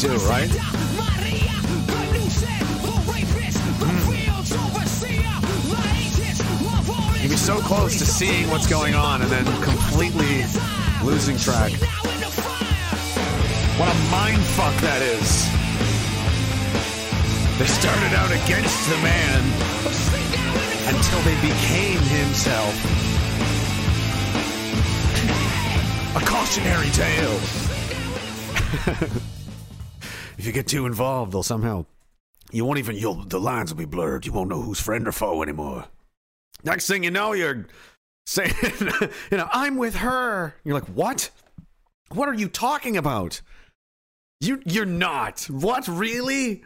too, right? Too they'll somehow. You won't even. You'll, the lines will be blurred. You won't know who's friend or foe anymore. Next thing you know, you're saying, you know, I'm with her. You're like, what? What are you talking about? You you're not. What really?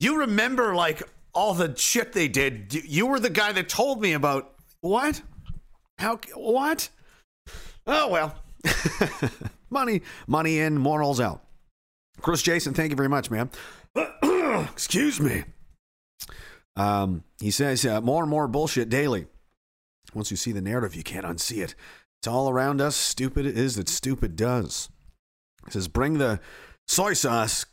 You remember like all the shit they did. You were the guy that told me about what? How what? Oh well. money money in, morals out. Chris Jason, thank you very much, man. Excuse me. Um, he says uh, more and more bullshit daily. Once you see the narrative, you can't unsee it. It's all around us. Stupid is that stupid does. He says, bring the soy sauce,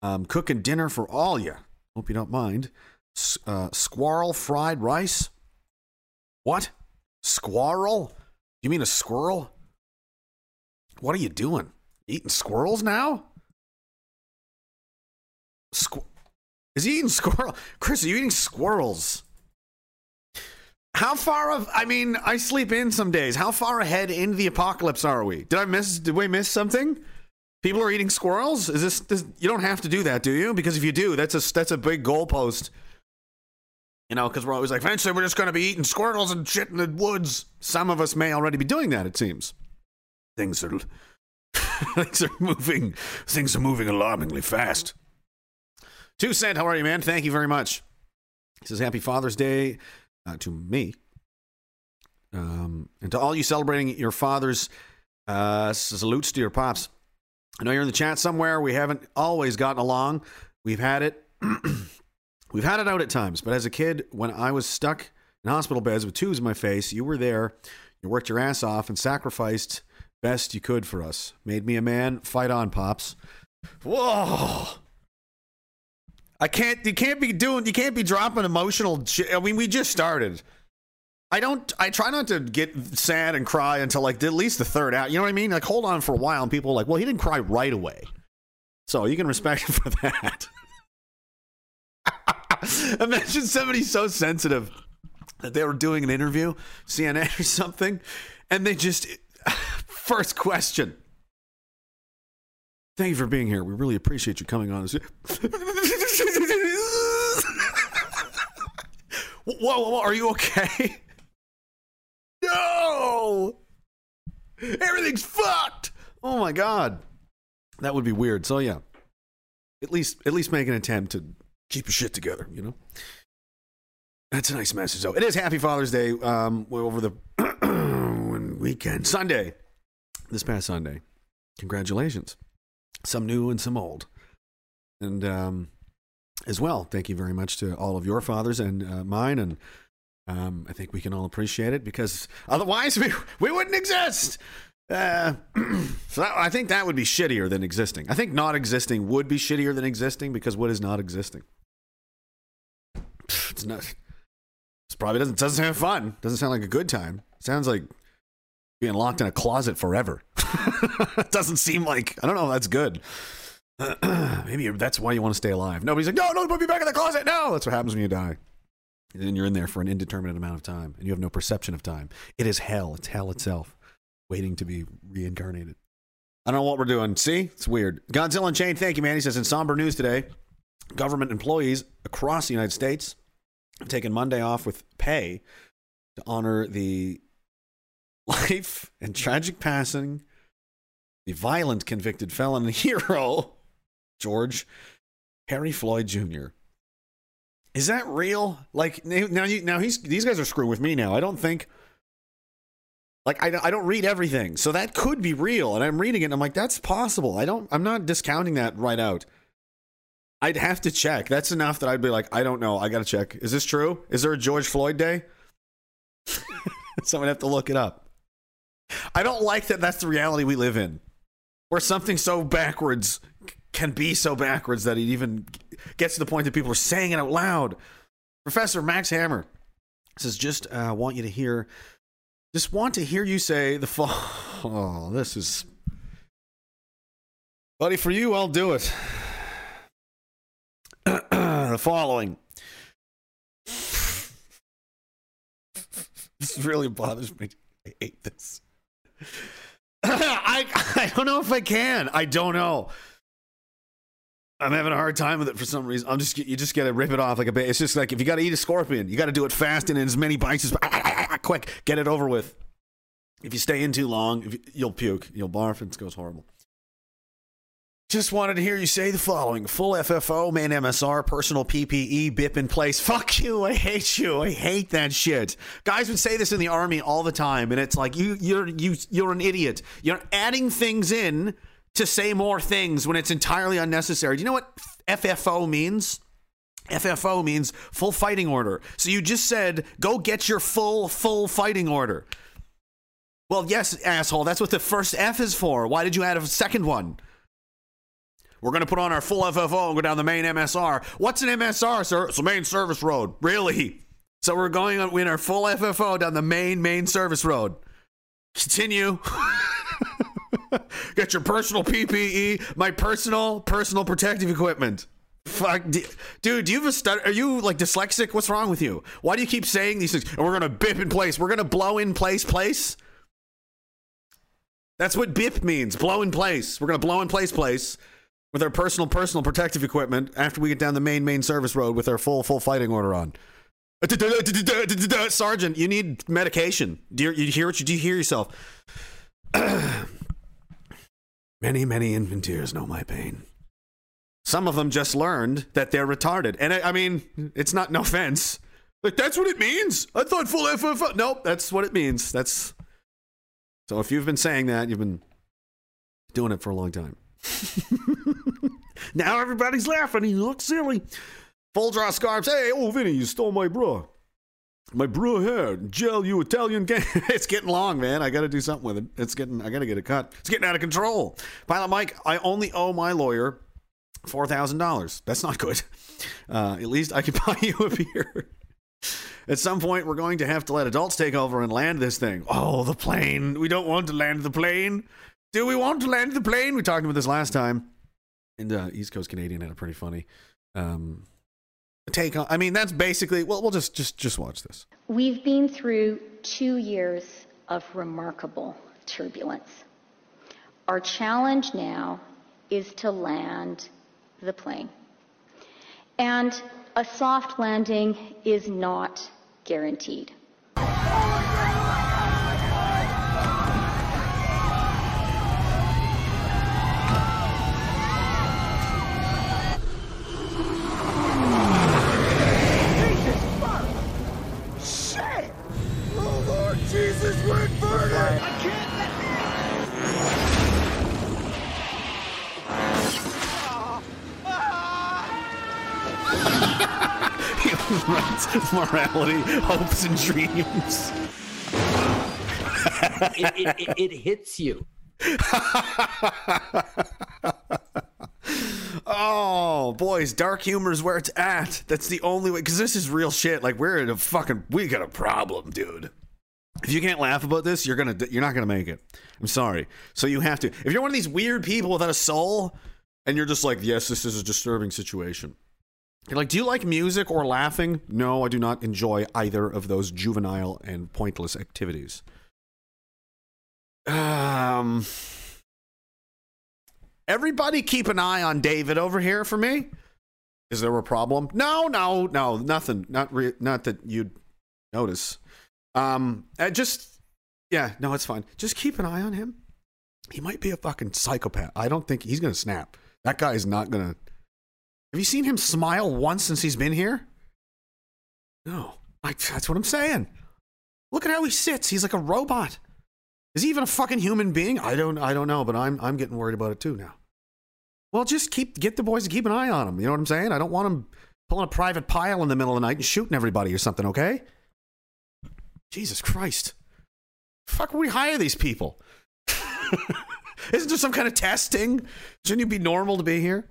um, cooking dinner for all you. Hope you don't mind. S- uh, squirrel fried rice. What? Squirrel? You mean a squirrel? What are you doing? Eating squirrels now? Squ- is he eating squirrel? Chris, are you eating squirrels? How far of? I mean, I sleep in some days. How far ahead in the apocalypse are we? Did I miss? Did we miss something? People are eating squirrels. Is this, this? You don't have to do that, do you? Because if you do, that's a that's a big goalpost. You know, because we're always like, eventually we're just going to be eating squirrels and shit in the woods. Some of us may already be doing that. It seems things are things are moving. Things are moving alarmingly fast. Two cent, how are you, man? Thank you very much. He says, "Happy Father's Day uh, to me, um, and to all you celebrating your fathers. Uh, salutes to your pops. I know you're in the chat somewhere. We haven't always gotten along. We've had it. We've had it out at times. But as a kid, when I was stuck in hospital beds with tubes in my face, you were there. You worked your ass off and sacrificed best you could for us. Made me a man. Fight on, pops. Whoa. I can't. You can't be doing. You can't be dropping emotional. I mean, we just started. I don't. I try not to get sad and cry until like at least the third out. You know what I mean? Like hold on for a while, and people are like, well, he didn't cry right away, so you can respect him for that. Imagine somebody so sensitive that they were doing an interview, CNN or something, and they just first question. Thank you for being here. We really appreciate you coming on. whoa, whoa, whoa, are you okay? No! Everything's fucked! Oh my god. That would be weird. So yeah. At least at least make an attempt to keep your shit together, you know? That's a nice message though. It is happy Father's Day um over the weekend. Sunday. This past Sunday. Congratulations. Some new and some old. And um as well, thank you very much to all of your fathers and uh, mine and um, I think we can all appreciate it because otherwise we, we wouldn't exist. Uh, so that, I think that would be shittier than existing. I think not existing would be shittier than existing because what is not existing? It's not. It's probably doesn't doesn't sound fun. Doesn't sound like a good time. sounds like being locked in a closet forever. it doesn't seem like I don't know. That's good. Maybe that's why you want to stay alive. Nobody's like, no, no, put me back in the closet. No, that's what happens when you die. And then you're in there for an indeterminate amount of time, and you have no perception of time. It is hell. It's hell itself, waiting to be reincarnated. I don't know what we're doing. See, it's weird. Godzilla Unchained, thank you, man. He says in somber news today, government employees across the United States have taken Monday off with pay to honor the life and tragic passing the violent convicted felon and hero, George Harry Floyd Jr. Is that real? Like now, you, now he's these guys are screwing with me now. I don't think. Like I, I don't read everything, so that could be real, and I'm reading it. and I'm like, that's possible. I don't. I'm not discounting that right out. I'd have to check. That's enough that I'd be like, I don't know. I got to check. Is this true? Is there a George Floyd Day? Someone have to look it up. I don't like that. That's the reality we live in, where something so backwards can be so backwards that it even gets to the point that people are saying it out loud. Professor Max Hammer says, "Just uh, want you to hear, just want to hear you say the fall." Oh, this is, buddy, for you, I'll do it. the following. this really bothers me. I hate this. I I don't know if I can. I don't know. I'm having a hard time with it for some reason. I'm just you just gotta rip it off like a bit. It's just like if you gotta eat a scorpion, you gotta do it fast and in as many bites as quick. Get it over with. If you stay in too long, you'll puke, you'll barf, and it goes horrible. Just wanted to hear you say the following full FFO, man MSR, personal PPE, BIP in place. Fuck you. I hate you. I hate that shit. Guys would say this in the army all the time, and it's like you you're you you're an idiot. You're adding things in to say more things when it's entirely unnecessary. Do you know what FFO means? FFO means full fighting order. So you just said, go get your full, full fighting order. Well, yes, asshole. That's what the first F is for. Why did you add a second one? We're going to put on our full FFO and go down the main MSR. What's an MSR, sir? It's a main service road. Really? So we're going on in our full FFO down the main, main service road. Continue. Get your personal PPE, my personal, personal protective equipment. Fuck, dude, do you have a stutter? Are you like dyslexic? What's wrong with you? Why do you keep saying these things? And we're gonna bip in place. We're gonna blow in place, place. That's what bip means. Blow in place. We're gonna blow in place, place with our personal personal protective equipment after we get down the main main service road with our full full fighting order on. Sergeant, you need medication. Do you, you hear what you do? You hear yourself? many many infanteers know my pain. Some of them just learned that they're retarded, and I, I mean, it's not no offense. Like that's what it means. I thought full FFO. Nope, that's what it means. That's so. If you've been saying that, you've been doing it for a long time. now everybody's laughing. He looks silly. Full draw scarves. Hey, oh, Vinny, you stole my bra. My bra hair. Gel, you Italian gang. it's getting long, man. I got to do something with it. It's getting, I got to get it cut. It's getting out of control. Pilot Mike, I only owe my lawyer $4,000. That's not good. Uh, at least I can buy you a beer. At some point, we're going to have to let adults take over and land this thing. Oh, the plane. We don't want to land the plane. Do we want to land the plane? We talked about this last time. And uh, East Coast Canadian had a pretty funny um, take on. I mean, that's basically. Well, we'll just just just watch this. We've been through two years of remarkable turbulence. Our challenge now is to land the plane, and a soft landing is not guaranteed. Morality, hopes, and dreams. it, it, it, it hits you. oh, boys, dark humor is where it's at. That's the only way. Because this is real shit. Like we're in a fucking. We got a problem, dude. If you can't laugh about this, you're gonna. You're not gonna make it. I'm sorry. So you have to. If you're one of these weird people without a soul, and you're just like, yes, this is a disturbing situation. You're like, do you like music or laughing? No, I do not enjoy either of those juvenile and pointless activities. Um, everybody keep an eye on David over here for me. Is there a problem? No, no, no, nothing. Not re- not that you'd notice. Um, I just yeah, no, it's fine. Just keep an eye on him. he might be a fucking psychopath. I don't think he's gonna snap. That guy is not gonna. Have you seen him smile once since he's been here? No. I, that's what I'm saying. Look at how he sits. He's like a robot. Is he even a fucking human being? I don't. I don't know. But I'm. I'm getting worried about it too now. Well, just keep get the boys to keep an eye on him. You know what I'm saying? I don't want him pulling a private Pyle in the middle of the night and shooting everybody or something. Okay? Jesus Christ! Fuck, we hire these people. Isn't there some kind of testing? Shouldn't you be normal to be here?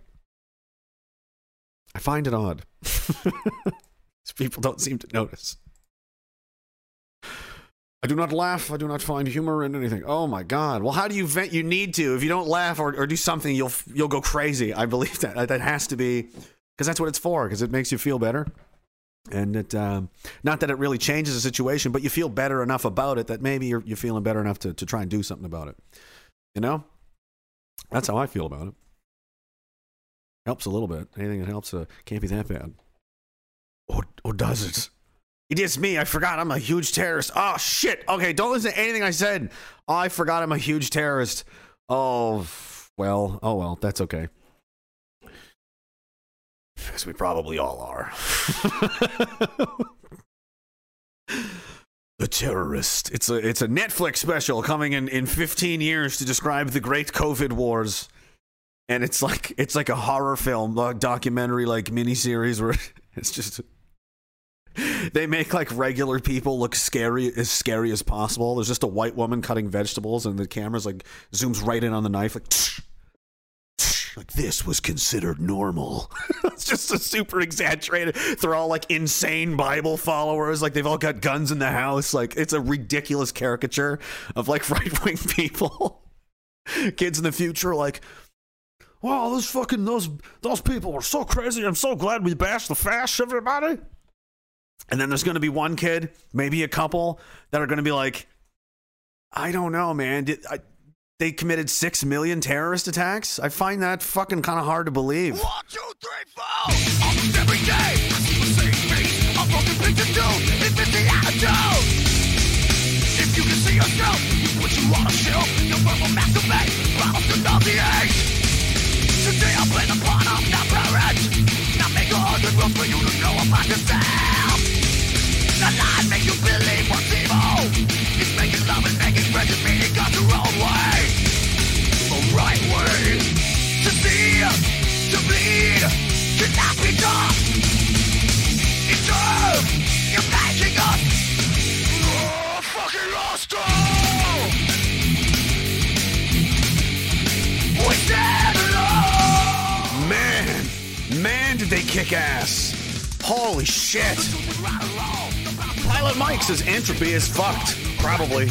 I find it odd. people don't seem to notice. I do not laugh. I do not find humor in anything. Oh my god. Well, how do you vent? You need to. If you don't laugh or, or do something, you'll you'll go crazy. I believe that that has to be because that's what it's for. Because it makes you feel better, and it um, not that it really changes the situation, but you feel better enough about it that maybe you're you're feeling better enough to to try and do something about it. You know, that's how I feel about it. Helps a little bit. Anything that helps uh, can't be that bad. Or or does it? It is me. I forgot I'm a huge terrorist. Oh shit. Okay, don't listen to anything I said. Oh, I forgot I'm a huge terrorist. Oh well. Oh well. That's okay. Because we probably all are. the terrorist. It's a it's a Netflix special coming in in 15 years to describe the great COVID wars. And it's like it's like a horror film, a documentary like miniseries where it's just they make like regular people look scary as scary as possible. There's just a white woman cutting vegetables, and the camera's like zooms right in on the knife, like. Like this was considered normal. it's just a super exaggerated. They're all like insane Bible followers. Like they've all got guns in the house. Like it's a ridiculous caricature of like right wing people. Kids in the future, like, wow, those fucking those those people were so crazy. I'm so glad we bashed the fash, everybody. And then there's going to be one kid, maybe a couple, that are going to be like, I don't know, man. Did, I, they committed six million terrorist attacks. I find that fucking kind of hard to believe. One, two, three, four. Almost every day, see. A you can see yourself, what you. Bottles to age. Today I play the part of the parent. Now make a hundred rules for you to know about yourself. The lie make you believe what's evil. It's making love and making friends and meaning got your own way. The right way to see, to bleed, cannot be done. It's you're making us oh, fucking lost. Did they kick ass. Holy shit. Pilot Mike says entropy is fucked. Probably.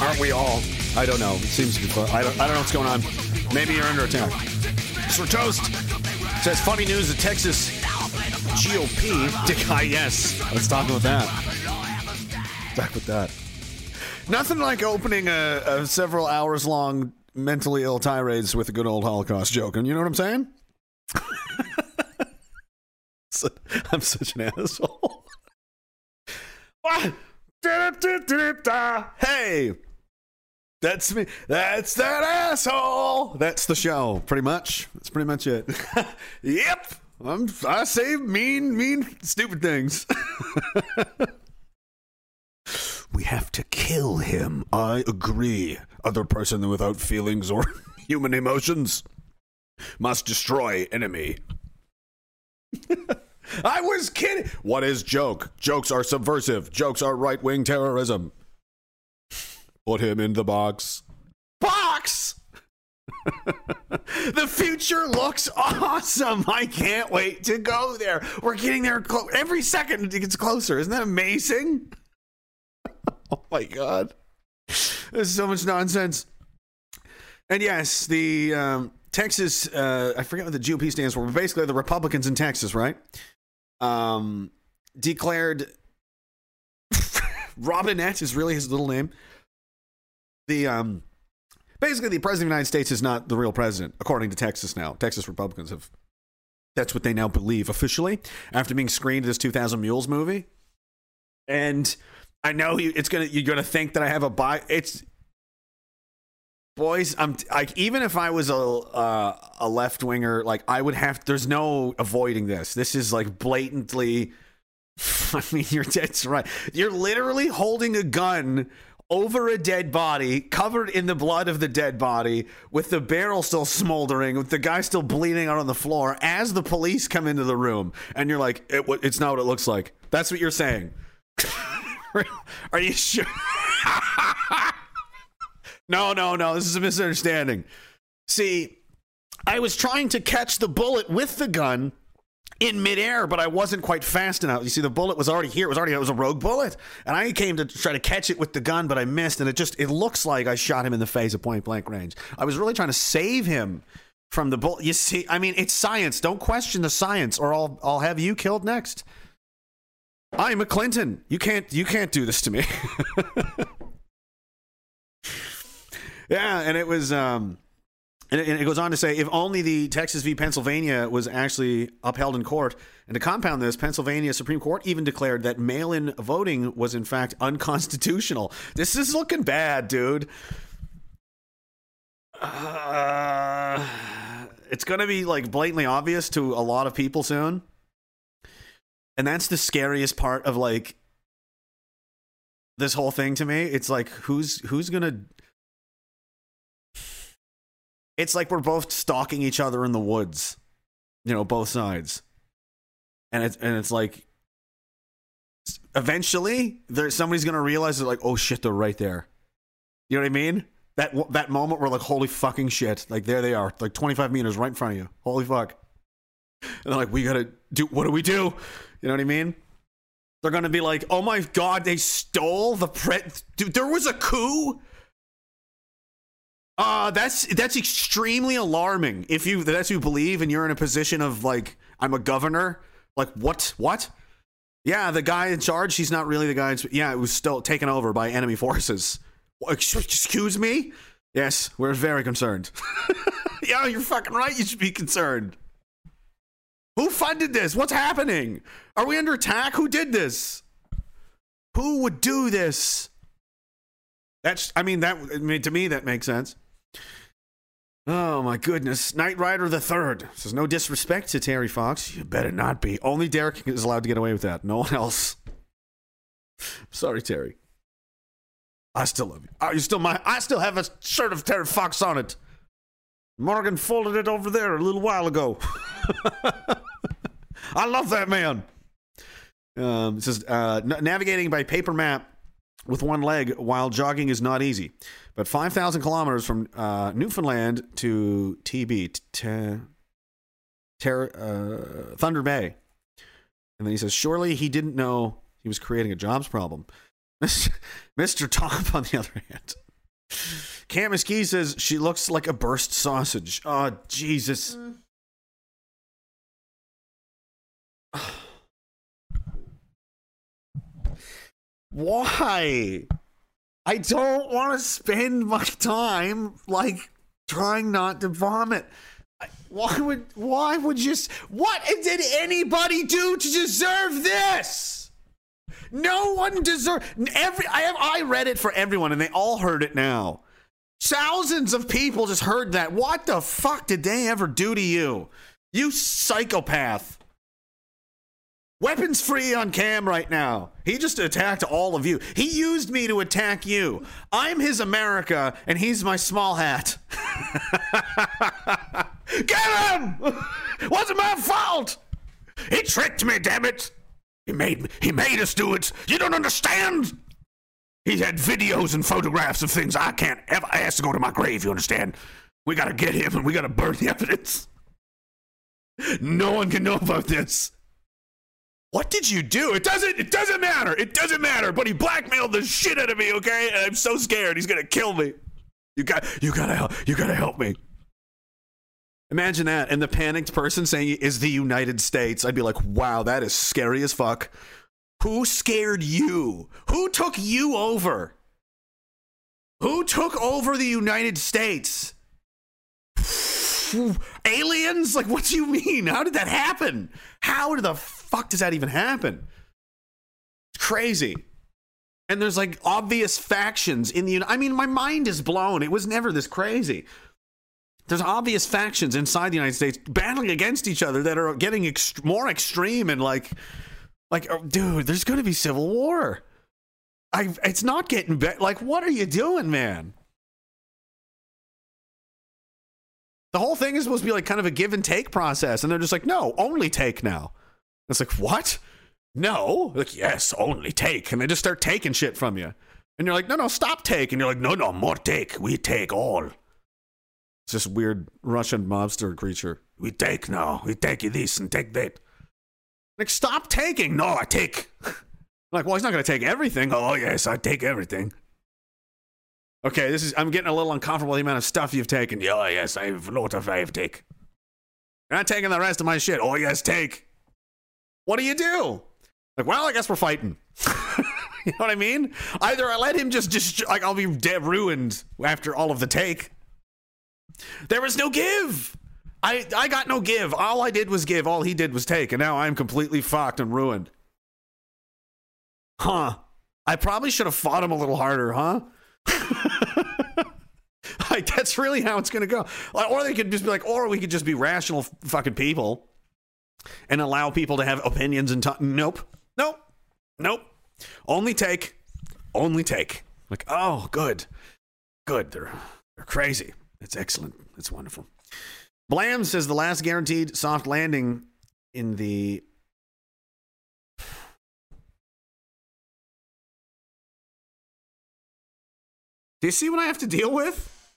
Aren't we all? I don't know. It seems to be fun. I don't, I don't know what's going on. Maybe you're under attack. Sir Toast says funny news the Texas GOP. Dick High, yes. Let's talk about that. Back with that. Nothing like opening a, a several hours long mentally ill tirades with a good old Holocaust joke. And you know what I'm saying? I'm such an asshole. Ah! hey, that's me. That's that asshole. That's the show, pretty much. That's pretty much it. yep. I'm, I say mean, mean, stupid things. we have to kill him. I agree. Other person without feelings or human emotions must destroy enemy. I was kidding. What is joke? Jokes are subversive. Jokes are right wing terrorism. Put him in the box. Box! the future looks awesome. I can't wait to go there. We're getting there clo- every second it gets closer. Isn't that amazing? oh my god. There's so much nonsense. And yes, the um, Texas, uh, I forget what the GOP stands for, but basically the Republicans in Texas, right? Um, declared Robinette is really his little name. The um, basically the president of the United States is not the real president, according to Texas now. Texas Republicans have that's what they now believe officially after being screened this 2000 Mules movie. And I know you, it's gonna you're gonna think that I have a bias. It's Boys, I'm like even if I was a uh, a left winger, like I would have. There's no avoiding this. This is like blatantly. I mean, you're dead right. You're literally holding a gun over a dead body, covered in the blood of the dead body, with the barrel still smoldering, with the guy still bleeding out on the floor. As the police come into the room, and you're like, it, "It's not what it looks like." That's what you're saying. Are you sure? no, no, no. This is a misunderstanding. See, I was trying to catch the bullet with the gun in midair, but I wasn't quite fast enough. You see, the bullet was already here. It was already it was a rogue bullet, and I came to try to catch it with the gun, but I missed, and it just it looks like I shot him in the face at point blank range. I was really trying to save him from the bullet. You see, I mean, it's science. Don't question the science, or I'll I'll have you killed next. I'm a Clinton. You can't you can't do this to me. yeah, and it was um and it, and it goes on to say if only the Texas v Pennsylvania was actually upheld in court. And to compound this, Pennsylvania Supreme Court even declared that mail-in voting was in fact unconstitutional. This is looking bad, dude. Uh, it's going to be like blatantly obvious to a lot of people soon and that's the scariest part of like this whole thing to me it's like who's who's gonna it's like we're both stalking each other in the woods you know both sides and it's and it's like eventually there somebody's gonna realize they're like oh shit they're right there you know what i mean that that moment where like holy fucking shit like there they are like 25 meters right in front of you holy fuck and they're like we gotta do what do we do you know what I mean? They're to be like, oh my God, they stole the pre. Dude, there was a coup? Uh, that's that's extremely alarming. If you that's you believe and you're in a position of like I'm a governor, like what what? Yeah, the guy in charge, he's not really the guy. In, yeah, it was still taken over by enemy forces. Excuse me? Yes, we're very concerned. yeah, you're fucking right. You should be concerned. Who funded this? What's happening? Are we under attack? Who did this? Who would do this? That's, I mean, that, I mean, to me, that makes sense. Oh my goodness. Knight Rider the Third says, no disrespect to Terry Fox. You better not be. Only Derek is allowed to get away with that. No one else. Sorry, Terry. I still love you. Are you still my, I still have a shirt of Terry Fox on it. Morgan folded it over there a little while ago. I love that man. Um, it says uh, navigating by paper map with one leg while jogging is not easy. But 5,000 kilometers from uh, Newfoundland to TB, t- ter- uh, Thunder Bay. And then he says, surely he didn't know he was creating a jobs problem. Mr. Top, on the other hand, Cam Ski says she looks like a burst sausage. Oh, Jesus. Mm. Why? I don't want to spend my time like trying not to vomit. Why would why would you what did anybody do to deserve this? No one deserve every I have I read it for everyone and they all heard it now. Thousands of people just heard that. What the fuck did they ever do to you? You psychopath. Weapons free on cam right now. He just attacked all of you. He used me to attack you. I'm his America, and he's my small hat. Get him! Wasn't my fault. He tricked me, damn it. He made me. He made us do it. You don't understand. He had videos and photographs of things I can't ever ask to go to my grave. You understand? We gotta get him, and we gotta burn the evidence. No one can know about this. What did you do? It doesn't it doesn't matter. It doesn't matter. But he blackmailed the shit out of me, okay? And I'm so scared he's gonna kill me. You got you gotta help you gotta help me. Imagine that. And the panicked person saying is the United States. I'd be like, wow, that is scary as fuck. Who scared you? Who took you over? Who took over the United States? Aliens? Like, what do you mean? How did that happen? How did the fuck does that even happen? It's crazy. And there's like obvious factions in the. United. I mean, my mind is blown. It was never this crazy. There's obvious factions inside the United States battling against each other that are getting more extreme and like, like, oh, dude, there's going to be civil war. I, it's not getting better. Like, what are you doing, man? The whole thing is supposed to be like kind of a give and take process, and they're just like, no, only take now. It's like, what? No. Like, yes, only take. And they just start taking shit from you. And you're like, no, no, stop take. And you're like, no, no, more take. We take all. It's this weird Russian mobster creature. We take now. We take this and take that. Like, stop taking. No, I take. like, well, he's not going to take everything. Oh, oh, yes, I take everything. Okay, this is. I'm getting a little uncomfortable with the amount of stuff you've taken. Yeah, yes, I have a lot of I have take. You're not taking the rest of my shit. Oh, yes, take. What do you do? Like, well, I guess we're fighting. you know what I mean? Either I let him just, just like, I'll be dead ruined after all of the take. There was no give. I, I got no give. All I did was give. All he did was take. And now I'm completely fucked and ruined. Huh. I probably should have fought him a little harder, huh? like, that's really how it's to go. Or they could just be like, or we could just be rational fucking people and allow people to have opinions and talk. Nope. Nope. Nope. Only take. Only take. Like, oh, good. Good. They're, they're crazy. It's excellent. It's wonderful. Blam says the last guaranteed soft landing in the. Do you see what I have to deal with?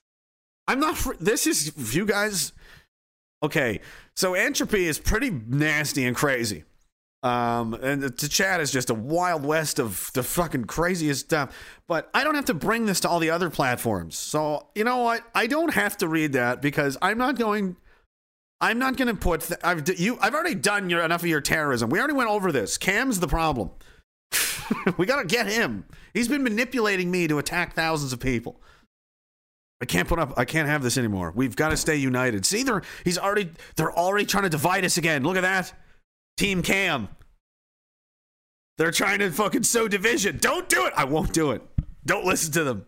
I'm not. This is you guys. Okay, so entropy is pretty nasty and crazy. Um, and the, the chat is just a wild west of the fucking craziest stuff. But I don't have to bring this to all the other platforms. So you know what? I don't have to read that because I'm not going. I'm not going to put. Th- I've you. I've already done your, enough of your terrorism. We already went over this. Cam's the problem. we got to get him. He's been manipulating me to attack thousands of people. I can't put up. I can't have this anymore. We've got to stay united. See, they're he's already. They're already trying to divide us again. Look at that, Team Cam. They're trying to fucking sow division. Don't do it. I won't do it. Don't listen to them.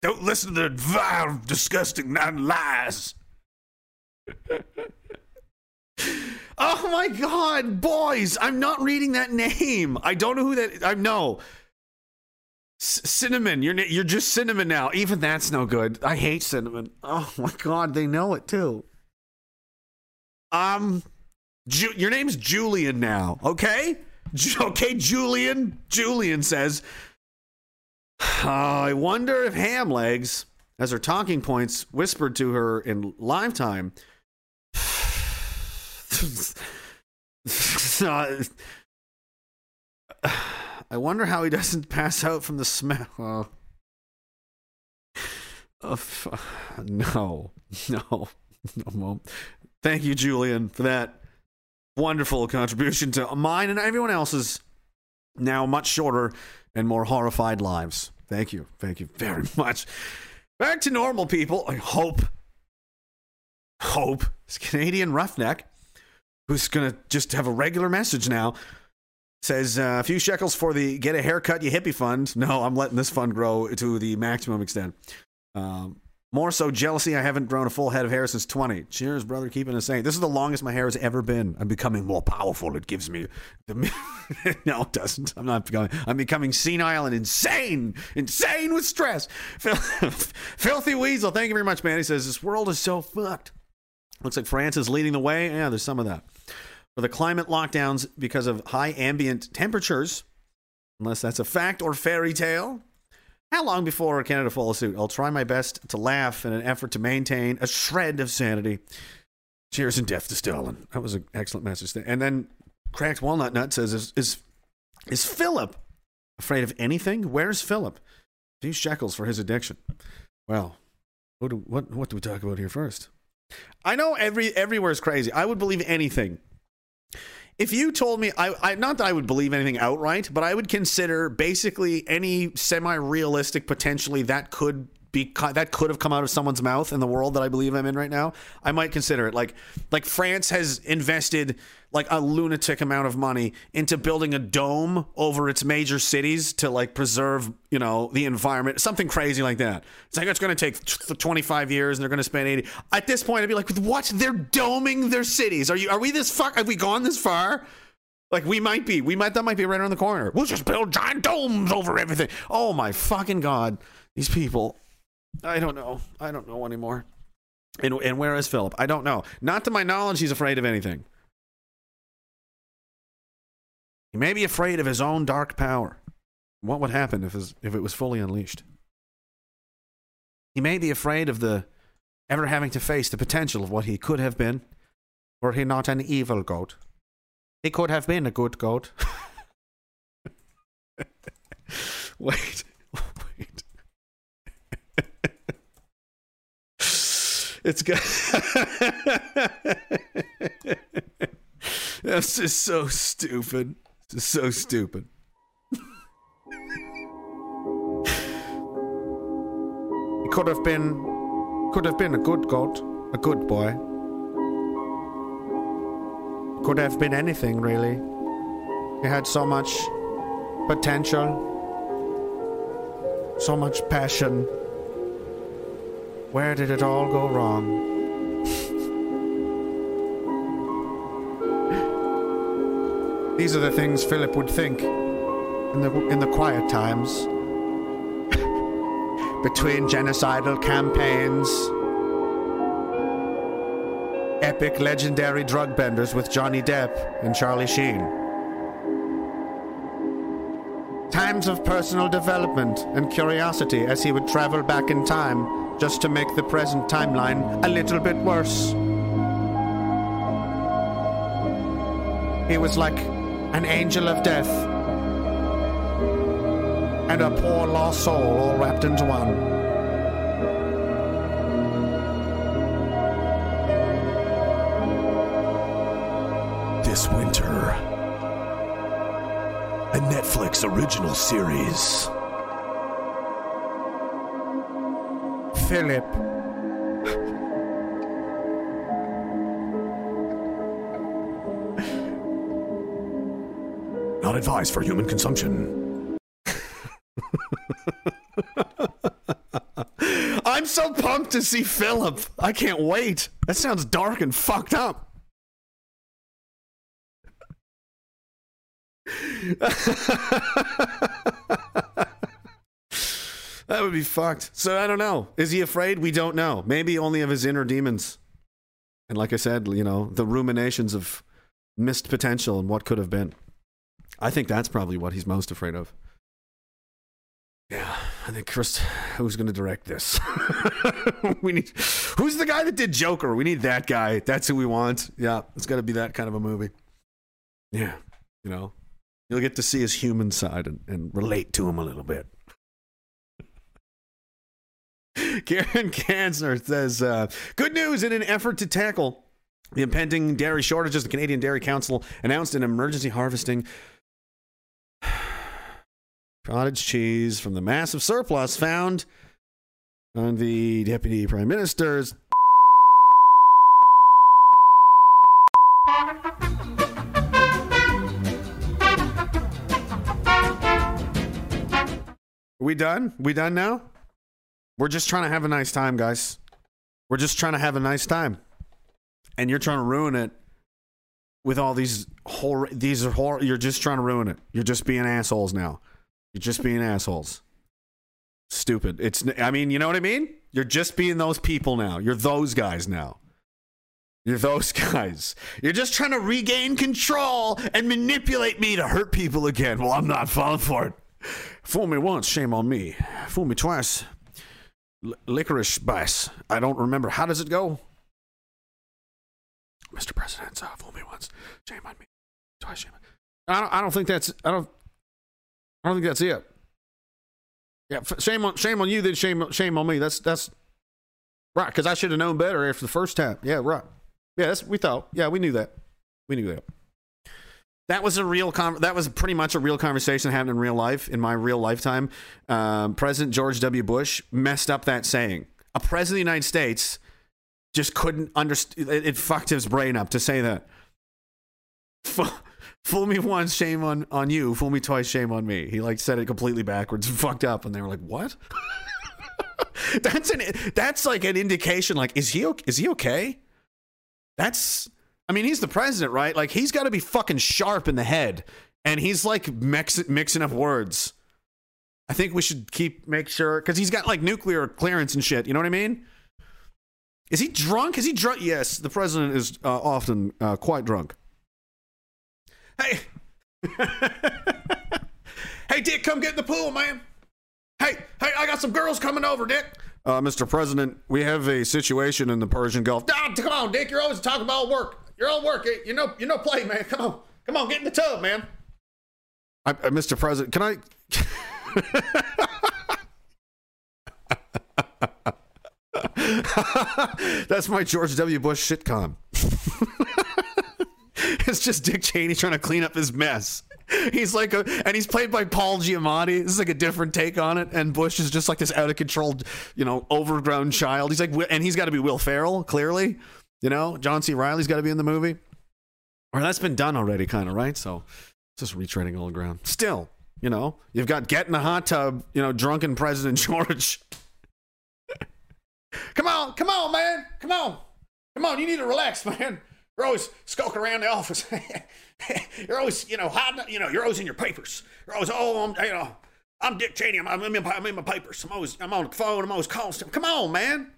Don't listen to their vile, disgusting lies. oh my god, boys! I'm not reading that name. I don't know who that. I know. Cinnamon, you're you're just cinnamon now. Even that's no good. I hate cinnamon. Oh my god, they know it too. Um, Ju- your name's Julian now, okay? Ju- okay, Julian. Julian says, "I wonder if ham legs, as her talking points whispered to her in live time." Uh, I wonder how he doesn't pass out from the smell. Oh. Oh, no, no, no. Thank you, Julian, for that wonderful contribution to mine and everyone else's now much shorter and more horrified lives. Thank you. Thank you very much. Back to normal people. I hope. Hope. This Canadian roughneck, who's going to just have a regular message now, says uh, a few shekels for the get a haircut you hippie fund. No, I'm letting this fund grow to the maximum extent. Um, more so jealousy. I haven't grown a full head of hair since 20. Cheers, brother. Keeping it sane. This is the longest my hair has ever been. I'm becoming more powerful. It gives me. The, no, it doesn't. I'm not becoming. I'm becoming senile and insane. Insane with stress. Fil- Filthy Weasel. Thank you very much, man. He says this world is so fucked. Looks like France is leading the way. Yeah, there's some of that. For the climate lockdowns because of high ambient temperatures, unless that's a fact or fairy tale. How long before Canada follows suit? I'll try my best to laugh in an effort to maintain a shred of sanity. Cheers and death to Stalin. That was an excellent message. And then Cracked Walnut Nut says, Is, is, is Philip afraid of anything? Where's Philip? A few shekels for his addiction. Well, what do, what, what do we talk about here first? I know every everywhere is crazy. I would believe anything. If you told me, I, I not that I would believe anything outright, but I would consider basically any semi-realistic potentially that could be that could have come out of someone's mouth in the world that I believe I'm in right now, I might consider it. Like like France has invested like a lunatic amount of money into building a dome over its major cities to like preserve, you know, the environment, something crazy like that. It's like it's going to take t- 25 years and they're going to spend 80. At this point I'd be like, "What? They're doming their cities. Are you are we this fuck have we gone this far?" Like we might be. We might that might be right around the corner. We'll just build giant domes over everything. Oh my fucking god. These people. I don't know. I don't know anymore. And and where is Philip? I don't know. Not to my knowledge he's afraid of anything. He may be afraid of his own dark power. What would happen if his, if it was fully unleashed? He may be afraid of the ever having to face the potential of what he could have been were he not an evil goat. He could have been a good goat. wait, wait. It's good. That's just so stupid. It's just so stupid. he could have been, could have been a good god, a good boy. Could have been anything, really. He had so much potential, so much passion. Where did it all go wrong? These are the things Philip would think in the in the quiet times between genocidal campaigns epic legendary drug benders with Johnny Depp and Charlie Sheen. Times of personal development and curiosity as he would travel back in time just to make the present timeline a little bit worse. He was like an angel of death and a poor lost soul all wrapped into one. this winter. A Netflix original series. Philip. Not advised for human consumption. I'm so pumped to see Philip. I can't wait. That sounds dark and fucked up. that would be fucked. So I don't know. Is he afraid? We don't know. Maybe only of his inner demons. And like I said, you know, the ruminations of missed potential and what could have been. I think that's probably what he's most afraid of. Yeah, I think Chris, who's going to direct this? we need. Who's the guy that did Joker? We need that guy. That's who we want. Yeah, it's got to be that kind of a movie. Yeah, you know, you'll get to see his human side and, and relate to him a little bit. Karen Kanzner says, uh, "Good news! In an effort to tackle the impending dairy shortages, the Canadian Dairy Council announced an emergency harvesting." cottage cheese from the massive surplus found on the deputy prime minister's Are we done? We done now? We're just trying to have a nice time, guys. We're just trying to have a nice time. And you're trying to ruin it with all these horror these are horror you're just trying to ruin it. You're just being assholes now. You're just being assholes. Stupid. It's. I mean, you know what I mean. You're just being those people now. You're those guys now. You're those guys. You're just trying to regain control and manipulate me to hurt people again. Well, I'm not falling for it. Fool me once, shame on me. Fool me twice. Licorice bias. I don't remember. How does it go? Mr. President, uh, fool me once, shame on me. Twice, shame on I don't, I don't think that's. I don't. I don't think that's it. Yeah, shame on shame on you. Then shame shame on me. That's that's right. Because I should have known better after the first time. Yeah, right. Yeah, that's we thought. Yeah, we knew that. We knew that. That was a real con- that was pretty much a real conversation happened in real life in my real lifetime. Um, President George W. Bush messed up that saying. A president of the United States just couldn't understand. It, it fucked his brain up to say that. Fool, me once, shame on on you. Fool me twice, shame on me. He like said it completely backwards, and fucked up, and they were like, "What?" that's an that's like an indication. Like, is he is he okay? That's I mean, he's the president, right? Like he's got to be fucking sharp in the head, and he's like mix, mixing up words. I think we should keep make sure because he's got like nuclear clearance and shit. You know what I mean? Is he drunk? Is he drunk? Yes, the president is uh, often uh, quite drunk. Hey, hey, Dick, come get in the pool, man. Hey, hey, I got some girls coming over, Dick. Uh, Mr. President, we have a situation in the Persian Gulf. Ah, come on, Dick. You're always talking about work. You're all work. You know, you know, play, man. Come on, come on, get in the tub, man. I, uh, I, Mr. President, can I? That's my George W. Bush sitcom. it's just Dick Cheney trying to clean up his mess. He's like a, and he's played by Paul Giamatti. This is like a different take on it. And Bush is just like this out of control, you know, overgrown child. He's like, and he's got to be Will Ferrell, clearly. You know, John C. Reilly's got to be in the movie. Or that's been done already, kind of, right? So just retreading old ground. Still, you know, you've got get in the hot tub, you know, drunken President George. come on, come on, man. Come on. Come on, you need to relax, man. You're always skulking around the office. you're always, you know, hiding, you know, you're always in your papers. You're always, oh, I'm, you know, I'm Dick Cheney. I'm, I'm, in, my, I'm in my papers. I'm always, I'm on the phone. I'm always calling. Come on, man.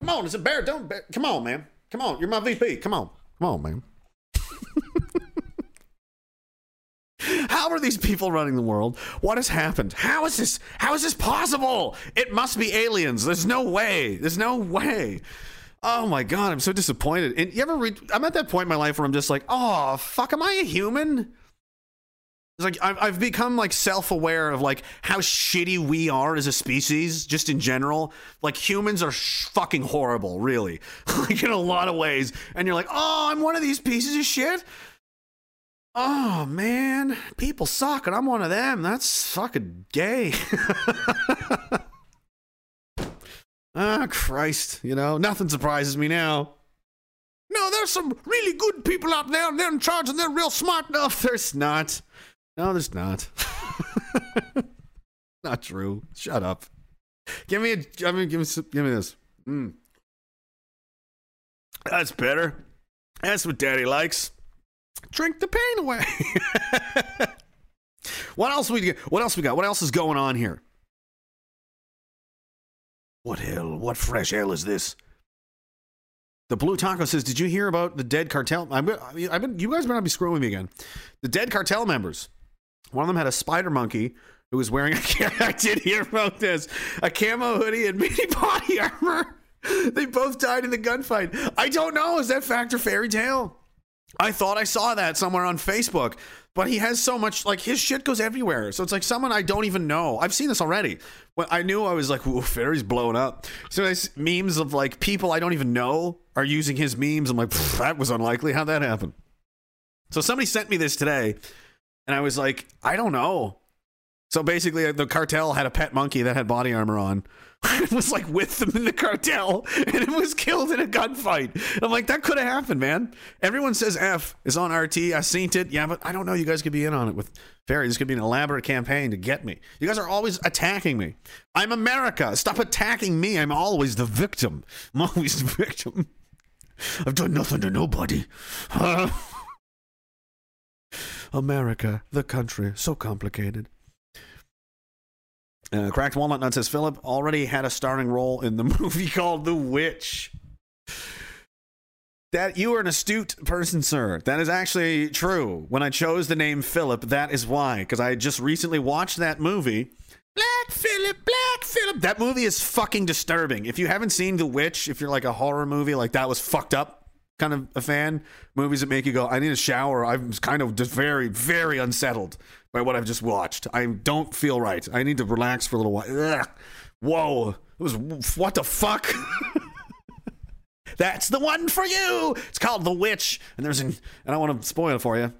Come on. It's a bear. Don't, bear. come on, man. Come on. You're my VP. Come on. Come on, man. How are these people running the world? What has happened? How is this? How is this possible? It must be aliens. There's no way. There's no way. Oh my god, I'm so disappointed. And you ever read? I'm at that point in my life where I'm just like, oh fuck, am I a human? It's like I've, I've become like self-aware of like how shitty we are as a species, just in general. Like humans are fucking horrible, really, like in a lot of ways. And you're like, oh, I'm one of these pieces of shit. Oh man, people suck, and I'm one of them. That's fucking gay. Ah, Christ, you know, nothing surprises me now. No, there's some really good people out there, and they're in charge, and they're real smart. No, there's not. No, there's not. not true. Shut up. Give me a. I mean, give me. some- Give me this. Mm. That's better. That's what Daddy likes. Drink the pain away. what else we? Get what else we got? What else is going on here? What hell? What fresh hell is this? The Blue Taco says, "Did you hear about the dead cartel? Been, I've been you guys better not be screwing me again. The dead cartel members. One of them had a spider monkey who was wearing a. I did hear about this. A camo hoodie and mini body armor. They both died in the gunfight. I don't know. Is that fact or fairy tale? I thought I saw that somewhere on Facebook, but he has so much like his shit goes everywhere. So it's like someone I don't even know. I've seen this already. When I knew I was like, "Ooh, Fairy's blowing up." So see memes of like people I don't even know are using his memes. I'm like, that was unlikely. How'd that happen? So somebody sent me this today, and I was like, I don't know. So basically, uh, the cartel had a pet monkey that had body armor on. It was like with them in the cartel, and it was killed in a gunfight. I'm like, that could have happened, man. Everyone says F is on RT. I seen it, yeah, but I don't know. You guys could be in on it with Ferry. This could be an elaborate campaign to get me. You guys are always attacking me. I'm America. Stop attacking me. I'm always the victim. I'm always the victim. I've done nothing to nobody. America, the country, so complicated. Uh, Cracked Walnut Nut says Philip already had a starring role in the movie called The Witch. That you are an astute person, sir. That is actually true. When I chose the name Philip, that is why, because I just recently watched that movie. Black Philip, Black Philip. That movie is fucking disturbing. If you haven't seen The Witch, if you're like a horror movie, like that was fucked up kind of a fan, movies that make you go, I need a shower. I'm kind of just very, very unsettled by what I've just watched. I don't feel right. I need to relax for a little while. Ugh. Whoa. It was, what the fuck? That's the one for you. It's called The Witch. And there's an, and I want to spoil it for you.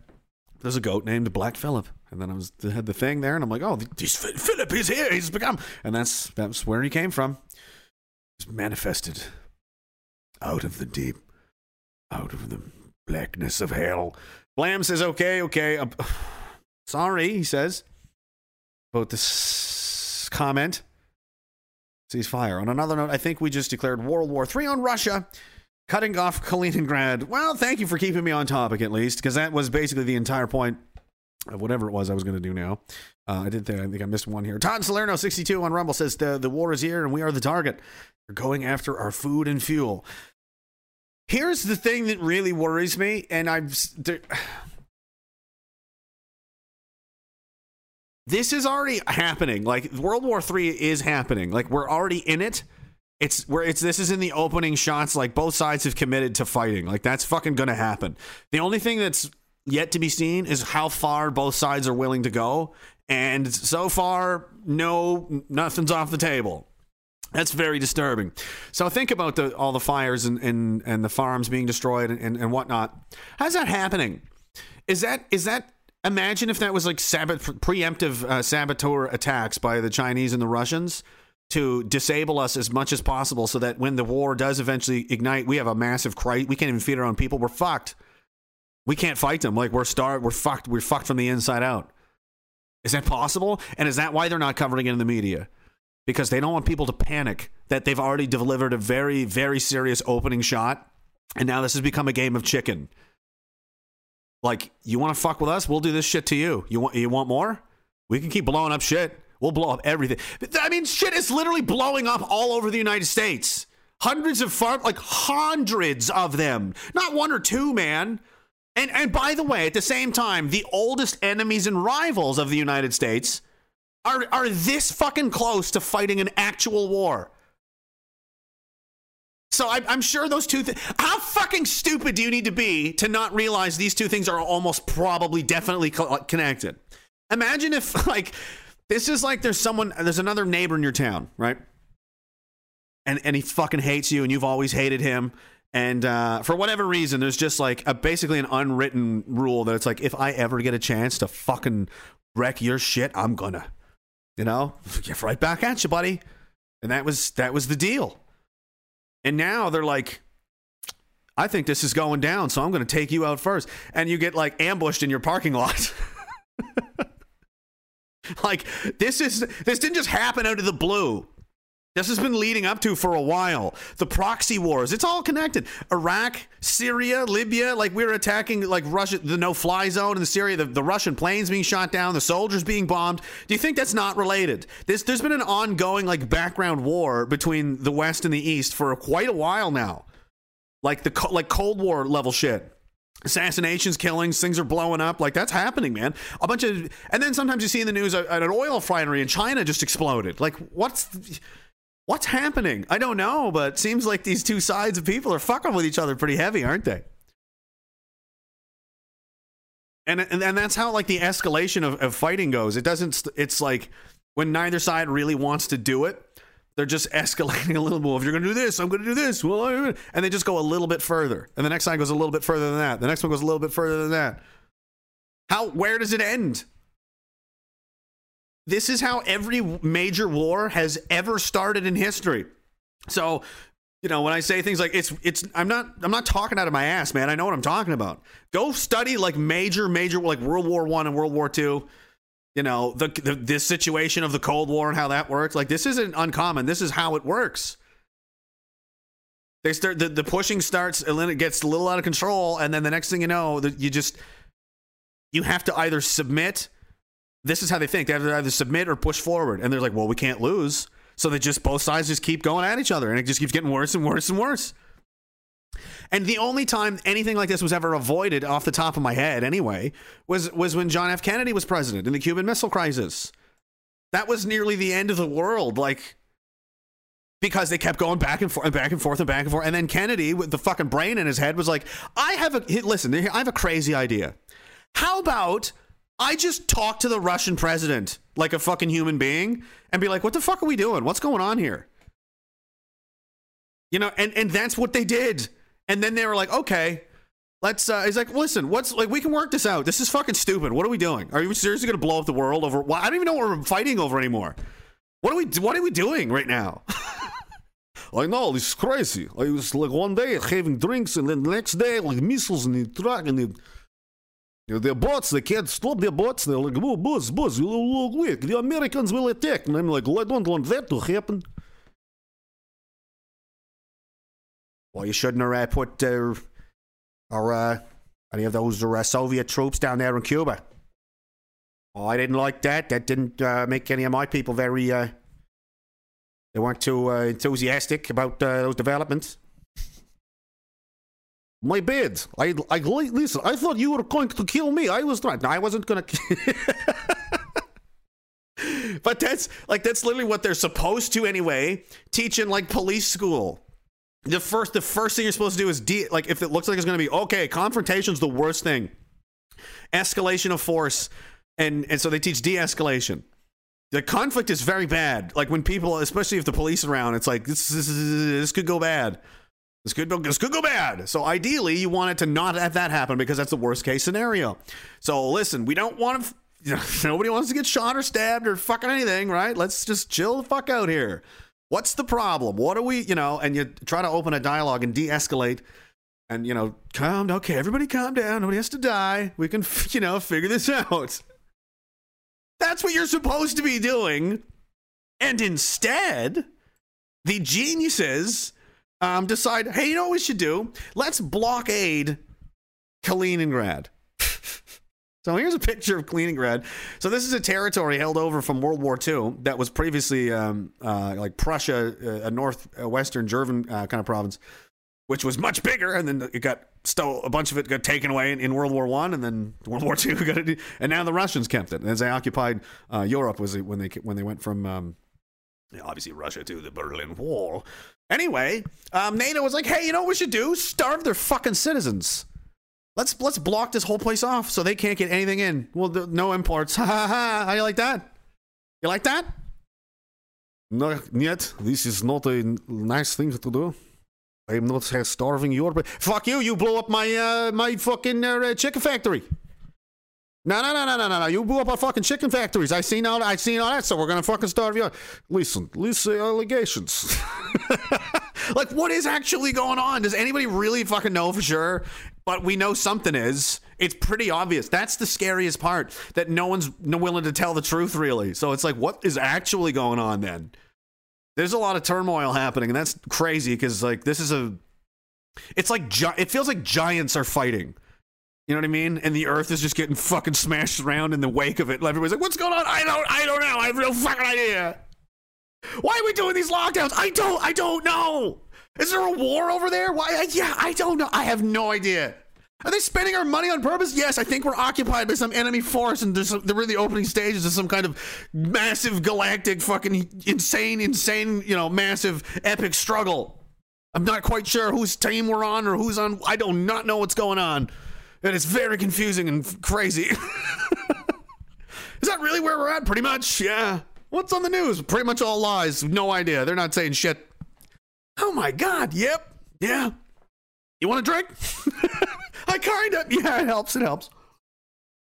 there's a goat named Black Phillip. And then I was had the thing there, and I'm like, oh, this Philip is here. He's become, and that's that's where he came from. He's manifested out of the deep, out of the blackness of hell. Blam says, okay, okay. Uh, sorry, he says about this comment. Ceasefire. On another note, I think we just declared World War III on Russia, cutting off Kaliningrad. Well, thank you for keeping me on topic at least, because that was basically the entire point of whatever it was I was going to do now. Uh, I did think I think I missed one here. Todd Salerno, 62 on Rumble says the the war is here and we are the target. They're going after our food and fuel. Here's the thing that really worries me, and I've. There, this is already happening. Like World War Three is happening. Like we're already in it. It's where it's this is in the opening shots. Like both sides have committed to fighting. Like that's fucking gonna happen. The only thing that's yet to be seen is how far both sides are willing to go. And so far, no, nothing's off the table. That's very disturbing. So think about the, all the fires and, and, and the farms being destroyed and, and, and whatnot. How's that happening? Is that is that? Imagine if that was like sabot, preemptive uh, saboteur attacks by the Chinese and the Russians to disable us as much as possible, so that when the war does eventually ignite, we have a massive crisis. We can't even feed our own people. We're fucked. We can't fight them. Like we're starved. We're fucked. We're fucked from the inside out. Is that possible? And is that why they're not covering it in the media? Because they don't want people to panic that they've already delivered a very, very serious opening shot, and now this has become a game of chicken. Like, you want to fuck with us? We'll do this shit to you. You want you want more? We can keep blowing up shit. We'll blow up everything. I mean, shit is literally blowing up all over the United States. Hundreds of farm, like hundreds of them, not one or two, man. And and by the way, at the same time, the oldest enemies and rivals of the United States are are this fucking close to fighting an actual war. So I, I'm sure those two. Th- How fucking stupid do you need to be to not realize these two things are almost probably definitely co- connected? Imagine if like this is like there's someone there's another neighbor in your town, right? And and he fucking hates you, and you've always hated him. And uh, for whatever reason, there's just like a, basically an unwritten rule that it's like if I ever get a chance to fucking wreck your shit, I'm gonna, you know, get right back at you, buddy. And that was that was the deal. And now they're like, I think this is going down, so I'm going to take you out first. And you get like ambushed in your parking lot. like this is this didn't just happen out of the blue. This has been leading up to for a while. The proxy wars, it's all connected. Iraq, Syria, Libya, like we're attacking like Russia, the no-fly zone in Syria, the, the Russian planes being shot down, the soldiers being bombed. Do you think that's not related? This, there's been an ongoing like background war between the West and the East for quite a while now, like the like Cold War level shit assassinations, killings, things are blowing up. Like that's happening, man. A bunch of, and then sometimes you see in the news an oil refinery in China just exploded. Like what's what's happening? I don't know, but seems like these two sides of people are fucking with each other pretty heavy, aren't they? And and, and that's how like the escalation of, of fighting goes. It doesn't. It's like when neither side really wants to do it. They're just escalating a little more. If you're going to do this, I'm going to do this. Well, and they just go a little bit further, and the next side goes a little bit further than that. The next one goes a little bit further than that. How? Where does it end? This is how every major war has ever started in history. So, you know, when I say things like it's it's I'm not I'm not talking out of my ass, man. I know what I'm talking about. Go study like major major like World War 1 and World War 2 you know the, the this situation of the cold war and how that works like this isn't uncommon this is how it works they start the, the pushing starts and then it gets a little out of control and then the next thing you know that you just you have to either submit this is how they think. They have to either submit or push forward. And they're like well we can't lose. So they just both sides just keep going at each other. And it just keeps getting worse and worse and worse. And the only time anything like this was ever avoided off the top of my head anyway was was when John F. Kennedy was president in the Cuban Missile Crisis. That was nearly the end of the world like because they kept going back and forth and back and forth and back and forth. And then Kennedy with the fucking brain in his head was like, "I have a listen, I have a crazy idea. How about I just talk to the Russian president like a fucking human being and be like, "What the fuck are we doing? What's going on here?" You know, and and that's what they did. And then they were like, okay, Let's. Uh, he's like, listen, what's like? We can work this out. This is fucking stupid. What are we doing? Are you seriously going to blow up the world over? Well, I don't even know what we're fighting over anymore. What are we? What are we doing right now? I know this is crazy. I was like one day having drinks, and then the next day like missiles in the truck, and the, their boats. They can't stop their boats. They're like, oh, boss, boss, you look weak. The Americans will attack, and I'm like, well, I don't want that to happen. Well, you shouldn't have uh, put uh, or uh, any of those uh, Soviet troops down there in Cuba. Oh, I didn't like that. That didn't uh, make any of my people very. Uh, they weren't too uh, enthusiastic about uh, those developments. My bad. I, I listen. I thought you were going to kill me. I was trying. No, I wasn't gonna. but that's like that's literally what they're supposed to anyway. Teach in like police school the first the first thing you're supposed to do is de- like if it looks like it's going to be okay confrontation's the worst thing escalation of force and and so they teach de-escalation the conflict is very bad like when people especially if the police are around it's like this this, this could go bad this could this could go bad so ideally you want it to not have that happen because that's the worst case scenario so listen we don't want to you know, nobody wants to get shot or stabbed or fucking anything right let's just chill the fuck out here What's the problem? What are we, you know, and you try to open a dialogue and de escalate and, you know, calm, okay, everybody calm down. Nobody has to die. We can, you know, figure this out. That's what you're supposed to be doing. And instead, the geniuses um, decide, hey, you know what we should do? Let's blockade Kaliningrad. So here's a picture of Kaliningrad. So this is a territory held over from World War II that was previously um, uh, like Prussia, uh, a northwestern German uh, kind of province, which was much bigger, and then it got stole. A bunch of it got taken away in, in World War One, and then World War II got it, and now the Russians kept it. As they occupied uh, Europe, was when they when they went from um, obviously Russia to the Berlin Wall. Anyway, um, NATO was like, hey, you know what we should do? Starve their fucking citizens. Let's let's block this whole place off so they can't get anything in. Well, no imports. Ha ha! How you like that? You like that? No, yet this is not a nice thing to do. I'm not starving Europe. Fuck you! You blow up my uh, my fucking uh, chicken factory. No, no, no, no, no, no, no! You blew up our fucking chicken factories. I seen all. I seen all that. So we're gonna fucking starve you. Listen, listen, uh, allegations. like, what is actually going on? Does anybody really fucking know for sure? But we know something is. It's pretty obvious. That's the scariest part. That no one's willing to tell the truth, really. So it's like, what is actually going on then? There's a lot of turmoil happening, and that's crazy because like this is a. It's like it feels like giants are fighting. You know what I mean? And the Earth is just getting fucking smashed around in the wake of it. Everybody's like, "What's going on? I don't, I don't know. I have no fucking idea. Why are we doing these lockdowns? I don't, I don't know. Is there a war over there? Why? Yeah, I don't know. I have no idea. Are they spending our money on purpose? Yes, I think we're occupied by some enemy force, and there's some, they're in the opening stages of some kind of massive galactic, fucking insane, insane, you know, massive epic struggle. I'm not quite sure whose team we're on or who's on. I do not know what's going on, and it's very confusing and crazy. Is that really where we're at? Pretty much, yeah. What's on the news? Pretty much all lies. No idea. They're not saying shit. Oh my god. Yep. Yeah. You want a drink? I kind of. Yeah, it helps. It helps.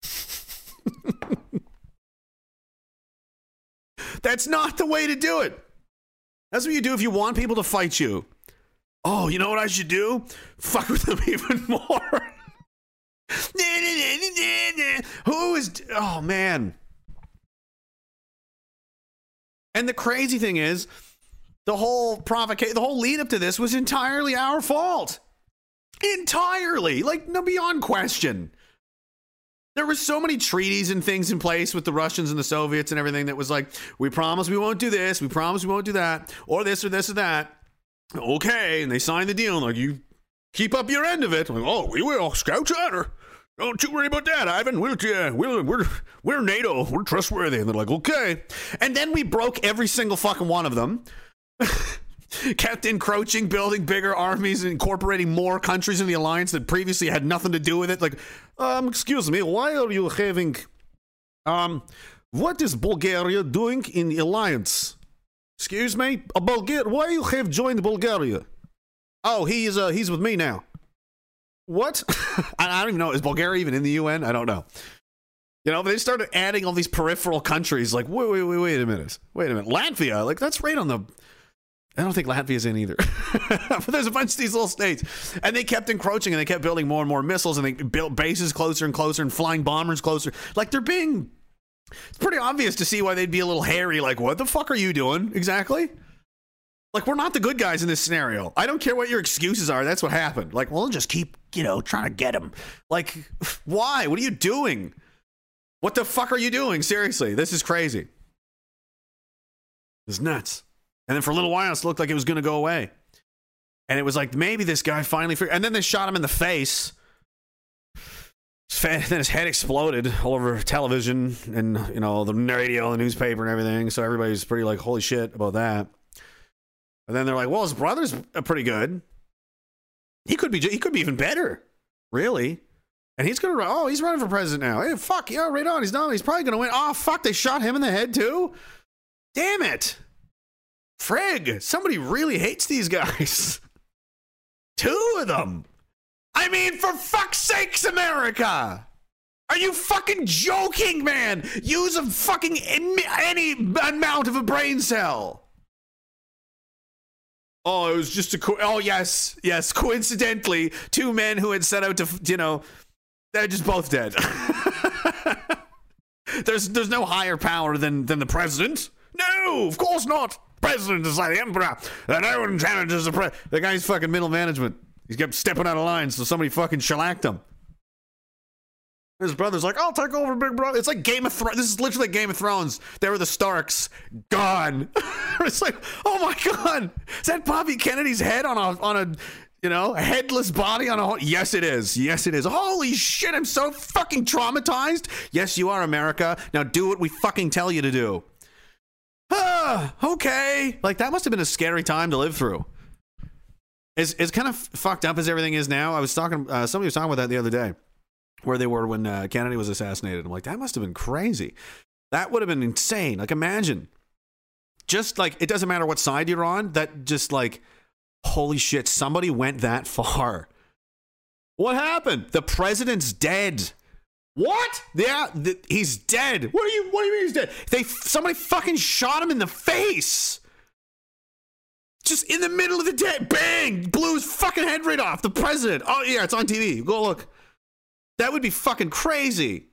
That's not the way to do it. That's what you do if you want people to fight you. Oh, you know what I should do? Fuck with them even more. Who is. Oh, man. And the crazy thing is, the whole provocation, the whole lead up to this was entirely our fault. Entirely, like no beyond question. There were so many treaties and things in place with the Russians and the Soviets and everything that was like, we promise we won't do this, we promise we won't do that, or this or this or that. Okay, and they signed the deal. Like you keep up your end of it. Like, oh, we will, Scout Charter. Don't you worry about that, Ivan. We'll, uh, we'll, we're, we're NATO. We're trustworthy. And they're like, okay. And then we broke every single fucking one of them. kept encroaching, building bigger armies, and incorporating more countries in the alliance that previously had nothing to do with it. Like, um, excuse me, why are you having, um, what is Bulgaria doing in the alliance? Excuse me, a Bulgaria. Why you have joined Bulgaria? Oh, he's uh, he's with me now. What? I don't even know. Is Bulgaria even in the UN? I don't know. You know, they started adding all these peripheral countries. Like, wait, wait, wait, wait a minute. Wait a minute. Latvia, like, that's right on the. I don't think Latvia's in either. but there's a bunch of these little states. And they kept encroaching and they kept building more and more missiles and they built bases closer and closer and flying bombers closer. Like, they're being. It's pretty obvious to see why they'd be a little hairy. Like, what the fuck are you doing exactly? Like, we're not the good guys in this scenario. I don't care what your excuses are. That's what happened. Like, we'll just keep, you know, trying to get him. Like, why? What are you doing? What the fuck are you doing? Seriously, this is crazy. It's nuts. And then for a little while, it looked like it was going to go away. And it was like maybe this guy finally figured. And then they shot him in the face. Then his head exploded all over television and you know the radio, the newspaper, and everything. So everybody's pretty like, holy shit about that. And then they're like, well, his brother's pretty good. He could be. He could be even better, really. And he's gonna. run- Oh, he's running for president now. Hey, fuck yeah, right on. He's done. He's probably gonna win. Oh, fuck! They shot him in the head too. Damn it, Frig! Somebody really hates these guys. Two of them. I mean, for fuck's sakes, America! Are you fucking joking, man? Use a fucking any amount of a brain cell. Oh, it was just a co- oh yes, yes. Coincidentally, two men who had set out to you know they're just both dead. there's there's no higher power than than the president. No, of course not. President is like the emperor. And no one challenges the pre. The guy's fucking middle management. He's kept stepping out of line, so somebody fucking shellacked him. His brother's like, I'll take over, big brother. It's like Game of Thrones. This is literally Game of Thrones. They were the Starks. Gone. it's like, oh my god, is that Bobby Kennedy's head on a on a you know a headless body on a? Yes, it is. Yes, it is. Holy shit, I'm so fucking traumatized. Yes, you are, America. Now do what we fucking tell you to do. Ah, okay. Like that must have been a scary time to live through. It's, as kind of fucked up as everything is now. I was talking. Uh, somebody was talking about that the other day where they were when uh, Kennedy was assassinated. I'm like, that must have been crazy. That would have been insane. Like, imagine. Just like, it doesn't matter what side you're on, that just like, holy shit, somebody went that far. What happened? The president's dead. What? Yeah, he's dead. What do you What do you mean he's dead? They somebody fucking shot him in the face. Just in the middle of the day, bang! Blew his fucking head right off. The president. Oh yeah, it's on TV. Go look. That would be fucking crazy.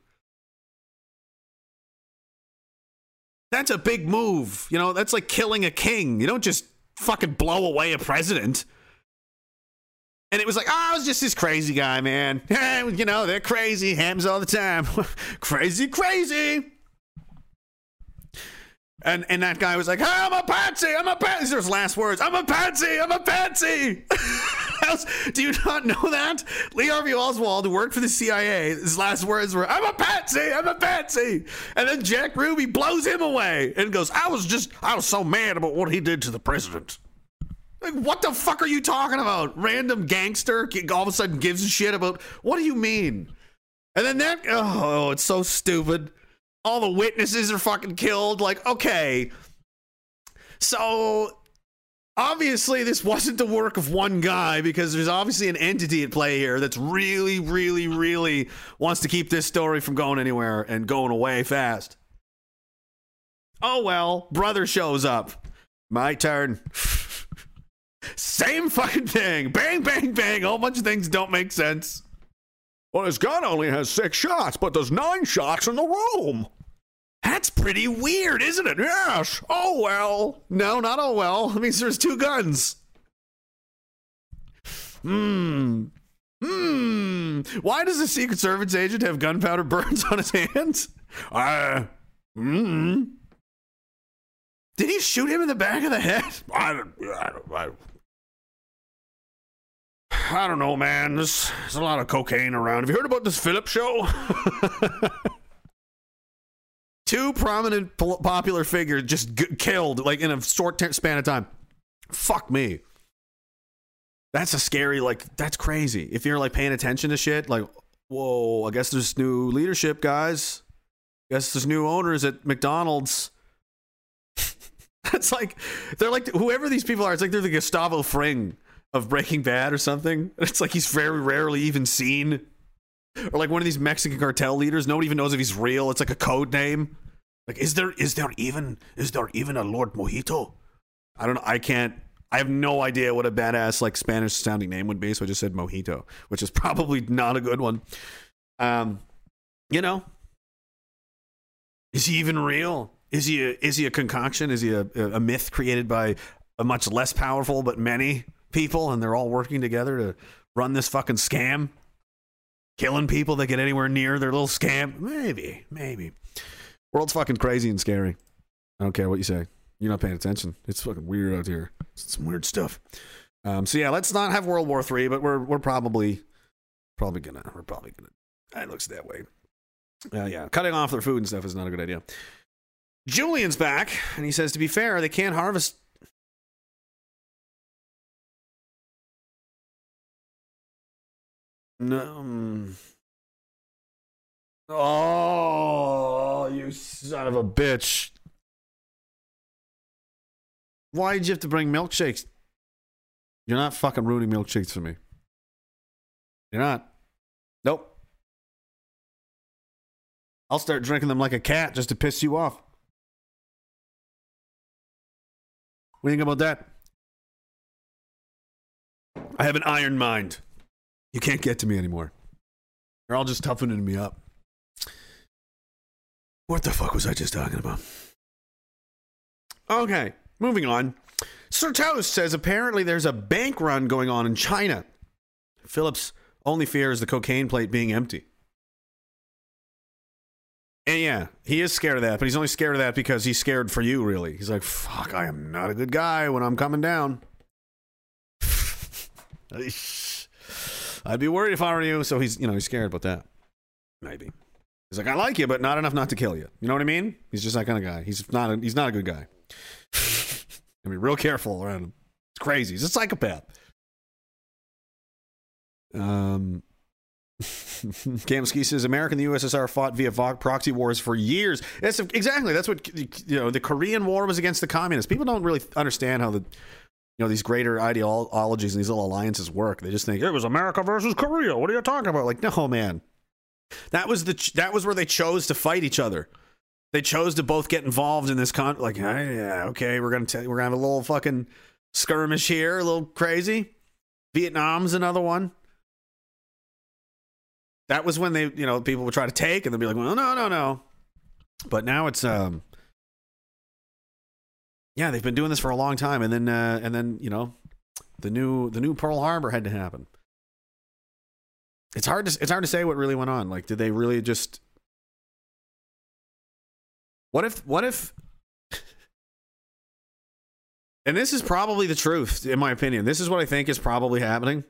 That's a big move. You know, that's like killing a king. You don't just fucking blow away a president. And it was like, ah, oh, it was just this crazy guy, man. you know, they're crazy. Hams all the time. crazy, crazy. And and that guy was like, hey, I'm a patsy. I'm a patsy. His last words. I'm a patsy. I'm a patsy. How's- Do you not know that? Lee Harvey Oswald, worked for the CIA, his last words were, I'm a patsy. I'm a patsy. And then Jack Ruby blows him away and goes, I was just, I was so mad about what he did to the president. Like, what the fuck are you talking about? Random gangster all of a sudden gives a shit about, what do you mean? And then that, oh, it's so stupid. All the witnesses are fucking killed. Like, okay. So, obviously, this wasn't the work of one guy because there's obviously an entity at play here that's really, really, really wants to keep this story from going anywhere and going away fast. Oh well, brother shows up. My turn. Same fucking thing. Bang, bang, bang. A whole bunch of things don't make sense. Well, his gun only has six shots, but there's nine shots in the room. That's pretty weird, isn't it? Yes. Oh well. No, not oh well. It means there's two guns. Hmm. Hmm. Why does a Secret Service agent have gunpowder burns on his hands? I. Hmm. Did he shoot him in the back of the head? I, don't. I, I, I don't know, man. There's, there's a lot of cocaine around. Have you heard about this Phillips show? Two prominent popular figures just g- killed like in a short t- span of time. Fuck me. That's a scary like that's crazy. If you're like paying attention to shit, like whoa, I guess there's new leadership, guys. I Guess there's new owners at McDonald's. That's like they're like whoever these people are. It's like they're the Gustavo Fring of Breaking Bad or something. It's like he's very rarely even seen. Or like one of these Mexican cartel leaders, nobody even knows if he's real. It's like a code name. Like, is there is there even is there even a Lord Mojito? I don't know. I can't. I have no idea what a badass like Spanish sounding name would be, so I just said Mojito, which is probably not a good one. Um, you know, is he even real? Is he a, is he a concoction? Is he a, a myth created by a much less powerful but many people, and they're all working together to run this fucking scam, killing people that get anywhere near their little scam? Maybe, maybe. World's fucking crazy and scary. I don't care what you say. You're not paying attention. It's fucking weird out here. It's some weird stuff. Um, so yeah, let's not have World War Three, but we're we're probably probably gonna we're probably gonna. It looks that way. Uh, yeah, cutting off their food and stuff is not a good idea. Julian's back, and he says, to be fair, they can't harvest. No. mm. Oh, you son of a bitch. Why did you have to bring milkshakes? You're not fucking ruining milkshakes for me. You're not. Nope. I'll start drinking them like a cat just to piss you off. What do you think about that? I have an iron mind. You can't get to me anymore. They're all just toughening me up. What the fuck was I just talking about? Okay, moving on. Sir Toast says apparently there's a bank run going on in China. Phillips' only fear is the cocaine plate being empty. And yeah, he is scared of that, but he's only scared of that because he's scared for you, really. He's like, fuck, I am not a good guy when I'm coming down. I'd be worried if I were you. So he's, you know, he's scared about that. Maybe. He's like, I like you, but not enough not to kill you. You know what I mean? He's just that kind of guy. He's not. A, he's not a good guy. I mean, real careful around him. It's crazy. He's a psychopath. Um. Kamsky says America and the USSR fought via proxy wars for years. That's exactly that's what you know. The Korean War was against the communists. People don't really understand how the you know these greater ideologies and these little alliances work. They just think it was America versus Korea. What are you talking about? Like, no, man. That was the that was where they chose to fight each other. They chose to both get involved in this con. Like, ah, yeah, okay, we're gonna we're gonna have a little fucking skirmish here, a little crazy. Vietnam's another one. That was when they, you know, people would try to take and they'd be like, well, no, no, no. But now it's, um, yeah, they've been doing this for a long time, and then, uh, and then, you know, the new, the new Pearl Harbor had to happen. It's hard to, it's hard to say what really went on. Like, did they really just? What if, what if? and this is probably the truth, in my opinion. This is what I think is probably happening.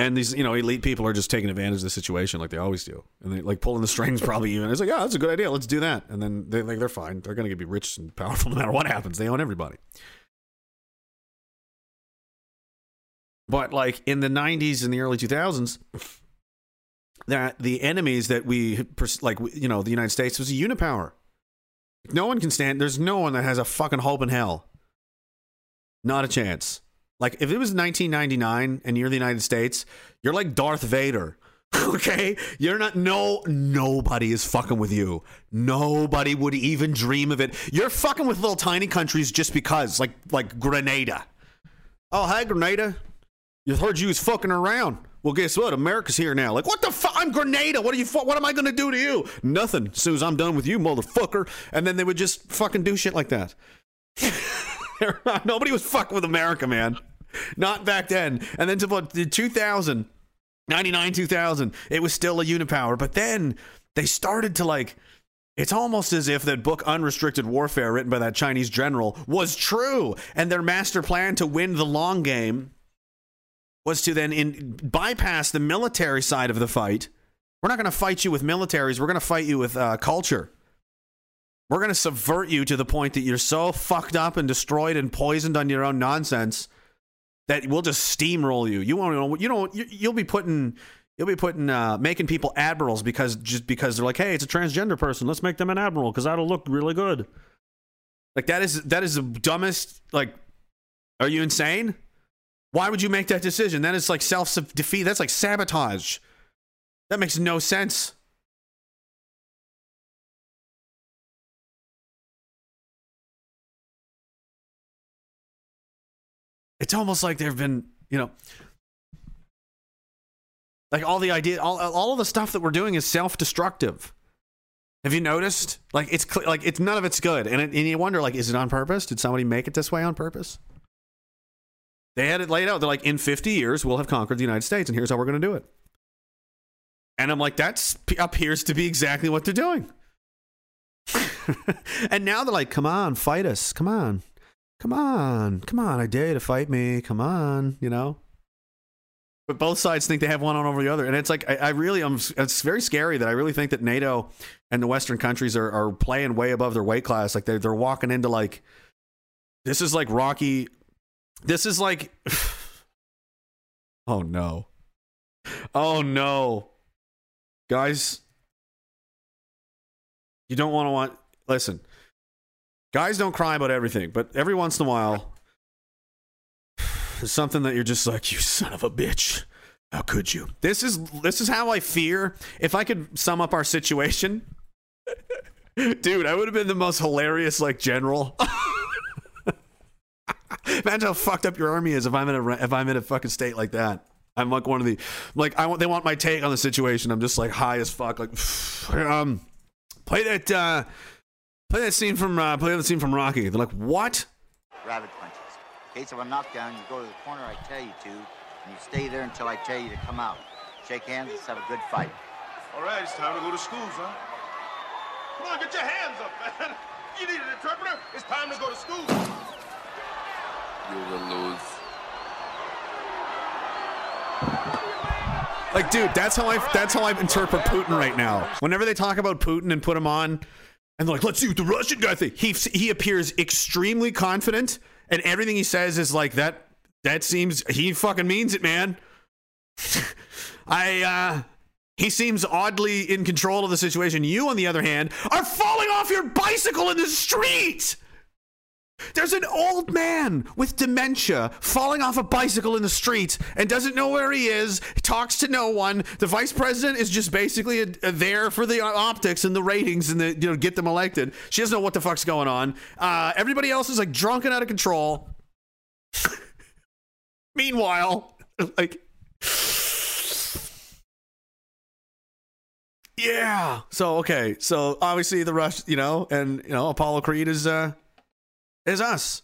And these, you know, elite people are just taking advantage of the situation like they always do, and they like pulling the strings. Probably even it's like, yeah, that's a good idea. Let's do that. And then they like they're fine. They're going to get be rich and powerful no matter what happens. They own everybody. But like in the '90s and the early 2000s, that the enemies that we like, you know, the United States was a unipower. No one can stand. There's no one that has a fucking hope in hell. Not a chance. Like if it was 1999 and you're the United States, you're like Darth Vader. Okay? You're not no nobody is fucking with you. Nobody would even dream of it. You're fucking with little tiny countries just because like like Grenada. Oh, hi Grenada. You heard you was fucking around. Well, guess what? America's here now. Like, what the fuck? I'm Grenada. What are you? Fu- what am I gonna do to you? Nothing. As soon as I'm done with you, motherfucker. And then they would just fucking do shit like that. Nobody was fucking with America, man. Not back then. And then to what, 2000, 99, 2000, it was still a unipower. But then they started to like, it's almost as if that book Unrestricted Warfare, written by that Chinese general, was true. And their master plan to win the long game was to then in, bypass the military side of the fight. We're not going to fight you with militaries, we're going to fight you with uh, culture. We're going to subvert you to the point that you're so fucked up and destroyed and poisoned on your own nonsense that we'll just steamroll you. You won't. You don't. You, you'll be putting. You'll be putting uh, making people admirals because just because they're like, hey, it's a transgender person. Let's make them an admiral because that'll look really good. Like that is that is the dumbest. Like, are you insane? Why would you make that decision? That is like self defeat. That's like sabotage. That makes no sense. It's almost like there have been, you know, like all the idea, all all of the stuff that we're doing is self-destructive. Have you noticed? Like it's like it's none of it's good, and it, and you wonder like, is it on purpose? Did somebody make it this way on purpose? They had it laid out. They're like, in 50 years, we'll have conquered the United States, and here's how we're going to do it. And I'm like, that appears to be exactly what they're doing. and now they're like, come on, fight us. Come on. Come on. Come on. I dare you to fight me. Come on. You know? But both sides think they have one on over the other. And it's like, I, I really, am. it's very scary that I really think that NATO and the Western countries are, are playing way above their weight class. Like they're, they're walking into like, this is like Rocky this is like. oh no. Oh no. Guys, you don't want to want. Listen, guys don't cry about everything, but every once in a while, there's something that you're just like, you son of a bitch. How could you? This is this is how I fear. If I could sum up our situation, dude, I would have been the most hilarious like general. Imagine how fucked up your army is if I'm in a if I'm in a fucking state like that. I'm like one of the like I want they want my take on the situation. I'm just like high as fuck. Like um, play that uh, play that scene from uh, play that scene from Rocky. They're like what? Rabbit punches. In case of a knockdown, you go to the corner I tell you to, and you stay there until I tell you to come out. Shake hands. Let's have a good fight. All right, it's time to go to school, son. Come on, get your hands up, man. You need an interpreter. It's time to go to school. You will lose. Like, dude, that's how I that's how I interpret Putin right now. Whenever they talk about Putin and put him on, and they're like, let's see what the Russian guy thinks. He he appears extremely confident, and everything he says is like that. That seems he fucking means it, man. I uh he seems oddly in control of the situation. You, on the other hand, are falling off your bicycle in the street. There's an old man with dementia falling off a bicycle in the street and doesn't know where he is, talks to no one. The vice president is just basically a, a there for the optics and the ratings and the you know get them elected. She doesn't know what the fuck's going on. Uh, everybody else is like drunk and out of control. Meanwhile, like yeah. So okay. So obviously the rush, you know, and you know Apollo Creed is uh is us.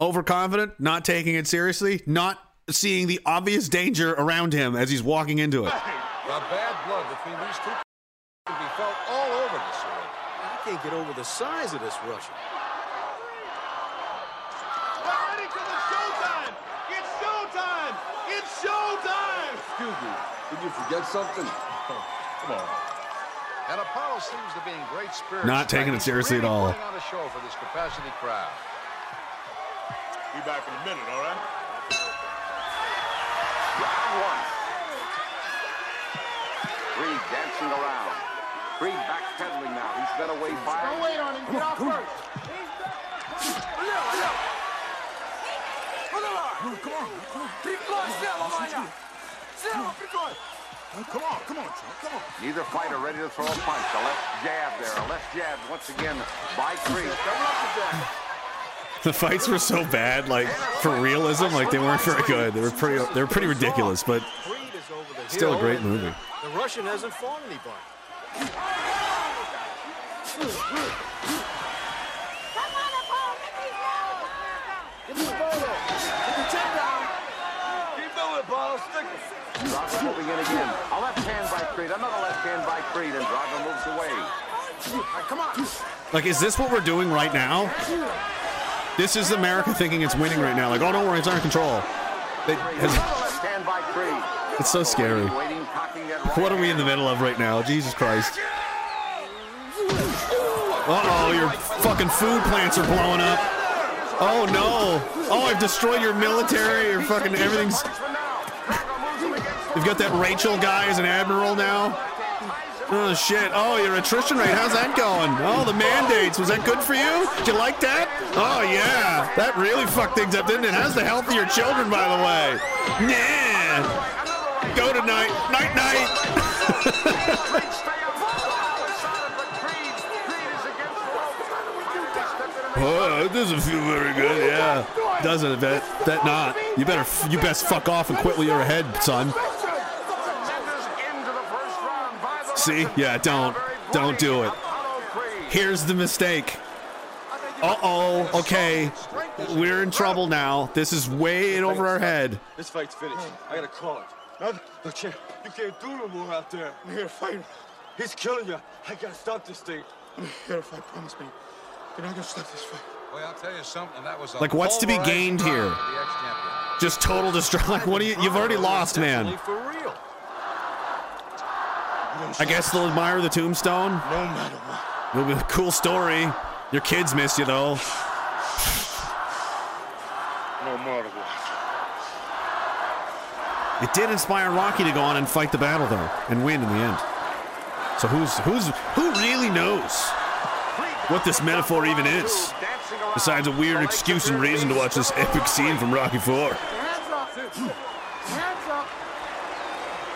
Overconfident, not taking it seriously, not seeing the obvious danger around him as he's walking into it. The bad blood between these two can be felt all over this ring. I can't get over the size of this Russian. We're ready for the showtime! It's showtime! It's showtime! Excuse me, did you forget something? Come on. And Apollo seems to be in great spirits. Not taking it seriously at all. On a show for this capacity crowd. Be back in a minute, all right? Round one. Creed dancing around. Creed backpedaling now. He's been away five. Don't wait on him. Get off first. Come on, come on, come on. Come on, Trump, come on. Neither fighter ready to throw a punch. A left jab there. A left jab once again by Creed. The fights were so bad, like for realism, like they weren't very good. They were pretty, they were pretty ridiculous, but Creed is over the still a great movie. The Russian hasn't fought anybody. Keep moving, Apollo. Stick it. Drago moving in again. A left hand by Creed. Another left hand by Creed. And Drago moves away. come on. Like, is this what we're doing right now? This is America thinking it's winning right now. Like, oh, don't worry, it's under control. It has- Another left hand by Creed. it's so scary. Waiting, cocking that right What are we in the middle of right now? Jesus Christ. Uh oh, your fucking food plants are blowing up. Oh no. Oh, I've destroyed your military. Your fucking everything's. You've got that Rachel guy as an admiral now. Oh shit! Oh, your attrition rate. How's that going? Oh, the mandates. Was that good for you? Did you like that? Oh yeah, that really fucked things up, didn't it? How's the health of your children, by the way? Nah. Go tonight. Night night. Oh, it doesn't feel very good. Yeah, doesn't it? Bet that not. You better, you best fuck off and quit while you're ahead, son. See? Yeah, don't, don't do it. Here's the mistake. Uh oh. Okay, we're in trouble now. This is way in over our head. This fight's finished. I gotta call it. No, no, Chip, you can't do no more out there. I'm here to fight. He's killing you. I gotta stop this thing. I'm here to fight. Promise me. You're not gonna stop this fight. Well, I'll tell you something. That was Like, what's to be gained here? for the ex-champion. Just total destruction. Like, what do you? You've already lost, man. For real. I guess they'll admire the tombstone. No matter what. It'll be a cool story. Your kids miss you though. No matter what. It did inspire Rocky to go on and fight the battle though, and win in the end. So who's who's who really knows what this metaphor even is? Besides a weird excuse and reason to watch this epic scene from Rocky Four. Hands up. Hands up.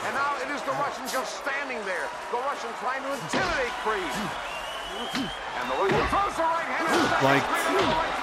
And now it is the Russian just standing there. The Russian trying to intimidate Creed. And the throws the right hand. Like-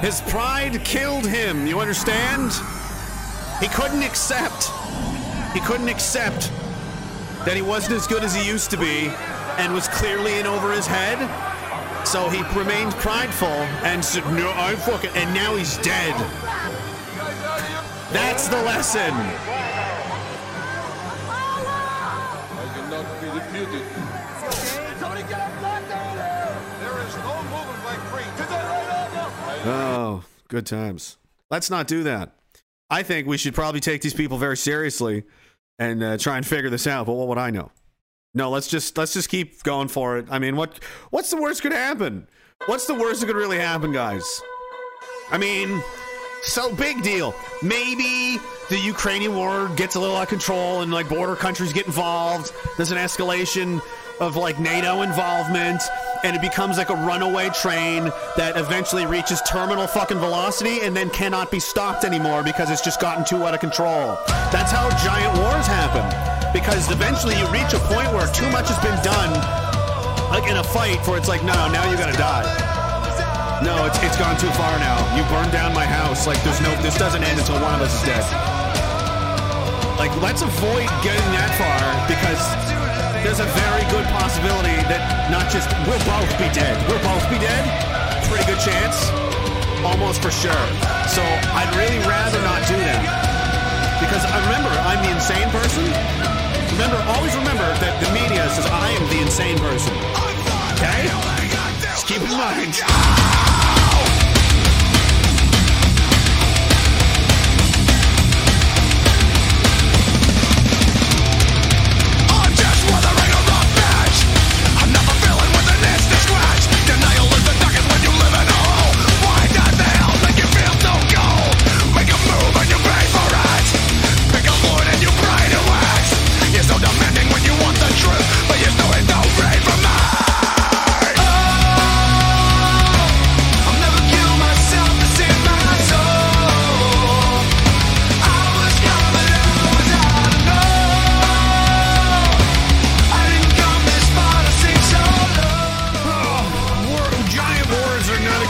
His pride killed him, you understand? He couldn't accept. He couldn't accept that he wasn't as good as he used to be and was clearly in over his head. So he remained prideful and said, No, I'm fucking. And now he's dead. That's the lesson. Good times. Let's not do that. I think we should probably take these people very seriously and uh, try and figure this out. But what would I know? No, let's just let's just keep going for it. I mean, what what's the worst could happen? What's the worst that could really happen, guys? I mean, so big deal. Maybe the Ukrainian war gets a little out of control and like border countries get involved. There's an escalation of like NATO involvement and it becomes like a runaway train that eventually reaches terminal fucking velocity and then cannot be stopped anymore because it's just gotten too out of control. That's how giant wars happen. Because eventually you reach a point where too much has been done like in a fight where it's like no, now you gotta die. No, it's it's gone too far now. You burned down my house. Like there's no this doesn't end until one of us is dead. Like let's avoid getting that far because there's a very good possibility that not just we'll both be dead. We'll both be dead. Pretty good chance. Almost for sure. So I'd really rather not do that. Because I remember I'm the insane person. Remember, always remember that the media says I am the insane person. Okay? Just keep in mind.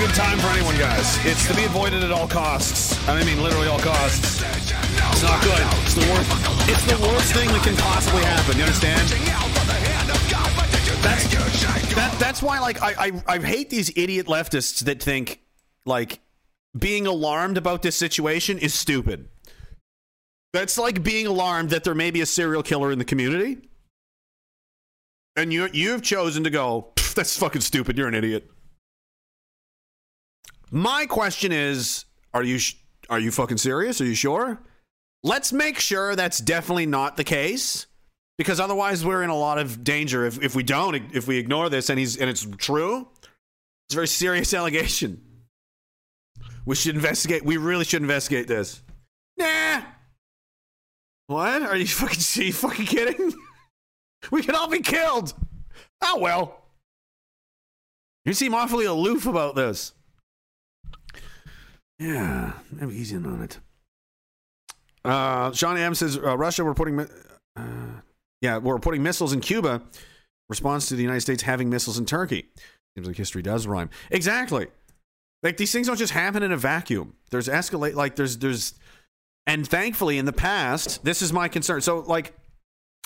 Good time for anyone, guys. It's to be avoided at all costs. I mean, literally all costs. It's not good. It's the worst. It's the worst thing that can possibly happen. You understand? That's that, That's why, like, I, I I hate these idiot leftists that think like being alarmed about this situation is stupid. That's like being alarmed that there may be a serial killer in the community. And you you've chosen to go, that's fucking stupid. You're an idiot. My question is, are you sh- are you fucking serious? Are you sure? Let's make sure that's definitely not the case. Because otherwise we're in a lot of danger if, if we don't if we ignore this and he's and it's true. It's a very serious allegation. We should investigate. We really should investigate this. Nah. What? Are you fucking are you fucking kidding? we could all be killed. Oh well. You seem awfully aloof about this. Yeah, maybe he's in on it. Uh, Sean M says uh, Russia we're putting, uh, yeah, we're putting missiles in Cuba. Response to the United States having missiles in Turkey. Seems like history does rhyme. Exactly. Like these things don't just happen in a vacuum. There's escalate. Like there's there's, and thankfully in the past, this is my concern. So like,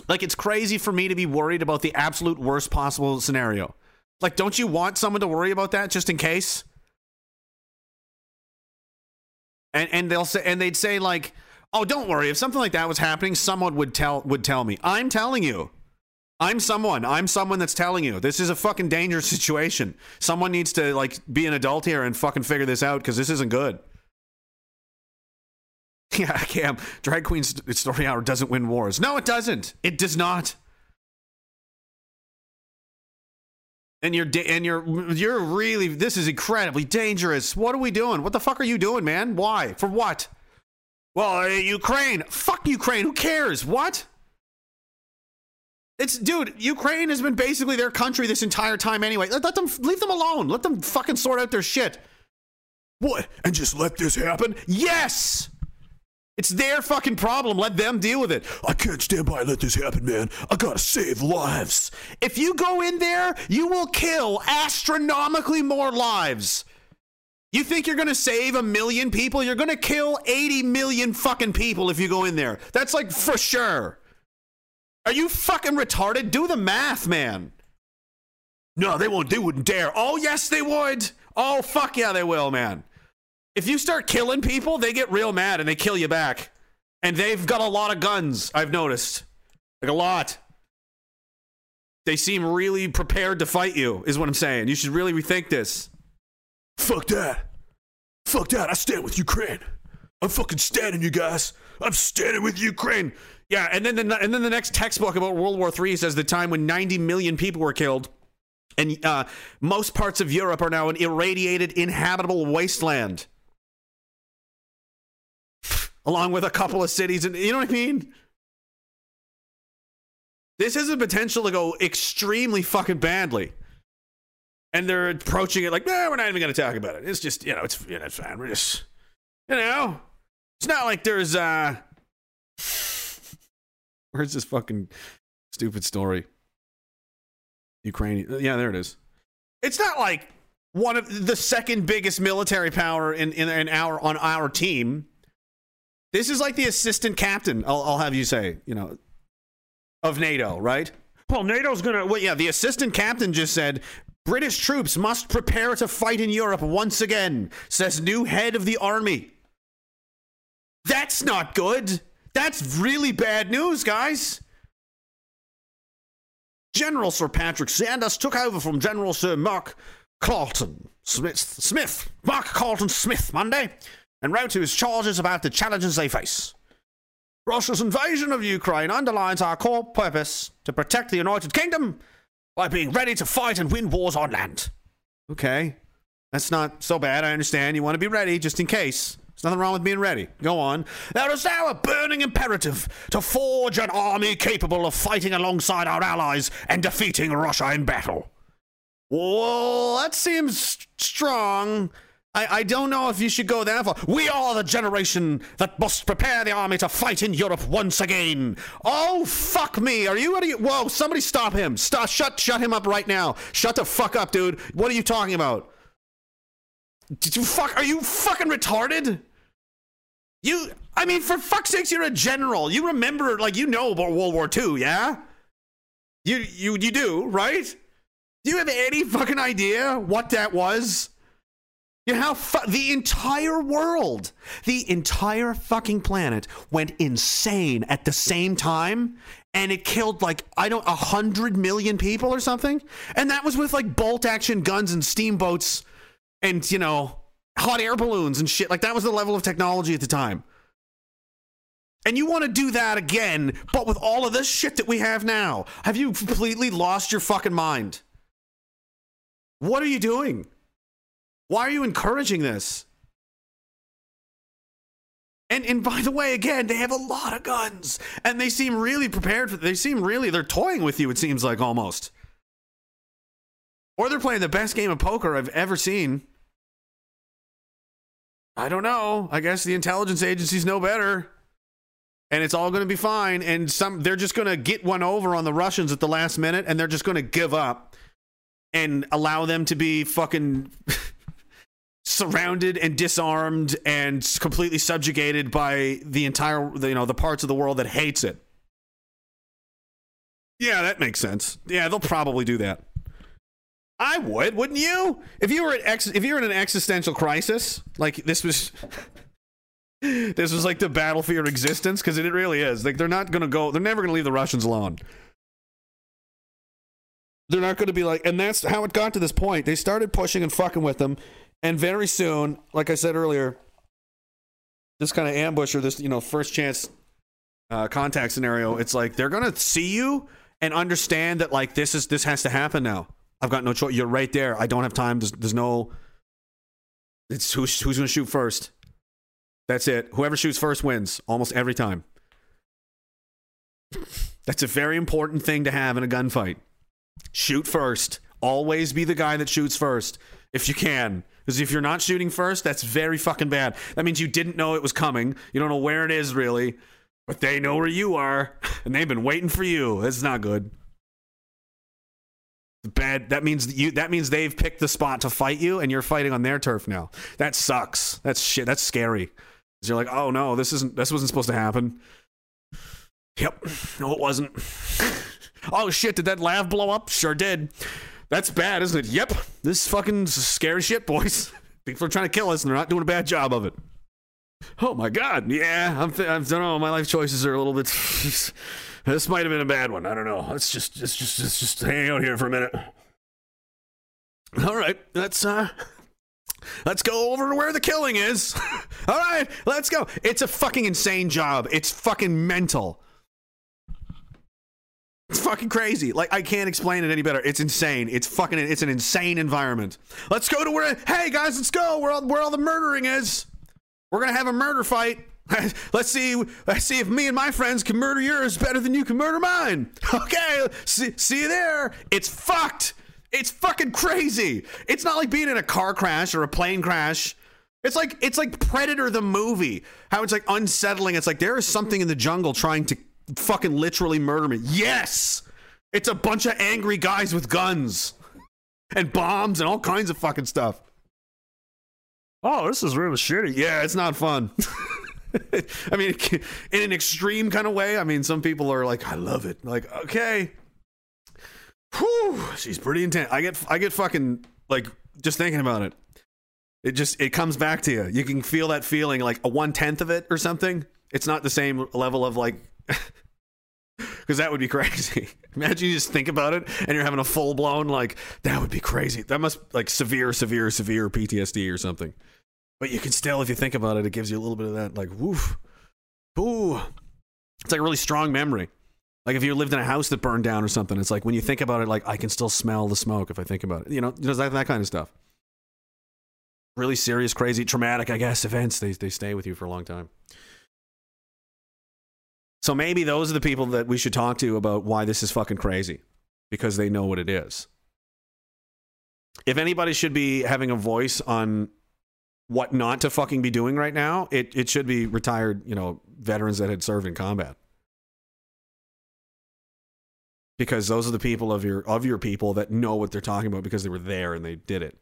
like it's crazy for me to be worried about the absolute worst possible scenario. Like, don't you want someone to worry about that just in case? And and they'll say and they'd say like oh don't worry. If something like that was happening someone would tell would tell me. I'm telling you. I'm someone. I'm someone that's telling you. This is a fucking dangerous situation. Someone needs to like be an adult here and fucking figure this out because this isn't good. Yeah cam drag queen story hour doesn't win wars. No it doesn't. It does not and you're and you're you're really this is incredibly dangerous. What are we doing? What the fuck are you doing, man? Why? For what? Well, uh, Ukraine. Fuck Ukraine. Who cares? What? It's dude. Ukraine has been basically their country this entire time anyway. Let, let them leave them alone. Let them fucking sort out their shit. What? And just let this happen? Yes. It's their fucking problem. Let them deal with it. I can't stand by and let this happen, man. I gotta save lives. If you go in there, you will kill astronomically more lives. You think you're gonna save a million people? You're gonna kill 80 million fucking people if you go in there. That's like for sure. Are you fucking retarded? Do the math, man. No, they won't. They wouldn't dare. Oh, yes, they would. Oh, fuck yeah, they will, man. If you start killing people, they get real mad and they kill you back. And they've got a lot of guns, I've noticed. Like a lot. They seem really prepared to fight you, is what I'm saying. You should really rethink this. Fuck that. Fuck that. I stand with Ukraine. I'm fucking standing, you guys. I'm standing with Ukraine. Yeah, and then the, and then the next textbook about World War III says the time when 90 million people were killed, and uh, most parts of Europe are now an irradiated, inhabitable wasteland along with a couple of cities and you know what I mean? This has the potential to go extremely fucking badly. And they're approaching it like, no, we're not even going to talk about it. It's just, you know, it's, you know, it's fine. We're just, you know, it's not like there's, uh, where's this fucking stupid story? Ukraine. Yeah, there it is. It's not like one of the second biggest military power in, in, in our, on our team this is like the assistant captain, I'll, I'll have you say, you know, of NATO, right? Well, NATO's gonna. Well, yeah, the assistant captain just said British troops must prepare to fight in Europe once again, says new head of the army. That's not good. That's really bad news, guys. General Sir Patrick Sanders took over from General Sir Mark Carleton Smith, Smith, Mark Carleton Smith Monday, and wrote to his charges about the challenges they face. Russia's invasion of Ukraine underlines our core purpose to protect the United Kingdom by being ready to fight and win wars on land. Okay. That's not so bad. I understand. You want to be ready just in case. There's nothing wrong with being ready. Go on. There is now a burning imperative to forge an army capable of fighting alongside our allies and defeating Russia in battle. Well, that seems strong. I, I don't know if you should go there for. We are the generation that must prepare the army to fight in Europe once again. Oh, fuck me. Are you, are whoa, somebody stop him. Stop, shut, shut him up right now. Shut the fuck up, dude. What are you talking about? Did you fuck, are you fucking retarded? You, I mean, for fuck's sakes, you're a general. You remember, like, you know about World War II, yeah? You, you, you do, right? Do you have any fucking idea what that was? You know how fu- the entire world, the entire fucking planet went insane at the same time, and it killed like I don't a hundred million people or something, and that was with like bolt action guns and steamboats, and you know hot air balloons and shit. Like that was the level of technology at the time. And you want to do that again, but with all of this shit that we have now? Have you completely lost your fucking mind? What are you doing? Why are you encouraging this? And and by the way, again, they have a lot of guns, and they seem really prepared for. They seem really they're toying with you. It seems like almost, or they're playing the best game of poker I've ever seen. I don't know. I guess the intelligence agencies know better. And it's all going to be fine. And some they're just going to get one over on the Russians at the last minute, and they're just going to give up and allow them to be fucking surrounded and disarmed and completely subjugated by the entire you know the parts of the world that hates it. Yeah that makes sense. Yeah they'll probably do that. I would wouldn't you? If you were at ex- if you were in an existential crisis like this was this was like the battle for your existence because it really is. Like they're not gonna go they're never gonna leave the russians alone. They're not going to be like, and that's how it got to this point. They started pushing and fucking with them, and very soon, like I said earlier, this kind of ambush or this, you know, first chance uh, contact scenario, it's like they're to see you and understand that like this is this has to happen now. I've got no choice. You're right there. I don't have time. There's, there's no. It's who's who's to shoot first. That's it. Whoever shoots first wins almost every time. That's a very important thing to have in a gunfight. Shoot first. Always be the guy that shoots first if you can. Because if you're not shooting first, that's very fucking bad. That means you didn't know it was coming. You don't know where it is really, but they know where you are, and they've been waiting for you. That's not good. Bad. That means you. That means they've picked the spot to fight you, and you're fighting on their turf now. That sucks. That's shit. That's scary. you're like, oh no, this isn't. This wasn't supposed to happen. Yep. No, it wasn't. oh shit! Did that lav blow up? Sure did. That's bad, isn't it? Yep. This is fucking scary shit, boys. People are trying to kill us, and they're not doing a bad job of it. Oh my god. Yeah, I'm. Th- I don't know. My life choices are a little bit. this might have been a bad one. I don't know. Let's just, let's just, let's just hang out here for a minute. All right. Let's uh. Let's go over to where the killing is. All right, let's go. It's a fucking insane job. It's fucking mental. It's fucking crazy. Like I can't explain it any better. It's insane. It's fucking. It's an insane environment. Let's go to where. Hey guys, let's go. Where all, where all the murdering is. We're gonna have a murder fight. let's see. Let's see if me and my friends can murder yours better than you can murder mine. Okay. See, see you there. It's fucked. It's fucking crazy. It's not like being in a car crash or a plane crash. It's like it's like Predator the movie. How it's like unsettling. It's like there is something in the jungle trying to fucking literally murder me. Yes. It's a bunch of angry guys with guns and bombs and all kinds of fucking stuff. Oh, this is really shitty. Yeah, it's not fun. I mean, in an extreme kind of way. I mean, some people are like, I love it. Like, okay. Whew, she's pretty intense. I get I get fucking like just thinking about it. It just it comes back to you. You can feel that feeling like a one tenth of it or something. It's not the same level of like because that would be crazy. Imagine you just think about it and you're having a full blown like that would be crazy. That must like severe, severe, severe PTSD or something. But you can still, if you think about it, it gives you a little bit of that like woof, ooh. It's like a really strong memory. Like if you lived in a house that burned down or something, it's like when you think about it, like I can still smell the smoke if I think about it. You know, there's that, that kind of stuff. Really serious, crazy, traumatic, I guess, events. They they stay with you for a long time. So maybe those are the people that we should talk to about why this is fucking crazy because they know what it is. If anybody should be having a voice on what not to fucking be doing right now, it, it should be retired, you know, veterans that had served in combat. Because those are the people of your of your people that know what they're talking about because they were there and they did it.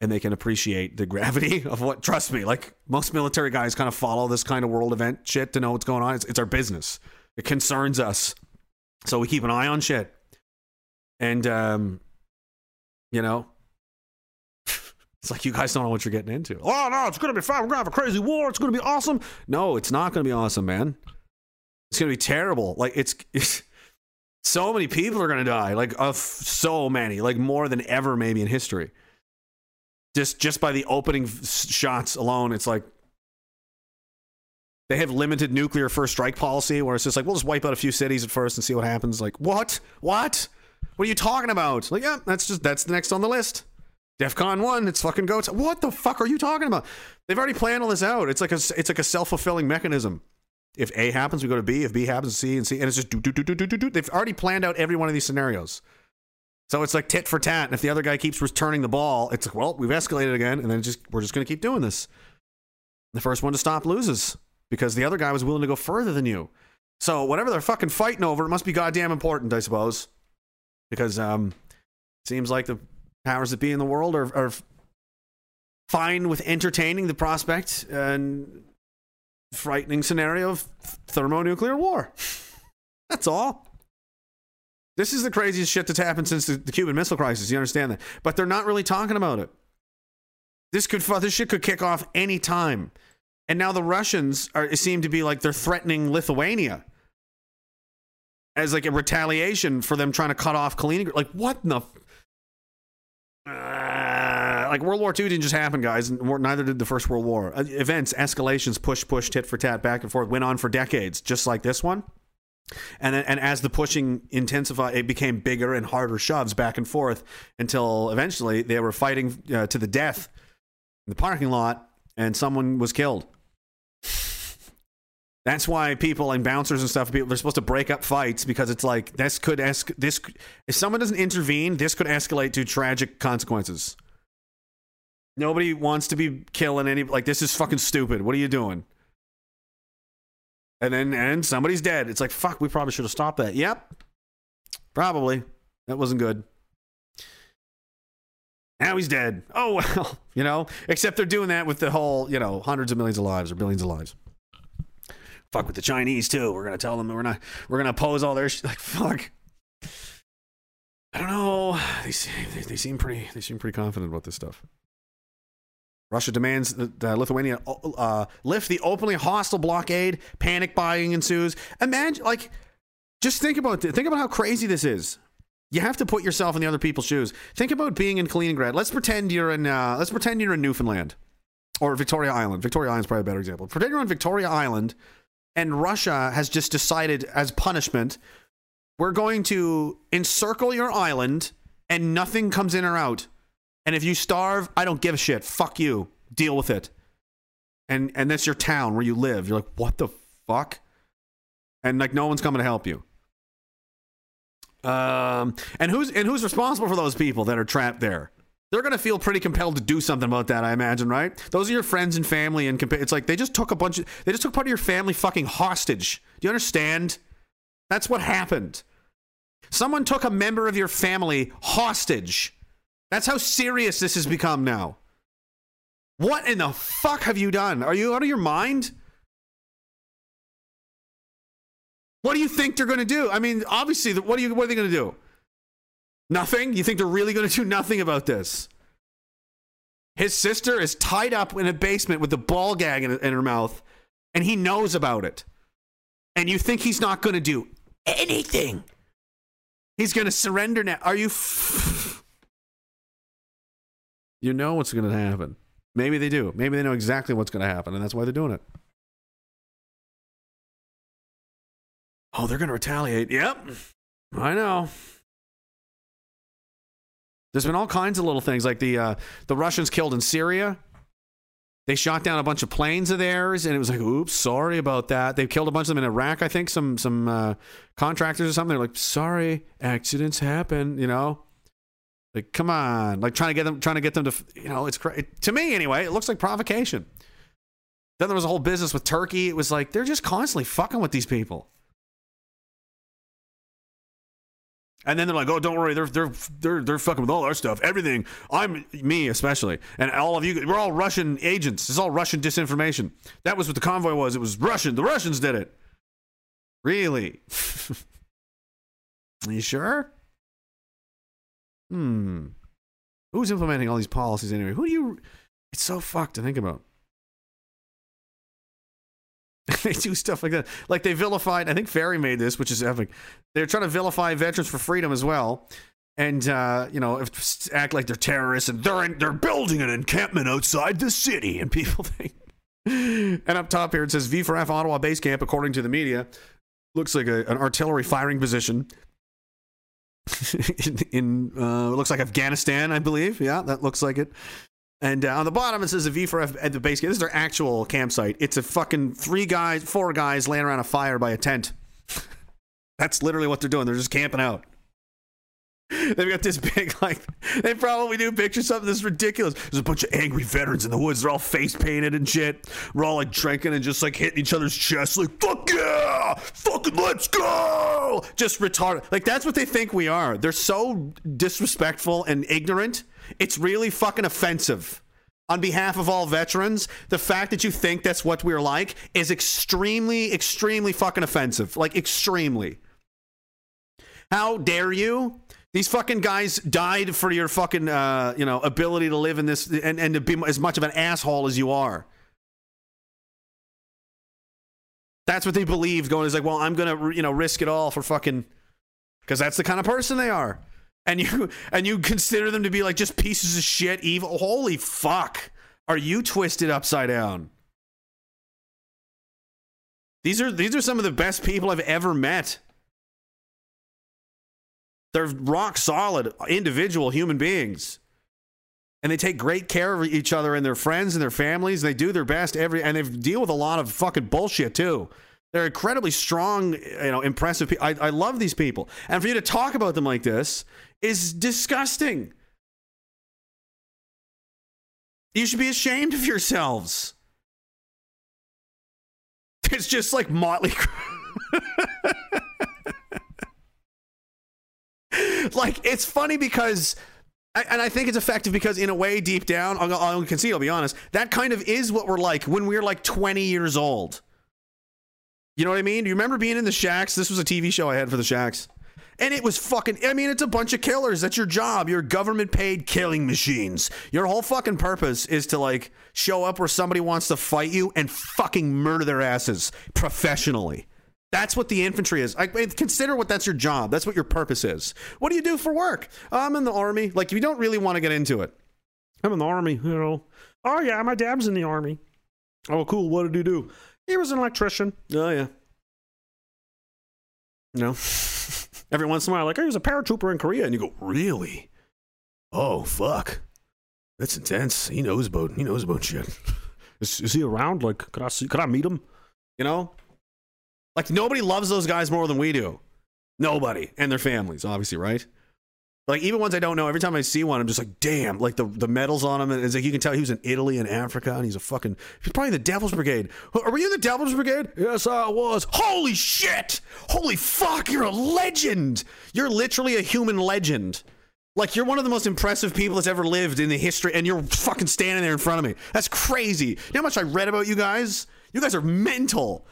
And they can appreciate the gravity of what trust me, like most military guys kind of follow this kind of world event shit to know what's going on. It's, it's our business. It concerns us. So we keep an eye on shit. And um you know, It's like you guys don't know what you're getting into. Oh no, it's gonna be fun. We're gonna have a crazy war. It's gonna be awesome. No, it's not gonna be awesome, man. It's gonna be terrible. Like it's, it's so many people are gonna die. Like of so many, like more than ever maybe in history. Just just by the opening shots alone, it's like they have limited nuclear first strike policy where it's just like we'll just wipe out a few cities at first and see what happens. Like what? What? What are you talking about? Like yeah, that's just that's the next on the list. DefCon one, it's fucking goats. What the fuck are you talking about? They've already planned all this out. It's like a it's like a self fulfilling mechanism. If A happens, we go to B. If B happens, C and C, and it's just do do do do do do do. They've already planned out every one of these scenarios. So it's like tit for tat. And if the other guy keeps returning the ball, it's like, well, we've escalated again, and then just we're just going to keep doing this. The first one to stop loses because the other guy was willing to go further than you. So whatever they're fucking fighting over, it must be goddamn important, I suppose. Because um, seems like the powers that be in the world are, are fine with entertaining the prospect and frightening scenario of thermonuclear war. That's all. This is the craziest shit that's happened since the, the Cuban Missile Crisis. You understand that? But they're not really talking about it. This could this shit could kick off any time, and now the Russians are seem to be like they're threatening Lithuania as like a retaliation for them trying to cut off Kaliningrad. Like what the f- uh, like World War II didn't just happen, guys, neither did the First World War. Uh, events, escalations, push, push, tit for tat, back and forth, went on for decades, just like this one. And and as the pushing intensified, it became bigger and harder shoves back and forth until eventually they were fighting uh, to the death in the parking lot, and someone was killed. That's why people and bouncers and stuff, people they're supposed to break up fights because it's like this could esc- this if someone doesn't intervene, this could escalate to tragic consequences. Nobody wants to be killing any like this is fucking stupid. What are you doing? And then and somebody's dead. It's like fuck, we probably should have stopped that. Yep. Probably. That wasn't good. Now he's dead. Oh well, you know, except they're doing that with the whole, you know, hundreds of millions of lives or billions of lives fuck with the Chinese too. We're gonna tell them we're not we're gonna oppose all their sh- like fuck. I don't know. They seem they, they seem pretty they seem pretty confident about this stuff. Russia demands that uh, Lithuania uh, lift the openly hostile blockade. Panic buying ensues. Imagine, like, just think about it. Think about how crazy this is. You have to put yourself in the other people's shoes. Think about being in Kaliningrad. Let's pretend you're in. Uh, let's pretend you're in Newfoundland or Victoria Island. Victoria Island's probably a better example. Pretend you're on Victoria Island and Russia has just decided as punishment, we're going to encircle your island and nothing comes in or out. And if you starve, I don't give a shit. Fuck you. Deal with it. And and that's your town where you live. You're like, what the fuck? And like no one's coming to help you. Um and who's and who's responsible for those people that are trapped there? They're to feel pretty compelled to do something about that, I imagine, right? Those are your friends and family, and compa- it's like they just took a bunch of, they just took part of your family fucking hostage. Do you understand? That's what happened. Someone took a member of your family hostage. That's how serious this has become now. What in the fuck have you done? Are you out of your mind? What do you think they're going to do? I mean, obviously, what are you? What are they going to do? Nothing? You think they're really going to do nothing about this? His sister is tied up in a basement with a ball gag in, in her mouth, and he knows about it. And you think he's not going to do anything? He's going to surrender now. Are you? F- you know what's going to happen. Maybe they do. Maybe they know exactly what's going to happen, and that's why they're doing it. Oh, they're going to retaliate. Yep. I know. There's been all kinds of little things like the uh, the Russians killed in Syria. They shot down a bunch of planes of theirs, and it was like, "Oops, sorry about that." They killed a bunch of them in Iraq, I think. Some some uh, contractors or something. They're like, "Sorry, accidents happen," you know. Like, come on, like trying to get them, trying to get them to, you know, it's cra- to me anyway. It looks like provocation. Then there was a whole business with Turkey. It was like they're just constantly fucking with these people. And then they're like, "Oh, don't worry, they're they're they're they're fucking with all our stuff, everything. I'm me especially, and all of you. We're all Russian agents. It's all Russian disinformation. That was what the convoy was. It was Russian. The Russians did it. Really? Are you sure? Hmm. Who's implementing all these policies anyway? Who do you? It's so fucked to think about. they do stuff like that. Like they vilified. I think Ferry made this, which is epic. They're trying to vilify veterans for freedom as well, and uh, you know, act like they're terrorists and they're in, they're building an encampment outside the city, and people think. And up top here it says V for F Ottawa base camp, according to the media, looks like a, an artillery firing position in, in uh, looks like Afghanistan, I believe. Yeah, that looks like it. And uh, on the bottom it says the V for F at the base camp. This is their actual campsite. It's a fucking three guys, four guys laying around a fire by a tent. That's literally what they're doing. They're just camping out. They've got this big, like, they probably do picture something that's ridiculous. There's a bunch of angry veterans in the woods. They're all face painted and shit. We're all like drinking and just like hitting each other's chests, like, fuck yeah! Fucking let's go! Just retarded. Like, that's what they think we are. They're so disrespectful and ignorant. It's really fucking offensive. On behalf of all veterans, the fact that you think that's what we're like is extremely, extremely fucking offensive. Like, extremely. How dare you? These fucking guys died for your fucking, uh, you know, ability to live in this and, and to be as much of an asshole as you are. That's what they believe. Going is like, well, I'm gonna, you know, risk it all for fucking, because that's the kind of person they are. And you and you consider them to be like just pieces of shit, evil. Holy fuck, are you twisted upside down? These are these are some of the best people I've ever met. They're rock solid individual human beings. And they take great care of each other and their friends and their families. And They do their best every and they deal with a lot of fucking bullshit too. They're incredibly strong, you know, impressive people. I, I love these people. And for you to talk about them like this is disgusting. You should be ashamed of yourselves. It's just like Motley like it's funny because and I think it's effective because, in a way, deep down, I'll, I'll concede, I'll be honest, that kind of is what we're like when we're like 20 years old. You know what I mean? Do you remember being in the Shacks? This was a TV show I had for the Shacks. And it was fucking, I mean, it's a bunch of killers. That's your job. You're government paid killing machines. Your whole fucking purpose is to like show up where somebody wants to fight you and fucking murder their asses professionally. That's what the infantry is. I consider what that's your job. That's what your purpose is. What do you do for work? I'm in the army. Like, you don't really want to get into it. I'm in the army, you know. Oh, yeah, my dad's in the army. Oh, cool. What did he do? He was an electrician. Oh, yeah. No. Every once in a while, like, he was a paratrooper in Korea. And you go, really? Oh, fuck. That's intense. He knows about, he knows about shit. Is, is he around? Like, could I see, could I meet him? You know? Like nobody loves those guys more than we do. Nobody and their families, obviously, right? Like even ones I don't know, every time I see one, I'm just like, damn! Like the the medals on him, and it's like you can tell he was in Italy and Africa, and he's a fucking. He's probably the Devil's Brigade. Are we in the Devil's Brigade? Yes, I was. Holy shit! Holy fuck! You're a legend. You're literally a human legend. Like you're one of the most impressive people that's ever lived in the history, and you're fucking standing there in front of me. That's crazy. You know how much I read about you guys? You guys are mental.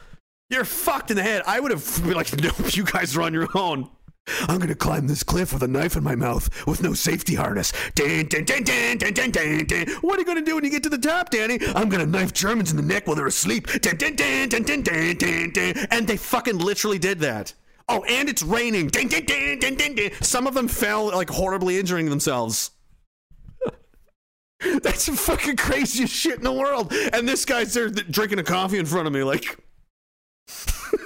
You're fucked in the head. I would have been like, nope, you guys are on your own. I'm gonna climb this cliff with a knife in my mouth with no safety harness. Dun, dun, dun, dun, dun, dun, dun, dun. What are you gonna do when you get to the top, Danny? I'm gonna knife Germans in the neck while they're asleep. Dun, dun, dun, dun, dun, dun, dun, dun. And they fucking literally did that. Oh, and it's raining. Dun, dun, dun, dun, dun, dun. Some of them fell like horribly injuring themselves. That's the fucking craziest shit in the world. And this guy's there drinking a coffee in front of me, like.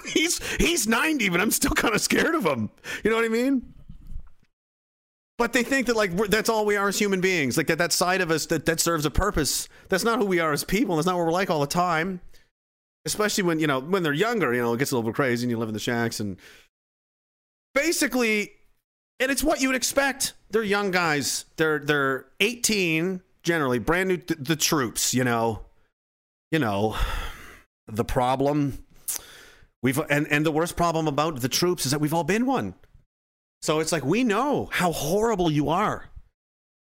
He's he's 90, but I'm still kind of scared of him. You know what I mean? But they think that like that's all we are as human beings. Like that that side of us that that serves a purpose. That's not who we are as people. That's not what we're like all the time. Especially when you know when they're younger. You know it gets a little bit crazy and you live in the shacks and basically, and it's what you would expect. They're young guys. They're they're 18 generally, brand new. Th- the troops. You know, you know, the problem We've and and the worst problem about the troops is that we've all been one. So it's like we know how horrible you are.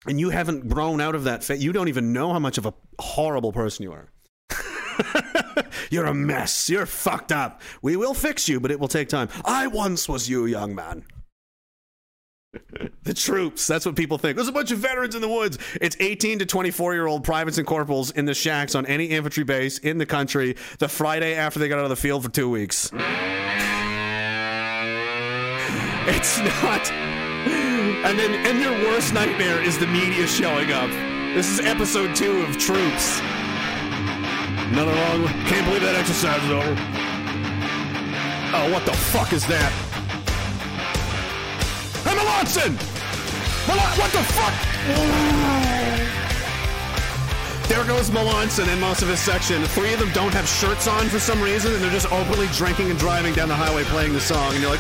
And you haven't grown out of that fa- you don't even know how much of a horrible person you are. You're a mess. You're fucked up. We will fix you, but it will take time. I once was you, young man. The troops. That's what people think. There's a bunch of veterans in the woods. It's 18 to 24 year old privates and corporals in the shacks on any infantry base in the country the Friday after they got out of the field for two weeks. It's not. And then, and your worst nightmare is the media showing up. This is episode two of Troops. Nothing wrong. Can't believe that exercise is over. Oh, what the fuck is that? Emma Watson! Mel- what the fuck? There goes Melanson in most of his section. Three of them don't have shirts on for some reason, and they're just openly drinking and driving down the highway playing the song. And you're like,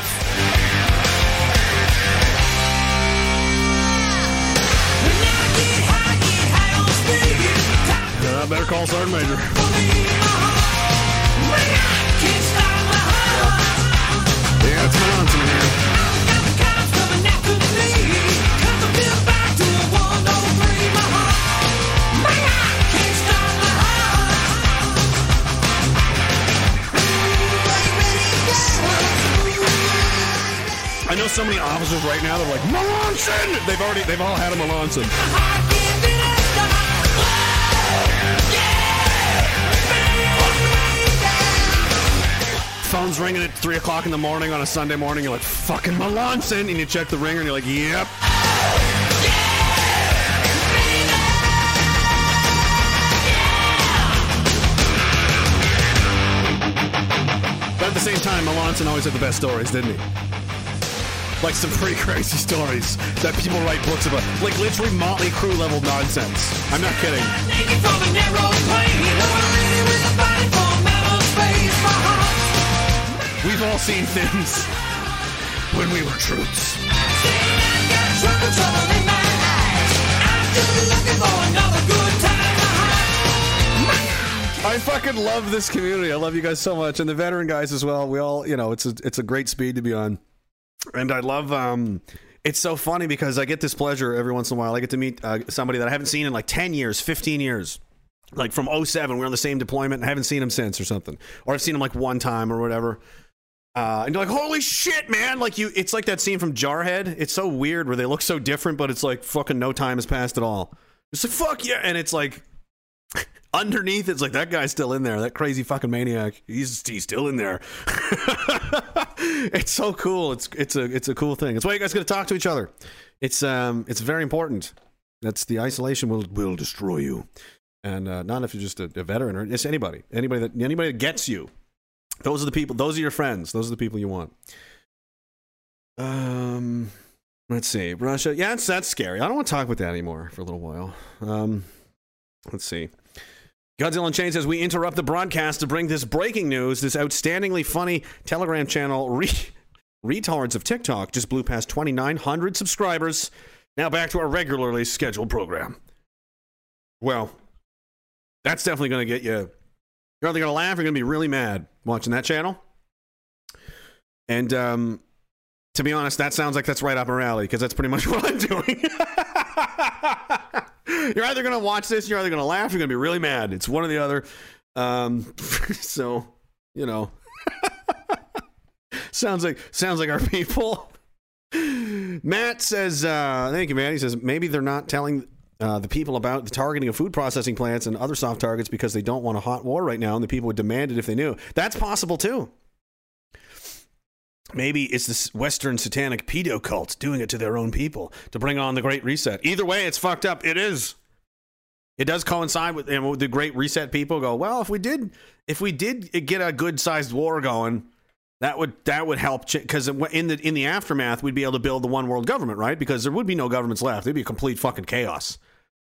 I uh, better call Sergeant Major. Yeah, it's Melanson know so many officers right now. They're like Melanson. They've already, they've all had a Melanson. Phone's ringing at three o'clock in the morning on a Sunday morning. You're like fucking Melanson, and you check the ringer, and you're like, yep. But at the same time, Melanson always had the best stories, didn't he? Like some pretty crazy stories that people write books about. Like literally Motley Crue level nonsense. I'm not kidding. We've all seen things when we were troops. I fucking love this community. I love you guys so much, and the veteran guys as well. We all, you know, it's a it's a great speed to be on, and I love. um It's so funny because I get this pleasure every once in a while. I get to meet uh, somebody that I haven't seen in like ten years, fifteen years. Like from 07, we're on the same deployment and I haven't seen him since or something. Or I've seen him like one time or whatever. Uh, and you're like, holy shit, man! Like you, it's like that scene from Jarhead. It's so weird where they look so different, but it's like fucking no time has passed at all. It's like fuck yeah, and it's like underneath, it's like that guy's still in there. That crazy fucking maniac. He's he's still in there. it's so cool. It's it's a it's a cool thing. It's why you guys got to talk to each other. It's um it's very important. That's the isolation will will destroy you, and uh, not if you're just a, a veteran or it's anybody anybody that anybody that gets you. Those are the people. Those are your friends. Those are the people you want. Um, let's see. Russia. Yeah, that's that's scary. I don't want to talk about that anymore for a little while. Um, let's see. Godzilla Chain says we interrupt the broadcast to bring this breaking news. This outstandingly funny Telegram channel, re- retards of TikTok, just blew past 2,900 subscribers. Now back to our regularly scheduled program. Well, that's definitely going to get you. You're either going to laugh or you're going to be really mad watching that channel. And um, to be honest, that sounds like that's right up our alley because that's pretty much what I'm doing. you're either to watch this, you're either to laugh, you're to be really mad. It's one or the other. Um, so, you know, sounds like sounds like our people. Matt says, uh, thank you, man. He says maybe they're not telling uh, the people about the targeting of food processing plants and other soft targets because they don't want a hot war right now, and the people would demand it if they knew. That's possible too. Maybe it's this Western satanic pedo cult doing it to their own people to bring on the Great Reset. Either way, it's fucked up. It is. It does coincide with, and with the Great Reset. People go, well, if we did, if we did get a good sized war going, that would that would help because in the in the aftermath we'd be able to build the one world government, right? Because there would be no governments left. It'd be complete fucking chaos.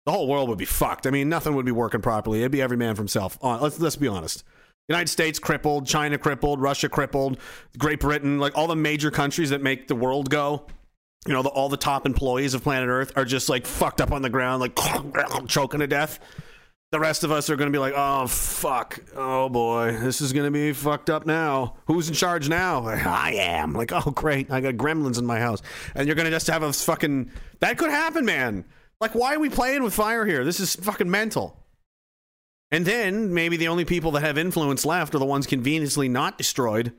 The whole world would be fucked. I mean, nothing would be working properly. It'd be every man for himself. Let's let's be honest. United States crippled, China crippled, Russia crippled, Great Britain, like all the major countries that make the world go. You know, the, all the top employees of planet Earth are just like fucked up on the ground, like choking to death. The rest of us are going to be like, oh, fuck. Oh, boy. This is going to be fucked up now. Who's in charge now? I am. Like, oh, great. I got gremlins in my house. And you're going to just have a fucking. That could happen, man. Like, why are we playing with fire here? This is fucking mental. And then maybe the only people that have influence left are the ones conveniently not destroyed.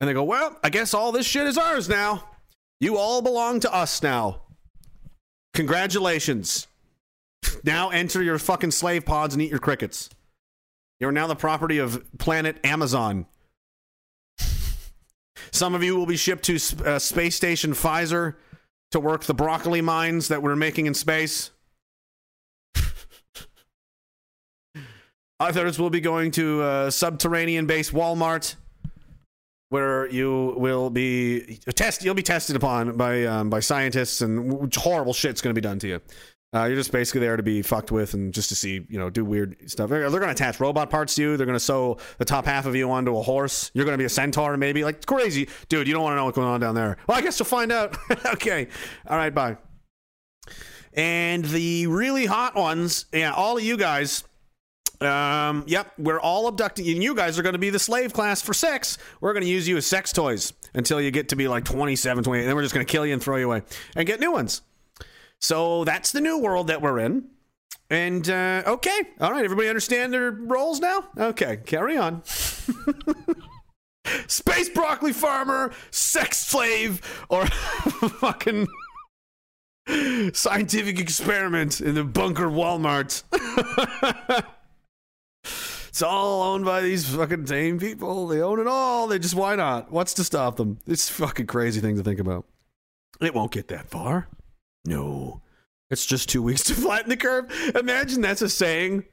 And they go, well, I guess all this shit is ours now. You all belong to us now. Congratulations. Now enter your fucking slave pods and eat your crickets. You're now the property of planet Amazon. Some of you will be shipped to uh, space station Pfizer to work the broccoli mines that we're making in space. Others will be going to uh, subterranean base Walmart, where you will be test. You'll be tested upon by um, by scientists, and horrible shit's going to be done to you. Uh, you're just basically there to be fucked with and just to see, you know, do weird stuff. They're, they're going to attach robot parts to you. They're going to sew the top half of you onto a horse. You're going to be a centaur, maybe. Like, it's crazy. Dude, you don't want to know what's going on down there. Well, I guess you'll find out. okay. All right, bye. And the really hot ones, yeah, all of you guys, um, yep, we're all abducting. And you guys are going to be the slave class for sex. We're going to use you as sex toys until you get to be like 27, 28. Then we're just going to kill you and throw you away and get new ones. So that's the new world that we're in. And uh, okay, all right, everybody understand their roles now? Okay, carry on. Space broccoli farmer, sex slave, or fucking scientific experiment in the bunker Walmart. it's all owned by these fucking same people. They own it all. They just why not? What's to stop them? It's a fucking crazy thing to think about. It won't get that far. No. It's just two weeks to flatten the curve. Imagine that's a saying.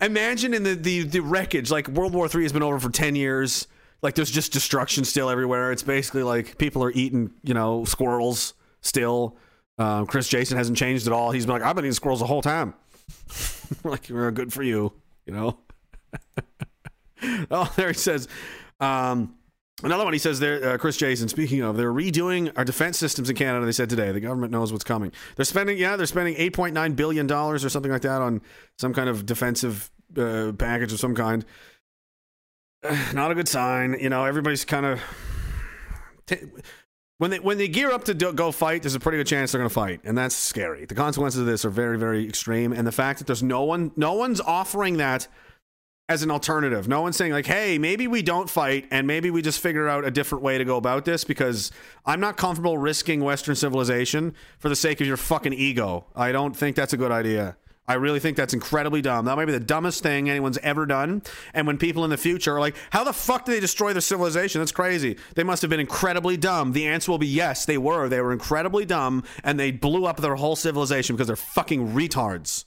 Imagine in the, the, the wreckage, like World War III has been over for 10 years. Like there's just destruction still everywhere. It's basically like people are eating, you know, squirrels still. Um, Chris Jason hasn't changed at all. He's been like, I've been eating squirrels the whole time. like, good for you, you know? oh, there he says, um, Another one, he says there, uh, Chris Jason, speaking of, they're redoing our defense systems in Canada, they said today. The government knows what's coming. They're spending, yeah, they're spending $8.9 billion or something like that on some kind of defensive uh, package of some kind. not a good sign. You know, everybody's kind of. T- when they when they gear up to do, go fight, there's a pretty good chance they're going to fight, and that's scary. The consequences of this are very, very extreme, and the fact that there's no one, no one's offering that as an alternative. No one's saying like, "Hey, maybe we don't fight and maybe we just figure out a different way to go about this because I'm not comfortable risking western civilization for the sake of your fucking ego." I don't think that's a good idea. I really think that's incredibly dumb. That might be the dumbest thing anyone's ever done. And when people in the future are like, "How the fuck did they destroy their civilization?" That's crazy. They must have been incredibly dumb. The answer will be yes, they were. They were incredibly dumb and they blew up their whole civilization because they're fucking retards.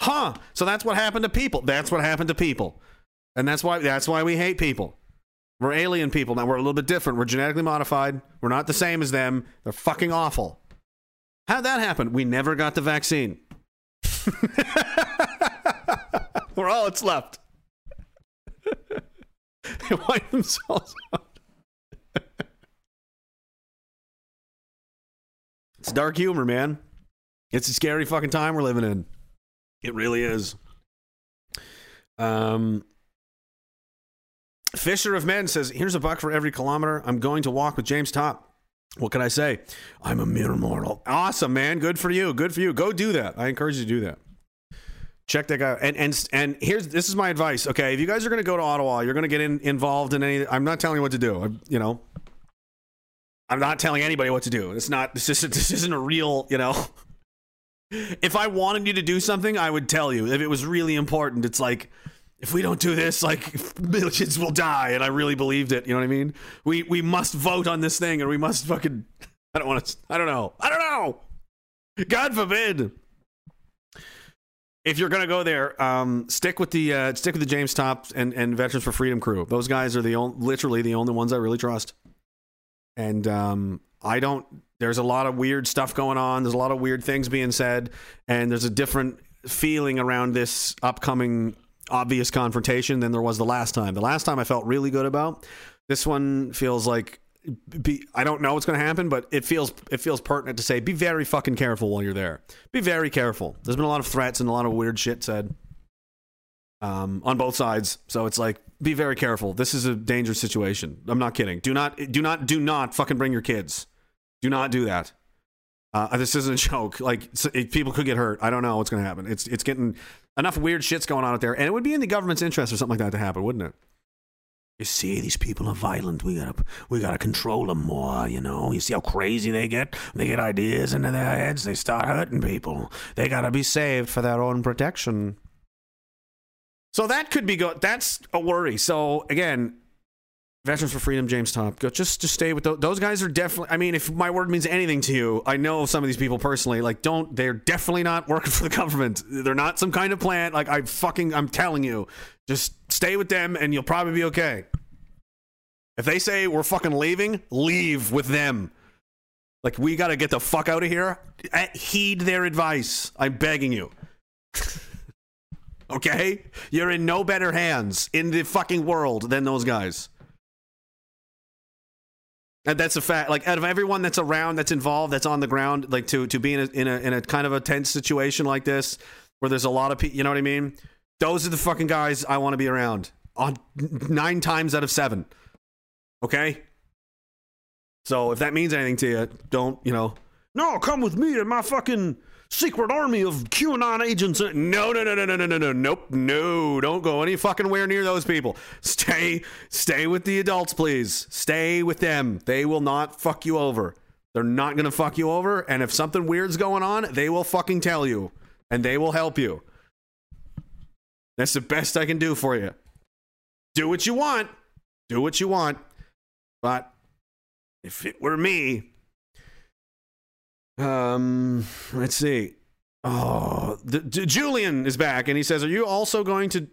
Huh. So that's what happened to people. That's what happened to people. And that's why that's why we hate people. We're alien people now. We're a little bit different. We're genetically modified. We're not the same as them. They're fucking awful. How'd that happen? We never got the vaccine. We're all that's left. they wipe themselves out. it's dark humor, man. It's a scary fucking time we're living in. It really is. Um, Fisher of Men says, "Here's a buck for every kilometer. I'm going to walk with James Topp. What can I say? I'm a mere mortal. Awesome, man. Good for you. Good for you. Go do that. I encourage you to do that. Check that guy. And and and here's this is my advice. Okay, if you guys are going to go to Ottawa, you're going to get in, involved in any. I'm not telling you what to do. I, you know, I'm not telling anybody what to do. It's not. This isn't. This isn't a real. You know." If I wanted you to do something, I would tell you. If it was really important, it's like if we don't do this, like millions will die, and I really believed it. You know what I mean? We we must vote on this thing, and we must fucking. I don't want to. I don't know. I don't know. God forbid. If you're gonna go there, um, stick with the uh, stick with the James Topp and, and Veterans for Freedom crew. Those guys are the only, literally the only ones I really trust. And um, I don't there's a lot of weird stuff going on. There's a lot of weird things being said, and there's a different feeling around this upcoming obvious confrontation than there was the last time. The last time I felt really good about. This one feels like be, I don't know what's going to happen, but it feels it feels pertinent to say be very fucking careful while you're there. Be very careful. There's been a lot of threats and a lot of weird shit said um, on both sides, so it's like be very careful. This is a dangerous situation. I'm not kidding. Do not do not do not fucking bring your kids. Do not do that. Uh, this isn't a joke. Like it, people could get hurt. I don't know what's going to happen. It's it's getting enough weird shit's going on out there, and it would be in the government's interest or something like that to happen, wouldn't it? You see, these people are violent. We gotta, we gotta control them more. You know, you see how crazy they get. They get ideas into their heads. They start hurting people. They gotta be saved for their own protection. So that could be good. That's a worry. So again, Veterans for Freedom, James Topp. Go, just, just stay with those. Those guys are definitely. I mean, if my word means anything to you, I know some of these people personally. Like, don't. They're definitely not working for the government. They're not some kind of plant. Like, I fucking. I'm telling you, just stay with them, and you'll probably be okay. If they say we're fucking leaving, leave with them. Like, we got to get the fuck out of here. Heed their advice. I'm begging you. okay? You're in no better hands in the fucking world than those guys. And that's a fact. Like out of everyone that's around, that's involved, that's on the ground, like to to be in a in a in a kind of a tense situation like this, where there's a lot of people. You know what I mean? Those are the fucking guys I want to be around. On nine times out of seven. Okay. So if that means anything to you, don't you know? No, come with me and my fucking secret army of QAnon agents. No, no, no, no, no, no, no, no, nope, no. Don't go any fucking where near those people. Stay, stay with the adults, please. Stay with them. They will not fuck you over. They're not gonna fuck you over. And if something weird's going on, they will fucking tell you, and they will help you. That's the best I can do for you. Do what you want. Do what you want. But if it were me, um, let's see. Oh, the, the- Julian is back, and he says, "Are you also going to?"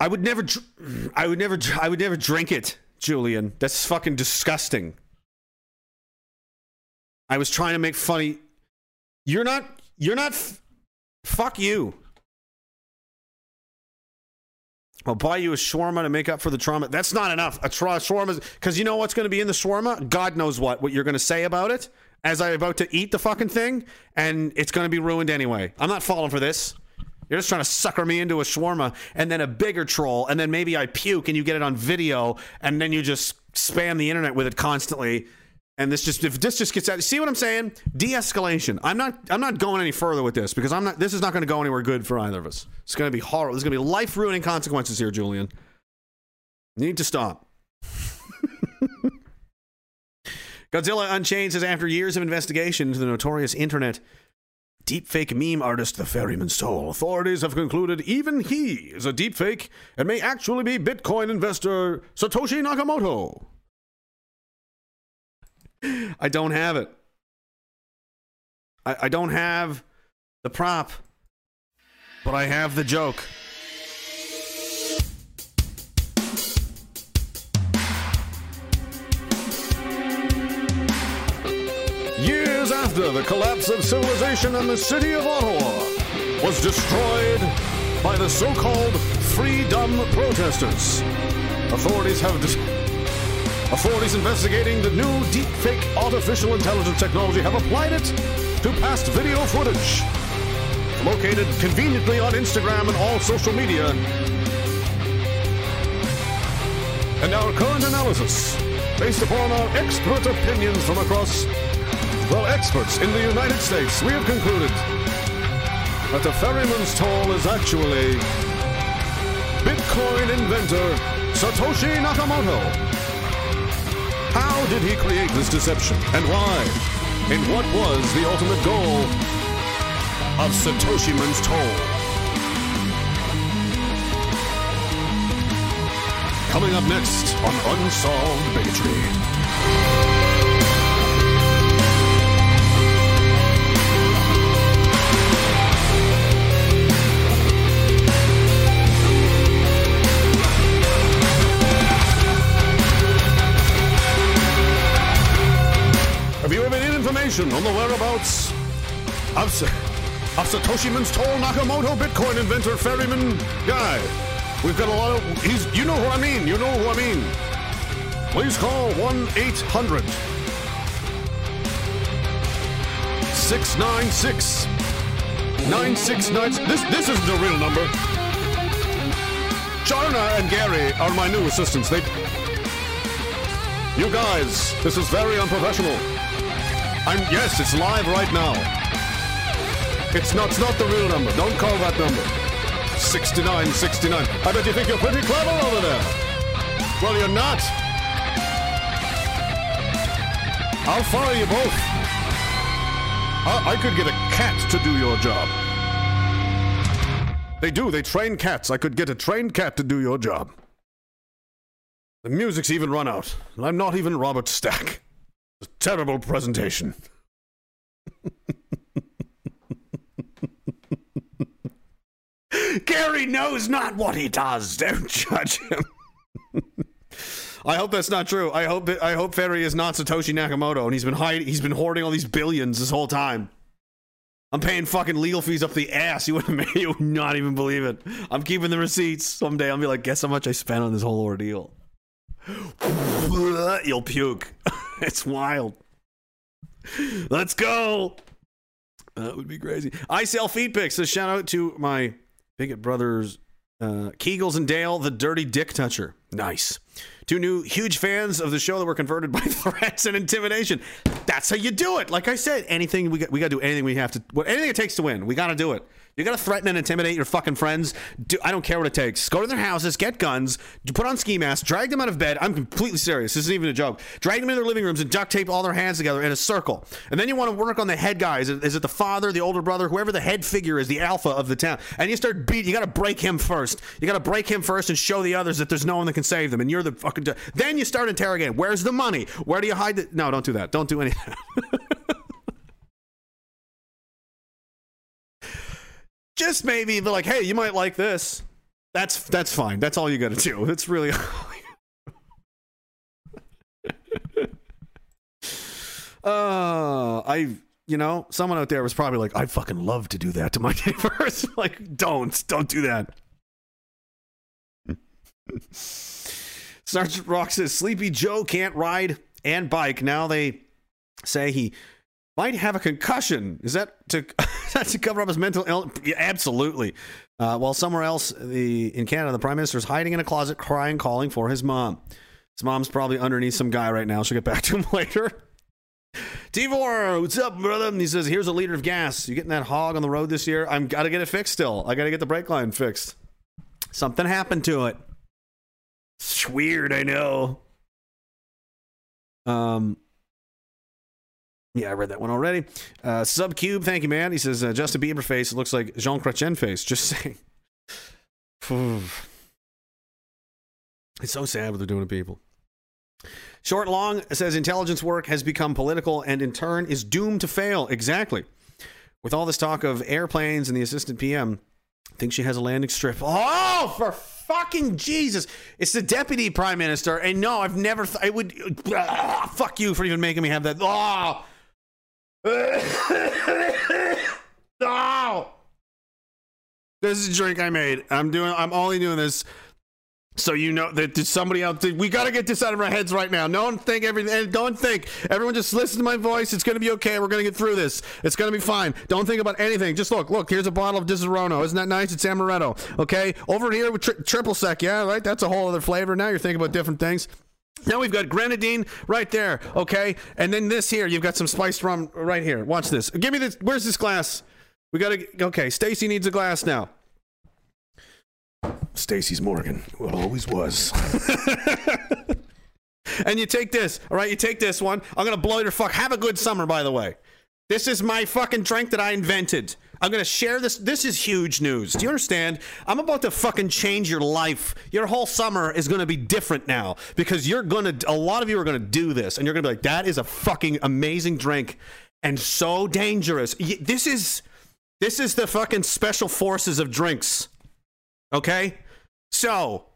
I would never. I would never. I would never drink it, Julian. That's fucking disgusting. I was trying to make funny. You're not. You're not. f- Fuck you. I'll buy you a shawarma to make up for the trauma. That's not enough. A tra- shawarma, because you know what's going to be in the shawarma? God knows what. What you're going to say about it as I'm about to eat the fucking thing, and it's going to be ruined anyway. I'm not falling for this. You're just trying to sucker me into a shawarma and then a bigger troll, and then maybe I puke and you get it on video, and then you just spam the internet with it constantly. And this just if this just gets out, see what I'm saying? De-escalation. I'm not I'm not going any further with this because I'm not. This is not going to go anywhere good for either of us. It's going to be horrible. There's going to be life ruining consequences here, Julian. You need to stop. Godzilla Unchained says after years of investigation into the notorious internet deepfake meme artist the ferryman Soul, authorities have concluded even he is a deepfake and may actually be Bitcoin investor Satoshi Nakamoto. I don't have it. I, I don't have the prop, but I have the joke. Years after the collapse of civilization and the city of Ottawa was destroyed by the so called freedom protesters, authorities have. Dis- authorities investigating the new deepfake artificial intelligence technology have applied it to past video footage. Located conveniently on Instagram and all social media. And our current analysis, based upon our expert opinions from across well, experts in the United States, we have concluded that the ferryman's toll is actually Bitcoin inventor Satoshi Nakamoto. How did he create this deception and why? And what was the ultimate goal of Satoshi Man's toll? Coming up next on Unsolved Bigotry. Information on the whereabouts of, of Satoshi Toll Nakamoto, Bitcoin inventor, ferryman guy? We've got a lot of. He's. You know who I mean. You know who I mean. Please call 1 800 696 969. This, this isn't a real number. Charna and Gary are my new assistants. They. You guys, this is very unprofessional. I'm yes, it's live right now. It's not, it's not the real number. Don't call that number. 6969. I bet you think you're pretty clever over there. Well, you're not. I'll fire you both. I, I could get a cat to do your job. They do. They train cats. I could get a trained cat to do your job. The music's even run out, and I'm not even Robert Stack. A terrible presentation. Gary knows not what he does. Don't judge him. I hope that's not true. I hope that, I hope Ferry is not Satoshi Nakamoto, and he's been hiding. He's been hoarding all these billions this whole time. I'm paying fucking legal fees up the ass. You wouldn't, you would not even believe it. I'm keeping the receipts. Someday I'll be like, guess how much I spent on this whole ordeal. You'll puke. it's wild. Let's go. That would be crazy. I sell feed pics. So shout out to my bigot brothers, uh, Kegels and Dale, the dirty dick toucher. Nice. Two new huge fans of the show that were converted by threats and intimidation. That's how you do it. Like I said, anything we got, we got to do anything we have to, what, anything it takes to win. We got to do it. You got to threaten and intimidate your fucking friends. Do, I don't care what it takes. Go to their houses, get guns, put on ski masks, drag them out of bed. I'm completely serious. This isn't even a joke. Drag them into their living rooms and duct tape all their hands together in a circle. And then you want to work on the head guy. Is it, is it the father, the older brother, whoever the head figure is, the alpha of the town? And you start beat. You got to break him first. You got to break him first and show the others that there's no one that can save them. And you're the fucking. Then you start interrogating. Where's the money? Where do you hide it? No, don't do that. Don't do anything. just maybe be like, hey, you might like this. That's that's fine. That's all you got to do. It's really. uh, I you know someone out there was probably like, I'd fucking love to do that to my neighbors. like, don't don't do that. Sergeant Rock says Sleepy Joe can't ride and bike. Now they say he might have a concussion. Is that to that to cover up his mental illness? Yeah, absolutely. Uh, while somewhere else, the in Canada, the prime minister is hiding in a closet, crying, calling for his mom. His mom's probably underneath some guy right now. She'll get back to him later. Tivor, what's up, brother? And he says, "Here's a liter of gas. You getting that hog on the road this year? I'm got to get it fixed. Still, I got to get the brake line fixed. Something happened to it. It's weird, I know. Um, yeah, I read that one already. Uh, Subcube, thank you, man. He says uh, Justin Bieber face It looks like Jean Chrétien face. Just saying. it's so sad what they're doing to people. Short Long says intelligence work has become political and in turn is doomed to fail. Exactly. With all this talk of airplanes and the assistant PM, I think she has a landing strip. Oh, for fucking Jesus! It's the deputy prime minister, and no, I've never. Th- I would. Uh, fuck you for even making me have that. Oh. no. This is a drink I made. I'm doing. I'm only doing this so you know that somebody else. We got to get this out of our heads right now. No one think everything. Don't think. Everyone just listen to my voice. It's to be okay. We're to get through this. It's to be fine. Don't think about anything. Just look. Look. Here's a bottle of Disaronno. Isn't that nice? It's amaretto. Okay. Over here with tri- triple sec. Yeah, right. That's a whole other flavor. Now you're thinking about different things. Now we've got grenadine right there, okay? And then this here, you've got some spiced rum right here. Watch this. Give me this. Where's this glass? We got to. Okay, Stacy needs a glass now. Stacy's Morgan. Well, always was. and you take this, all right? You take this one. I'm gonna blow your fuck. Have a good summer, by the way. This is my fucking drink that I invented. I'm gonna share this. This is huge news. Do you understand? I'm about to fucking change your life. Your whole summer is gonna be different now because you're gonna. A lot of you are gonna do this, and you're gonna be like, "That is a fucking amazing drink, and so dangerous." This is. This is the fucking special forces of drinks. Okay? So,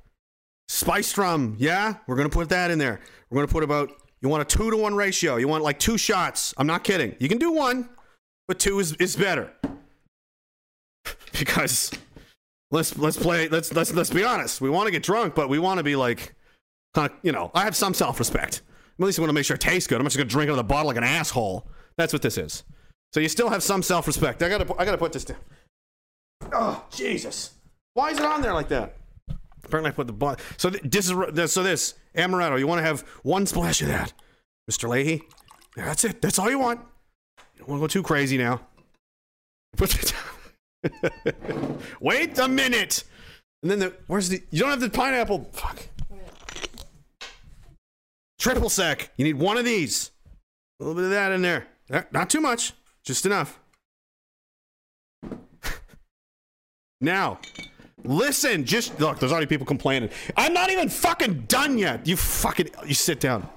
spiced rum, yeah? We're going to put that in there. We're going to put about, you want a two to one ratio. You want like two shots. I'm not kidding. You can do one, but two is, is better. because let's let's play let's let's let's be honest. We want to get drunk, but we want to be like you know, I have some self-respect. At least I want to make sure it tastes good. I'm not just to drink out of the bottle like an asshole. That's what this is. So you still have some self-respect. I got to I got to put this down. Oh, Jesus. Why is it on there like that? Apparently, I put the bottle. So th- this is so this amaretto. You want to have one splash of that, Mr. Lahey. That's it. That's all you want. You don't want to go too crazy now. Put the- Wait a minute. And then the where's the? You don't have the pineapple. Fuck. Triple sec. You need one of these. A little bit of that in there. Eh, Not too much. Just enough. now, listen. Just look. There's already people complaining. I'm not even fucking done yet. You fucking. You sit down.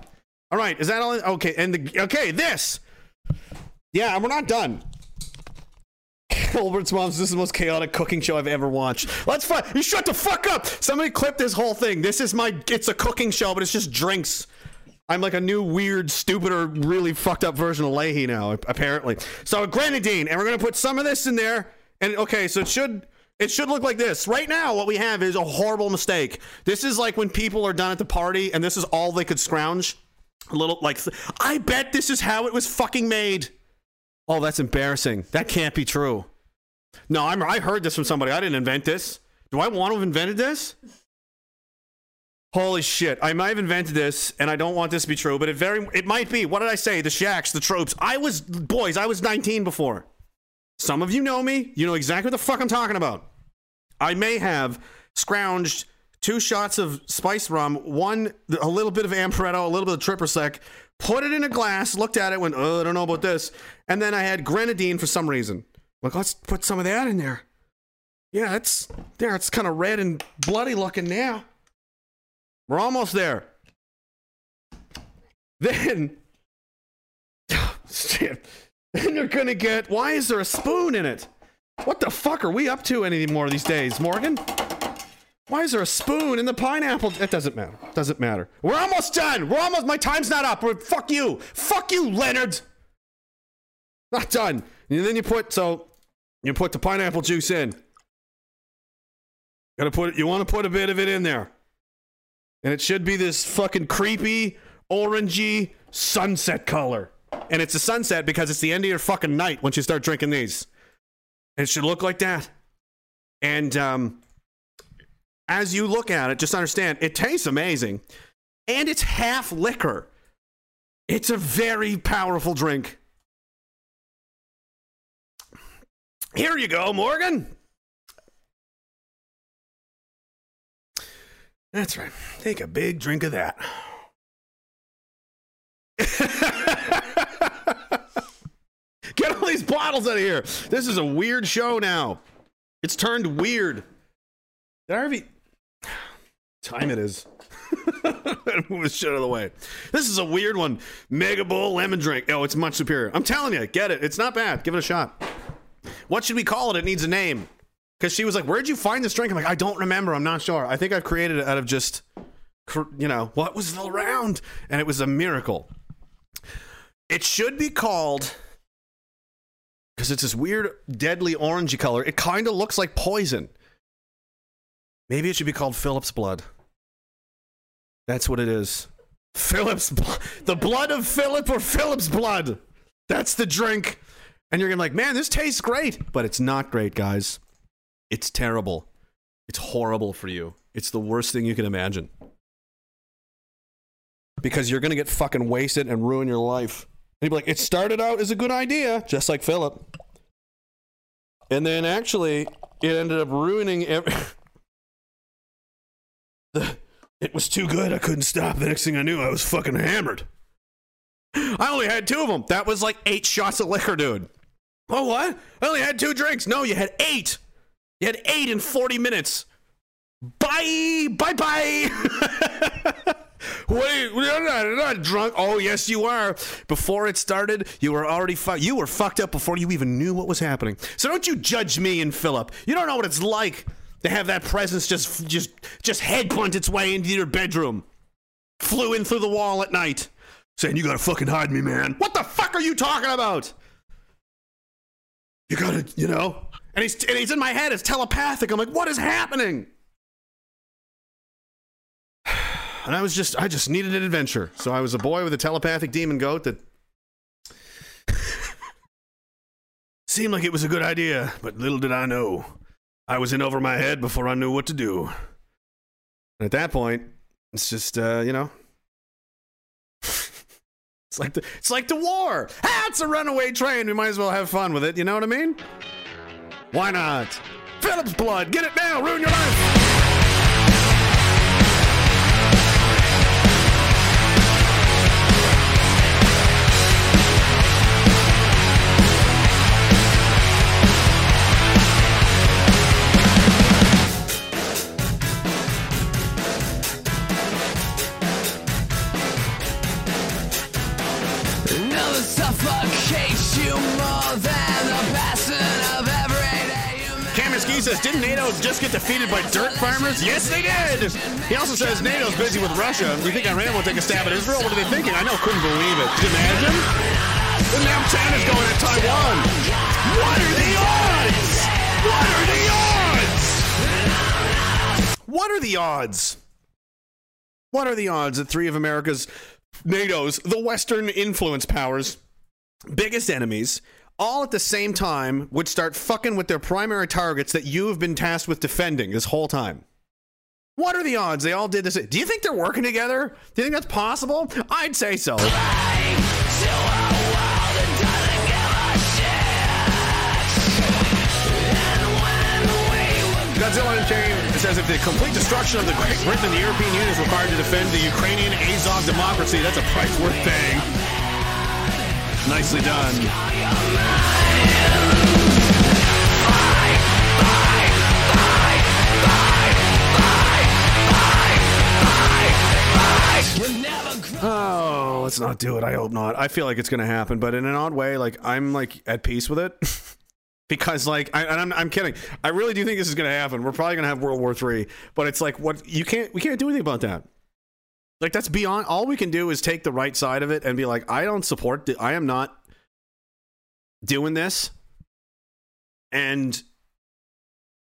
All right. Is that all? Okay. And the okay. This. Yeah. We're not done. Colbert's Moms, this is the most chaotic cooking show I've ever watched. Let's fight. You shut the fuck up. Somebody clip this whole thing. This is my, it's a cooking show, but it's just drinks. I'm like a new, weird, stupid, or really fucked up version of Lahey now, apparently. So grenadine, and we're gonna put some of this in there. And okay, so it should, it should look like this. Right now, what we have is a horrible mistake. This is like when people are done at the party, and this is all they could scrounge. A little like, I bet this is how it was fucking made. Oh, that's embarrassing. That can't be true. No, I'm, I heard this from somebody. I didn't invent this. Do I want to have invented this? Holy shit! I might have invented this, and I don't want this to be true, but it very it might be. What did I say? The shacks, the tropes. I was boys. I was 19 before. Some of you know me. You know exactly what the fuck I'm talking about. I may have scrounged two shots of spice rum, one a little bit of amaretto, a little bit of triple sec, put it in a glass, looked at it, went, oh, I don't know about this, and then I had grenadine for some reason. Like, let's put some of that in there. Yeah, it's there. It's kind of red and bloody looking now. We're almost there. Then, shit. Then you're gonna get. Why is there a spoon in it? What the fuck are we up to anymore these days, Morgan? Why is there a spoon in the pineapple? It doesn't matter. Doesn't matter. We're almost done. We're almost. My time's not up. We're, fuck you. Fuck you, Leonard. Not done. And then you put so you put the pineapple juice in. Gotta put you want to put a bit of it in there. And it should be this fucking creepy, orangey sunset color. And it's a sunset because it's the end of your fucking night once you start drinking these. And it should look like that. And um as you look at it, just understand it tastes amazing. And it's half liquor. It's a very powerful drink. Here you go, Morgan. That's right. Take a big drink of that. Get all these bottles out of here. This is a weird show now. It's turned weird. Did I. Time it is. Move this shit out of the way. This is a weird one. Mega Bowl lemon drink. Oh, it's much superior. I'm telling you, get it. It's not bad. Give it a shot. What should we call it? It needs a name. Because she was like, Where'd you find this drink? I'm like, I don't remember. I'm not sure. I think I've created it out of just, you know, what was around? And it was a miracle. It should be called, because it's this weird, deadly orangey color. It kind of looks like poison. Maybe it should be called Philip's blood. That's what it is. Philip's blood. The blood of Philip or Philip's blood. That's the drink. And you're gonna be like, man, this tastes great. But it's not great, guys. It's terrible. It's horrible for you. It's the worst thing you can imagine. Because you're gonna get fucking wasted and ruin your life. And you'd be like, it started out as a good idea, just like Philip. And then actually, it ended up ruining every. the, it was too good. I couldn't stop. The next thing I knew, I was fucking hammered. I only had two of them. That was like eight shots of liquor, dude. Oh, what? I only had two drinks. No, you had eight. You had eight in 40 minutes. Bye. Bye bye. Wait, you're not, you're not drunk. Oh, yes, you are. Before it started, you were already fu- you were fucked up before you even knew what was happening. So don't you judge me and Philip. You don't know what it's like to have that presence just just just head headbutt its way into your bedroom. Flew in through the wall at night, saying, "You gotta fucking hide me, man." What the fuck are you talking about? You gotta, you know. And he's and he's in my head. It's telepathic. I'm like, what is happening? And I was just, I just needed an adventure. So I was a boy with a telepathic demon goat that seemed like it was a good idea, but little did I know. I was in over my head before I knew what to do. And at that point, it's just, uh, you know, it's like the, it's like the war. Ah, it's a runaway train. We might as well have fun with it. You know what I mean? Why not? Philip's blood. Get it now. Ruin your life. Suffocates you more than the of says, didn't NATO just get defeated by dirt farmers? Yes, they did. He also says NATO's busy with Russia. You think Iran will take a stab at Israel? What are they thinking? I know, couldn't believe it. Could you imagine? And now China's going at Taiwan. What are the odds? What are the odds? What are the odds? What are the odds that three of America's NATO's, the Western influence powers, biggest enemies, all at the same time would start fucking with their primary targets that you have been tasked with defending this whole time? What are the odds they all did this? Do you think they're working together? Do you think that's possible? I'd say so. Godzilla Unchained says if the complete destruction of the Great Britain and the European Union is required to defend the Ukrainian Azov democracy, that's a price worth paying. Nicely done. Oh, let's not do it. I hope not. I feel like it's going to happen, but in an odd way, like I'm like at peace with it. because like I, and I'm, I'm kidding. I really do think this is going to happen. We're probably going to have world war three but it's like what you can't we can't do anything about that. Like that's beyond all we can do is take the right side of it and be like i don't support th- i am not doing this. And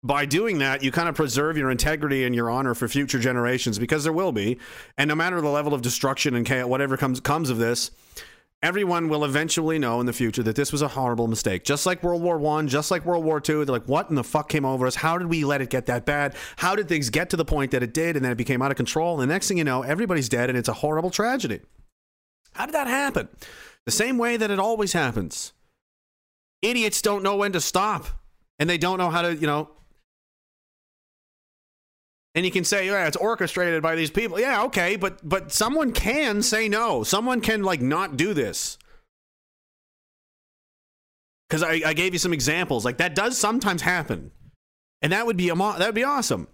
by doing that you kind of preserve your integrity and your honor for future generations because there will be. And no matter the level of destruction and chaos whatever comes comes of this everyone will eventually know in the future that this was a horrible mistake. Just like World War One, just like World War Two, they're like, "What in the fuck came over us? How did we let it get that bad? How did things get to the point that it did, and then it became out of control? And the next thing you know, everybody's dead, and it's a horrible tragedy. How did that happen? The same way that it always happens. Idiots don't know when to stop, and they don't know how to, you know, and you can say, yeah, it's orchestrated by these people. Yeah, okay, but but someone can say no. Someone can like not do this. Because I, I gave you some examples. Like that does sometimes happen, and that would be a that would be awesome.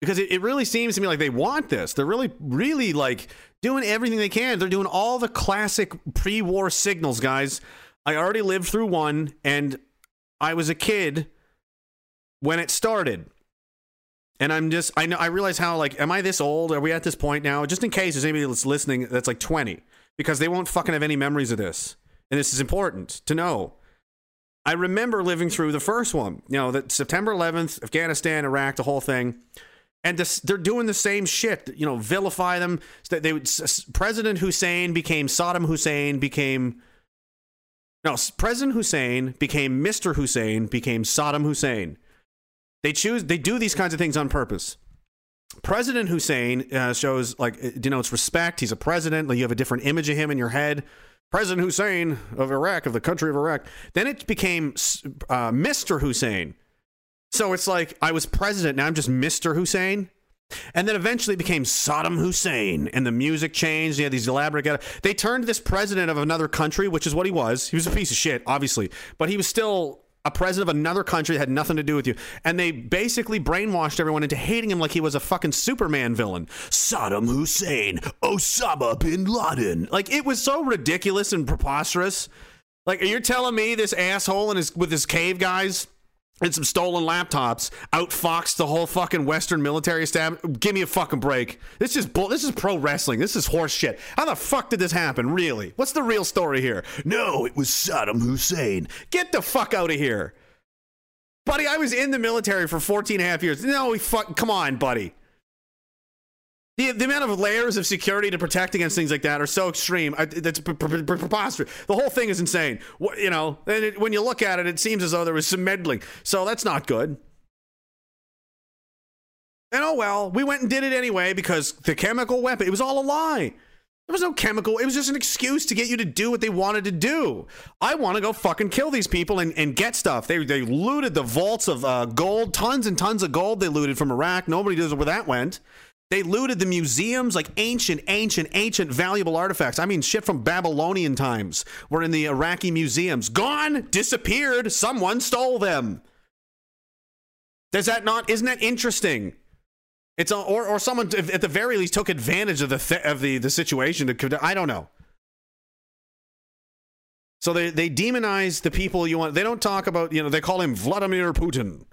Because it, it really seems to me like they want this. They're really, really like doing everything they can. They're doing all the classic pre-war signals, guys. I already lived through one, and I was a kid when it started and I'm just I know I realize how like am I this old? Are we at this point now? Just in case there's anybody that's listening that's like 20 because they won't fucking have any memories of this. And this is important to know. I remember living through the first one, you know, that September 11th, Afghanistan, Iraq, the whole thing. And this, they're doing the same shit, you know, vilify them. They would, President Hussein became Saddam Hussein, became no, President Hussein became Mr. Hussein, became Saddam Hussein. They choose. They do these kinds of things on purpose. President Hussein uh, shows like it denotes respect. He's a president. Like you have a different image of him in your head. President Hussein of Iraq, of the country of Iraq. Then it became uh, Mr. Hussein. So it's like I was president. Now I'm just Mr. Hussein. And then eventually became Saddam Hussein, and the music changed. He had these elaborate. They turned this president of another country, which is what he was. He was a piece of shit, obviously, but he was still a president of another country that had nothing to do with you. And they basically brainwashed everyone into hating him like he was a fucking Superman villain. Saddam Hussein, Osama bin Laden. Like it was so ridiculous and preposterous. Like you're telling me this asshole and his with his cave guys and some stolen laptops outfoxed the whole fucking Western military staff. Give me a fucking break. This is bull. This is pro wrestling. This is horse shit. How the fuck did this happen? Really? What's the real story here? No, it was Saddam Hussein. Get the fuck out of here, buddy. I was in the military for 14 and a half years. No, fuck. Come on, buddy. The, the amount of layers of security to protect against things like that are so extreme. That's pre- pre- pre- preposterous. The whole thing is insane. You know, and it, when you look at it, it seems as though there was some meddling. So that's not good. And oh well, we went and did it anyway because the chemical weapon, it was all a lie. There was no chemical. It was just an excuse to get you to do what they wanted to do. I want to go fucking kill these people and, and get stuff. They, they looted the vaults of uh, gold, tons and tons of gold they looted from Iraq. Nobody knows where that went. They looted the museums, like ancient, ancient, ancient valuable artifacts. I mean, shit from Babylonian times were in the Iraqi museums. Gone, disappeared. Someone stole them. Does that not? Isn't that interesting? It's a, or or someone at the very least took advantage of the th- of the the situation to. I don't know. So they they demonize the people you want. They don't talk about you know they call him Vladimir Putin.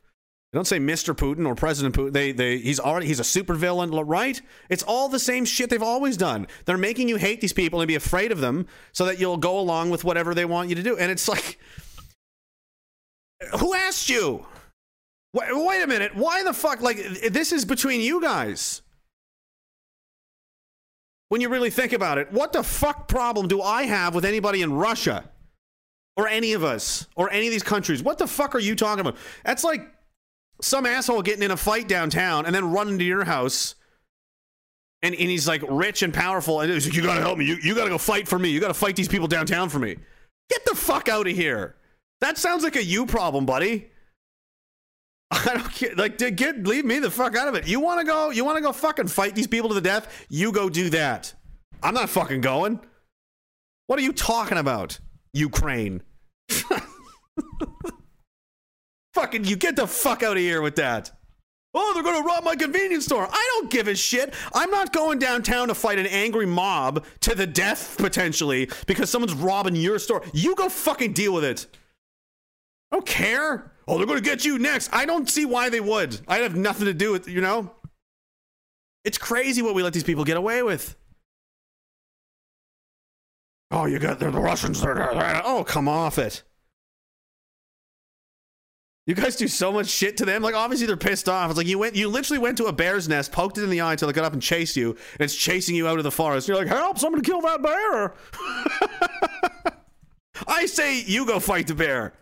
They don't say Mr. Putin or President Putin. They they he's already he's a supervillain, right? It's all the same shit they've always done. They're making you hate these people and be afraid of them so that you'll go along with whatever they want you to do. And it's like, who asked you? Wait, wait a minute. Why the fuck? Like, this is between you guys. When you really think about it, what the fuck problem do I have with anybody in Russia? Or any of us? Or any of these countries? What the fuck are you talking about? That's like some asshole getting in a fight downtown and then running to your house. And, and he's like rich and powerful. And he's like, You gotta help me. You, you gotta go fight for me. You gotta fight these people downtown for me. Get the fuck out of here. That sounds like a you problem, buddy. I don't care. Like, get leave me the fuck out of it. You want to go? You want to go fucking fight these people to the death? You go do that. I'm not fucking going. What are you talking about, Ukraine? fucking, you get the fuck out of here with that. Oh, they're going to rob my convenience store. I don't give a shit. I'm not going downtown to fight an angry mob to the death potentially because someone's robbing your store. You go fucking deal with it. I don't care. Oh, they're going to get you next. I don't see why they would. I have nothing to do with, you know? It's crazy what we let these people get away with. Oh, you got the Russians. they're all right Oh, come off it. You guys do so much shit to them. Like obviously they're pissed off. It's like you went, you literally went to a bear's nest, poked it in the eye until it got up and chased you, and it's chasing you out of the forest. You're like, help! Somebody kill that bear. I say you go fight the bear.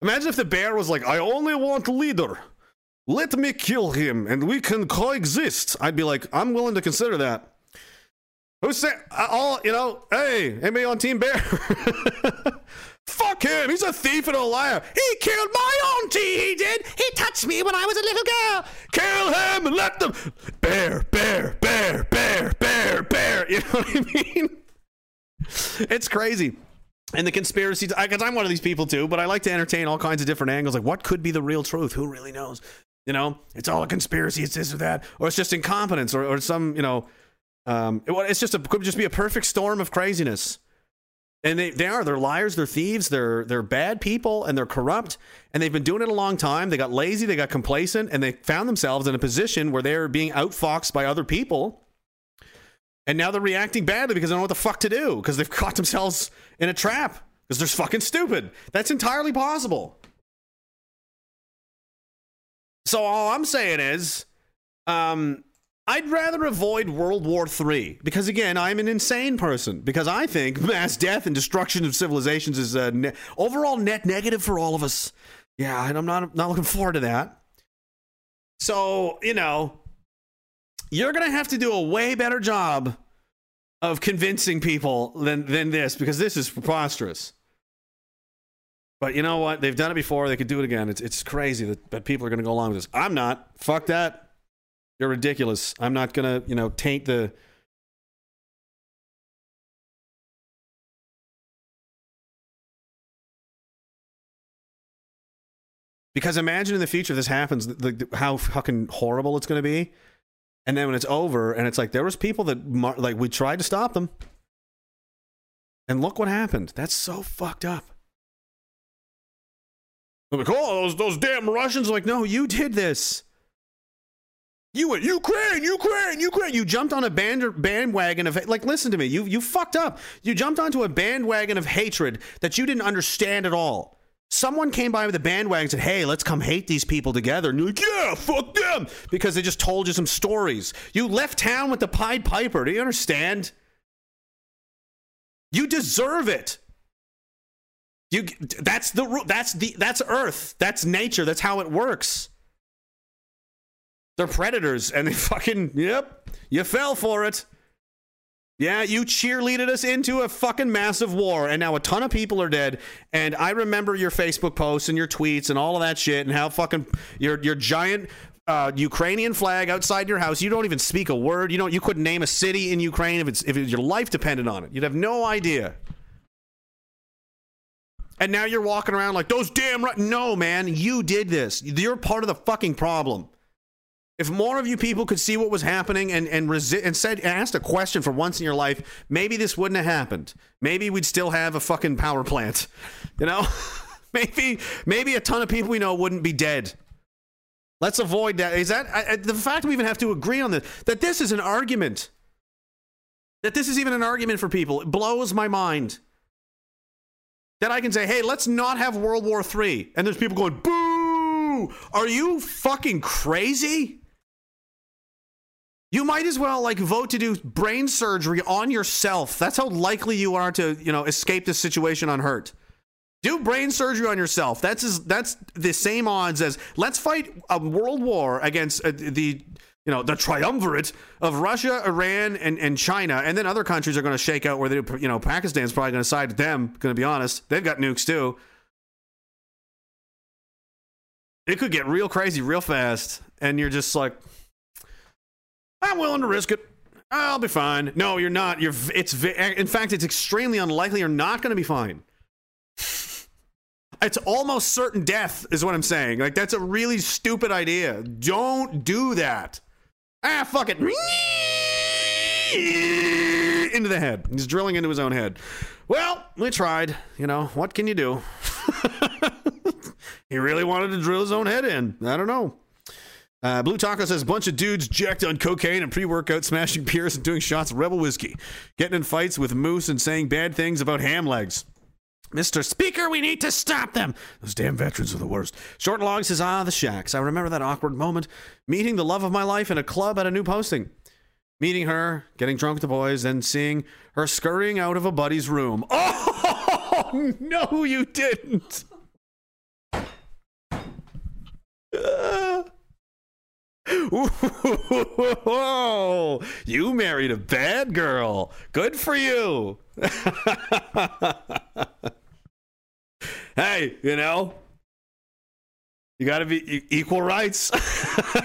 Imagine if the bear was like, I only want leader. Let me kill him and we can coexist. I'd be like, I'm willing to consider that. Who's saying, uh, all, you know, hey, anybody on Team Bear? Fuck him. He's a thief and a liar. He killed my auntie. He did. He touched me when I was a little girl. Kill him let them. Bear, bear, bear, bear, bear, bear. You know what I mean? It's crazy and the conspiracy because i'm one of these people too but i like to entertain all kinds of different angles like what could be the real truth who really knows you know it's all a conspiracy it's this or that or it's just incompetence or, or some you know um, it, it's just a could just be a perfect storm of craziness and they, they are they're liars they're thieves they're they're bad people and they're corrupt and they've been doing it a long time they got lazy they got complacent and they found themselves in a position where they're being outfoxed by other people and now they're reacting badly because they don't know what the fuck to do because they've caught themselves in a trap because they're fucking stupid. That's entirely possible. So all I'm saying is, um, I'd rather avoid World War III because, again, I'm an insane person. Because I think mass death and destruction of civilizations is a ne- overall net negative for all of us. Yeah, and I'm not not looking forward to that. So you know, you're gonna have to do a way better job of convincing people than than this because this is preposterous. But you know what? They've done it before. They could do it again. It's it's crazy that, that people are going to go along with this. I'm not. Fuck that. You're ridiculous. I'm not to, you know, taint the Because imagine in the future if this happens, the, the, how fucking horrible it's going to be. And then when it's over, and it's like there was people that like we tried to stop them, and look what happened. That's so fucked up. I'm like, oh, those those damn Russians! like, no, you did this. You went Ukraine, Ukraine, Ukraine. You jumped on a band, bandwagon of like. Listen to me. You you fucked up. You jumped onto a bandwagon of hatred that you didn't understand at all. Someone came by with a bandwagon and said, Hey, let's come hate these people together. And you're like, Yeah, fuck them. Because they just told you some stories. You left town with the Pied Piper. Do you understand? You deserve it. You that's the that's the that's earth. That's nature. That's how it works. They're predators and they fucking yep, you fell for it. Yeah, you cheerleaded us into a fucking massive war, and now a ton of people are dead. And I remember your Facebook posts and your tweets and all of that shit, and how fucking your your giant uh, Ukrainian flag outside your house. You don't even speak a word. You don't. You couldn't name a city in Ukraine if it's if it, your life depended on it. You'd have no idea. And now you're walking around like those damn right. No, man, you did this. You're part of the fucking problem. If more of you people could see what was happening and and and said asked a question for once in your life, maybe this wouldn't have happened. Maybe we'd still have a fucking power plant. You know, maybe maybe a ton of people we know wouldn't be dead. Let's avoid that. Is that I, the fact we even have to agree on this? That this is an argument. That this is even an argument for people. It blows my mind. That I can say, hey, let's not have World War III. And there's people going, boo! Are you fucking crazy? You might as well like vote to do brain surgery on yourself. That's how likely you are to, you know, escape this situation unhurt. Do brain surgery on yourself. That's as, that's the same odds as let's fight a world war against uh, the you know the triumvirate of Russia, Iran, and, and China, and then other countries are going to shake out where they you know Pakistan's probably going to side with them. Going to be honest, they've got nukes too. It could get real crazy real fast, and you're just like, I'm willing to risk it. I'll be fine. No, you're not. You're. It's. In fact, it's extremely unlikely you're not going to be fine. It's almost certain death, is what I'm saying. Like that's a really stupid idea. Don't do that. Ah, fuck it. Into the head. He's drilling into his own head. Well, we tried. You know, what can you do? he really wanted to drill his own head in. I don't know. Uh, Blue Taco says a bunch of dudes jacked on cocaine and pre-workout, smashing beers and doing shots of Rebel whiskey, getting in fights with Moose and saying bad things about ham legs. Mr. Speaker, we need to stop them. Those damn veterans are the worst. Short and Long says, Ah, the shacks. I remember that awkward moment meeting the love of my life in a club at a new posting. Meeting her, getting drunk with the boys, and seeing her scurrying out of a buddy's room. Oh, no, you didn't. Whoa, you married a bad girl. Good for you. hey, you know, you got to be equal rights. you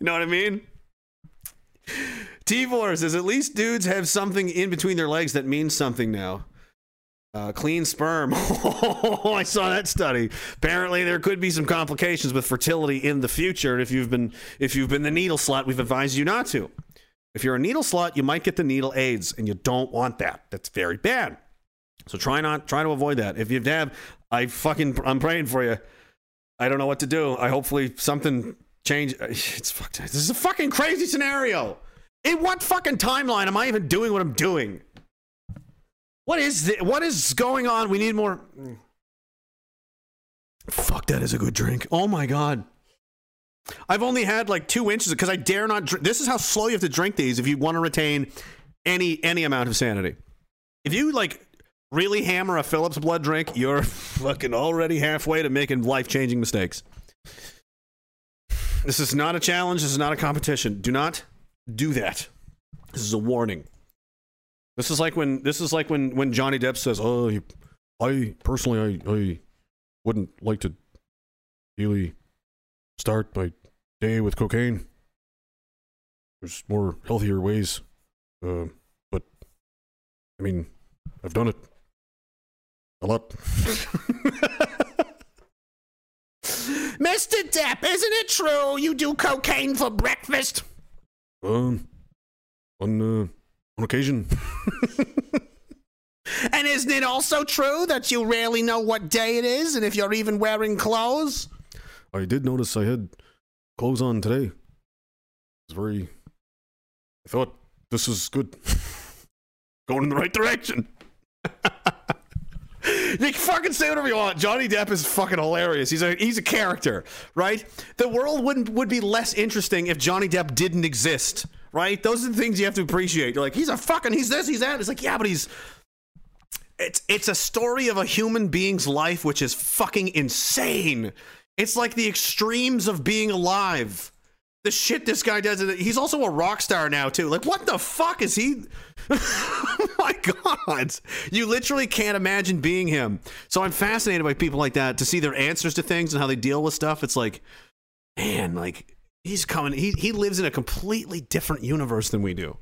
know what I mean? T4 says at least dudes have something in between their legs that means something now. Uh, clean sperm. Oh, I saw that study. Apparently, there could be some complications with fertility in the future. If you've been if you've been the needle slot, we've advised you not to. If you're a needle slot, you might get the needle AIDS, and you don't want that. That's very bad. So try not try to avoid that. If you have, I fucking I'm praying for you. I don't know what to do. I hopefully something change. It's fucked. This is a fucking crazy scenario. In what fucking timeline am I even doing what I'm doing? What is this? What is going on? We need more. Fuck, that is a good drink. Oh my god. I've only had like two inches because I dare not. Drink. This is how slow you have to drink these if you want to retain any any amount of sanity. If you like really hammer a Phillips blood drink, you're fucking already halfway to making life changing mistakes. This is not a challenge. This is not a competition. Do not do that. This is a warning. This is like when this is like when when Johnny Depp says, "Oh, he, I personally, I, I wouldn't like to really start my day with cocaine. There's more healthier ways, uh, but I mean, I've done it a lot." Mr. Depp, isn't it true you do cocaine for breakfast? Um, on uh, on occasion. And isn't it also true that you rarely know what day it is and if you're even wearing clothes? I did notice I had clothes on today. It was very. I thought this was good. Going in the right direction. you can fucking say whatever you want. Johnny Depp is fucking hilarious. He's a he's a character, right? The world wouldn't would be less interesting if Johnny Depp didn't exist, right? Those are the things you have to appreciate. You're like, he's a fucking he's this, he's that. It's like, yeah, but he's it's it's a story of a human being's life which is fucking insane. It's like the extremes of being alive. The shit this guy does. He's also a rock star now too. Like, what the fuck is he? oh my god! You literally can't imagine being him. So I'm fascinated by people like that to see their answers to things and how they deal with stuff. It's like, man, like he's coming. He he lives in a completely different universe than we do.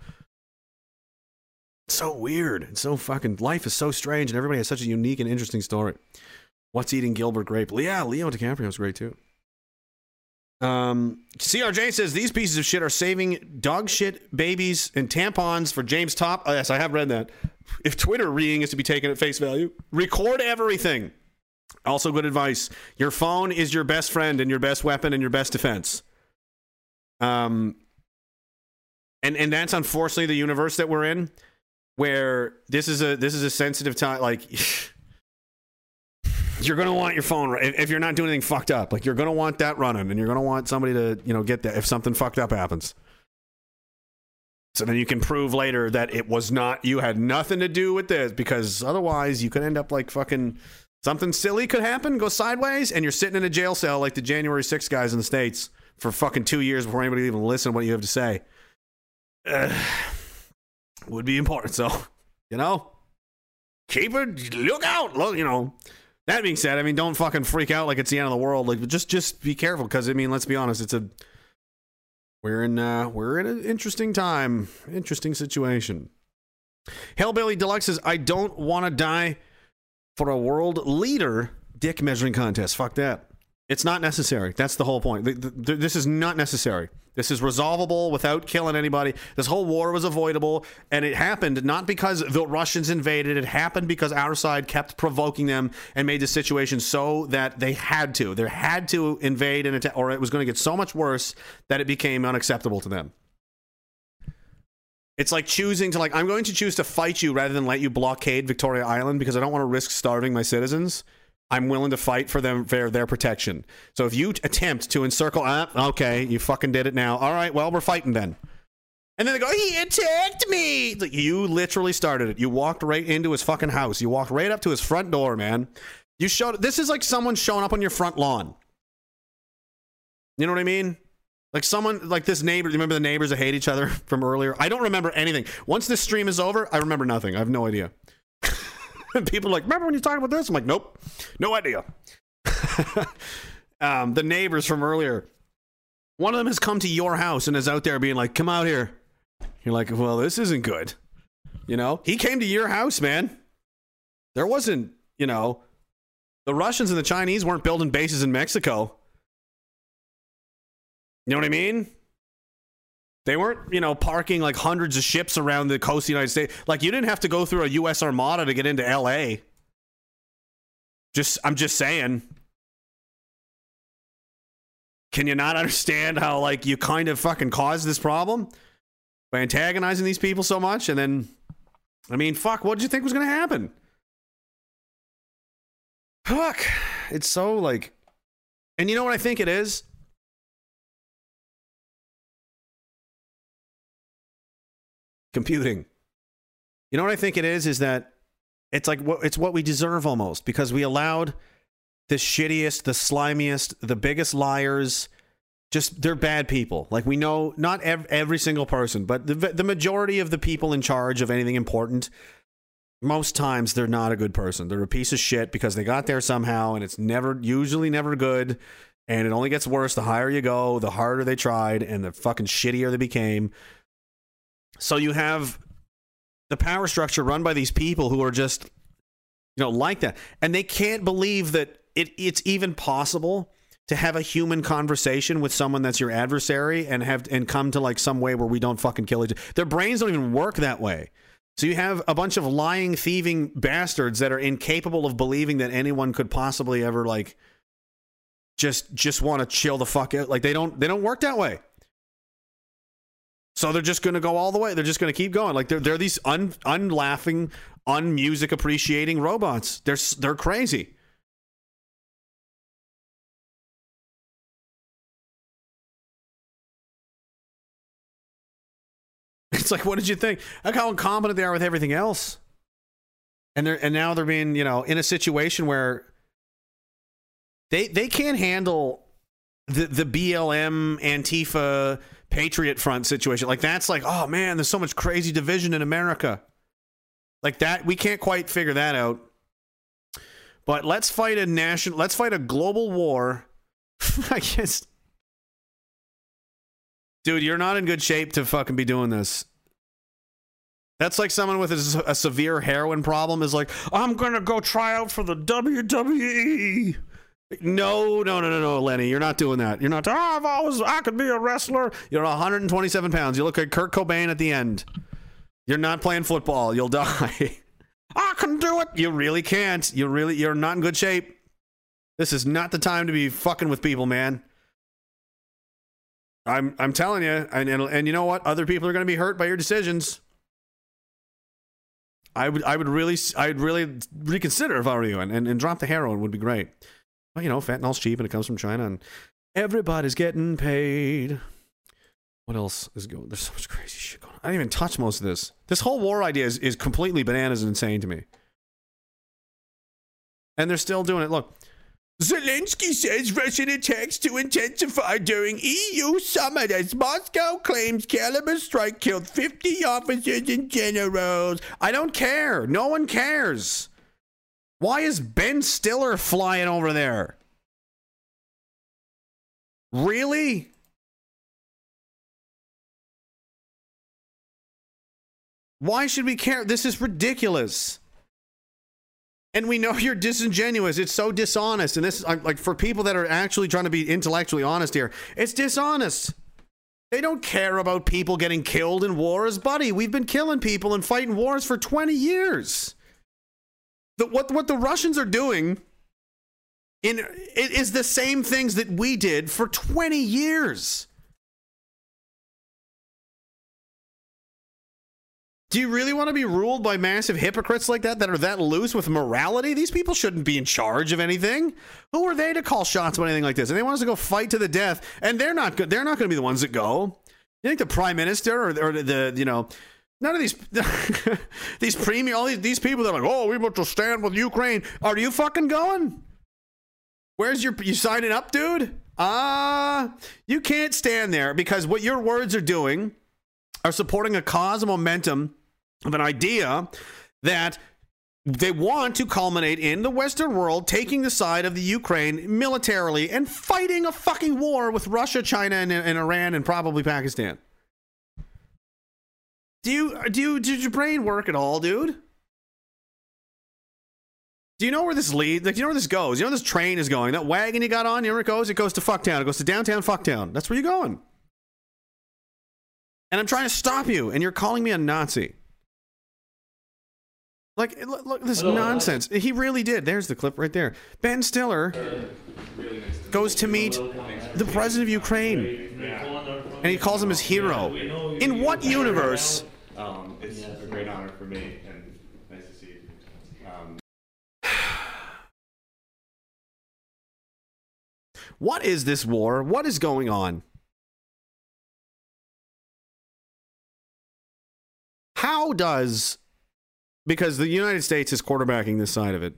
It's so weird. It's so fucking. Life is so strange, and everybody has such a unique and interesting story. What's eating Gilbert Grape? Yeah, Leo DiCaprio is great too. Um, CRJ says these pieces of shit are saving dog shit babies and tampons for James Topp. Oh, yes, I have read that. If Twitter reading is to be taken at face value, record everything. Also, good advice. Your phone is your best friend and your best weapon and your best defense. Um, and and that's unfortunately the universe that we're in, where this is a this is a sensitive time. Like. you're gonna want your phone if you're not doing anything fucked up. Like you're gonna want that running, and you're gonna want somebody to you know get that if something fucked up happens. So then you can prove later that it was not you had nothing to do with this because otherwise you could end up like fucking something silly could happen, go sideways, and you're sitting in a jail cell like the January 6 guys in the states for fucking two years before anybody even listen to what you have to say. Uh, would be important. So you know, keep it. Look out. Look, you know. That being said, I mean, don't fucking freak out like it's the end of the world. Like, just just be careful because I mean, let's be honest, it's a we're in uh we're in an interesting time, interesting situation. Hellbilly Deluxe says, I don't want to die for a world leader dick measuring contest. Fuck that. It's not necessary. That's the whole point. Th- th- th- This is not necessary. This is resolvable without killing anybody. This whole war was avoidable, and it happened not because the Russians invaded. It happened because our side kept provoking them and made the situation so that they had to. They had to invade and attack, or it was going to get so much worse that it became unacceptable to them. It's like choosing to like I'm going to choose to fight you rather than let you blockade Victoria Island because I don't want to risk starving my citizens. I'm willing to fight for them for their protection. So if you attempt to encircle, ah, okay, you fucking did it now. All right, well we're fighting then. And then they go, he attacked me. Like, you literally started it. You walked right into his fucking house. You walked right up to his front door, man. You showed. This is like someone showing up on your front lawn. You know what I mean? Like someone, like this neighbor. Remember the neighbors that hate each other from earlier? I don't remember anything. Once this stream is over, I remember nothing. I have no idea. And people are like, remember when you talked about this? I'm like, nope, no idea. um, the neighbors from earlier, one of them has come to your house and is out there being like, come out here. You're like, well, this isn't good. You know, he came to your house, man. There wasn't, you know, the Russians and the Chinese weren't building bases in Mexico. You know what I mean? They weren't, you know, parking like hundreds of ships around the coast of the United States. Like you didn't have to go through a U.S. Armada to get into L.A. Just, I'm just saying. Can you not understand how like you kind of fucking caused this problem by antagonizing these people so much? And then, I mean, fuck, what did you think was going to happen? Fuck, it's so like, and you know what I think it is? Computing. You know what I think it is? Is that it's like what it's what we deserve almost because we allowed the shittiest, the slimiest, the biggest liars. Just they're bad people. Like we know, not ev- every single person, but the the majority of the people in charge of anything important. Most times they're not a good person. They're a piece of shit because they got there somehow, and it's never, usually never good. And it only gets worse the higher you go, the harder they tried, and the fucking shittier they became. So you have the power structure run by these people who are just, you know, like that, and they can't believe that it, it's even possible to have a human conversation with someone that's your adversary and have and come to like some way where we don't fucking kill each other. Their brains don't even work that way. So you have a bunch of lying, thieving bastards that are incapable of believing that anyone could possibly ever like just just want to chill the fuck out. Like they don't they don't work that way. So they're just going to go all the way. They're just going to keep going. Like they're they're these un unlaughing, unmusic appreciating robots. They're they're crazy. It's like, what did you think? Look how incompetent they are with everything else. And they're and now they're being, you know, in a situation where they they can't handle the the BLM Antifa Patriot Front situation. Like that's like, oh man, there's so much crazy division in America. Like that, we can't quite figure that out. But let's fight a national. Let's fight a global war. I guess, dude, you're not in good shape to fucking be doing this. That's like someone with a, a severe heroin problem is like, I'm gonna go try out for the WWE. No, no, no, no, no, Lenny, you're not doing that. You're not. Oh, I've always, I could be a wrestler. You're 127 pounds. You look like Kurt Cobain at the end. You're not playing football. You'll die. I can do it. You really can't. You really, you're not in good shape. This is not the time to be fucking with people, man. I'm, I'm telling you, and, and, and you know what? Other people are going to be hurt by your decisions. I would, I would really, I'd really reconsider if I were you, and, and, and drop the heroin would be great. Well, you know, fentanyl's cheap and it comes from China, and everybody's getting paid. What else is going? There's so much crazy shit going on. I didn't even touch most of this. This whole war idea is, is completely bananas and insane to me. And they're still doing it. Look, Zelensky says Russian attacks to intensify during EU summit as Moscow claims Kalibr strike killed 50 officers and generals. I don't care. No one cares. Why is Ben Stiller flying over there? Really? Why should we care? This is ridiculous. And we know you're disingenuous. It's so dishonest. And this is like for people that are actually trying to be intellectually honest here, it's dishonest. They don't care about people getting killed in wars, buddy. We've been killing people and fighting wars for 20 years. The, what what the Russians are doing in it is the same things that we did for 20 years. Do you really want to be ruled by massive hypocrites like that that are that loose with morality? These people shouldn't be in charge of anything. Who are they to call shots about anything like this? And they want us to go fight to the death, and they're not good. They're not going to be the ones that go. You think the prime minister or, or the you know none of these these premier all these, these people that are like oh we want to stand with Ukraine are you fucking going? Where's your you signing up, dude? Ah, uh, you can't stand there because what your words are doing are supporting a cause of momentum of an idea that they want to culminate in the Western world taking the side of the Ukraine militarily and fighting a fucking war with Russia, China, and, and Iran, and probably Pakistan. Do you do you, did your brain work at all, dude? Do you know where this leads? Like, do you know where this goes? You know where this train is going? That wagon you got on, you know where it goes? It goes to Fucktown. It goes to downtown Fucktown. That's where you're going. And I'm trying to stop you, and you're calling me a Nazi. Like, look, look this nonsense. He really did. There's the clip right there. Ben Stiller goes to meet the president of Ukraine, and he calls him his hero. In what universe? Um, it's a great honor for me, and nice to see you. Um, what is this war? What is going on? How does because the United States is quarterbacking this side of it.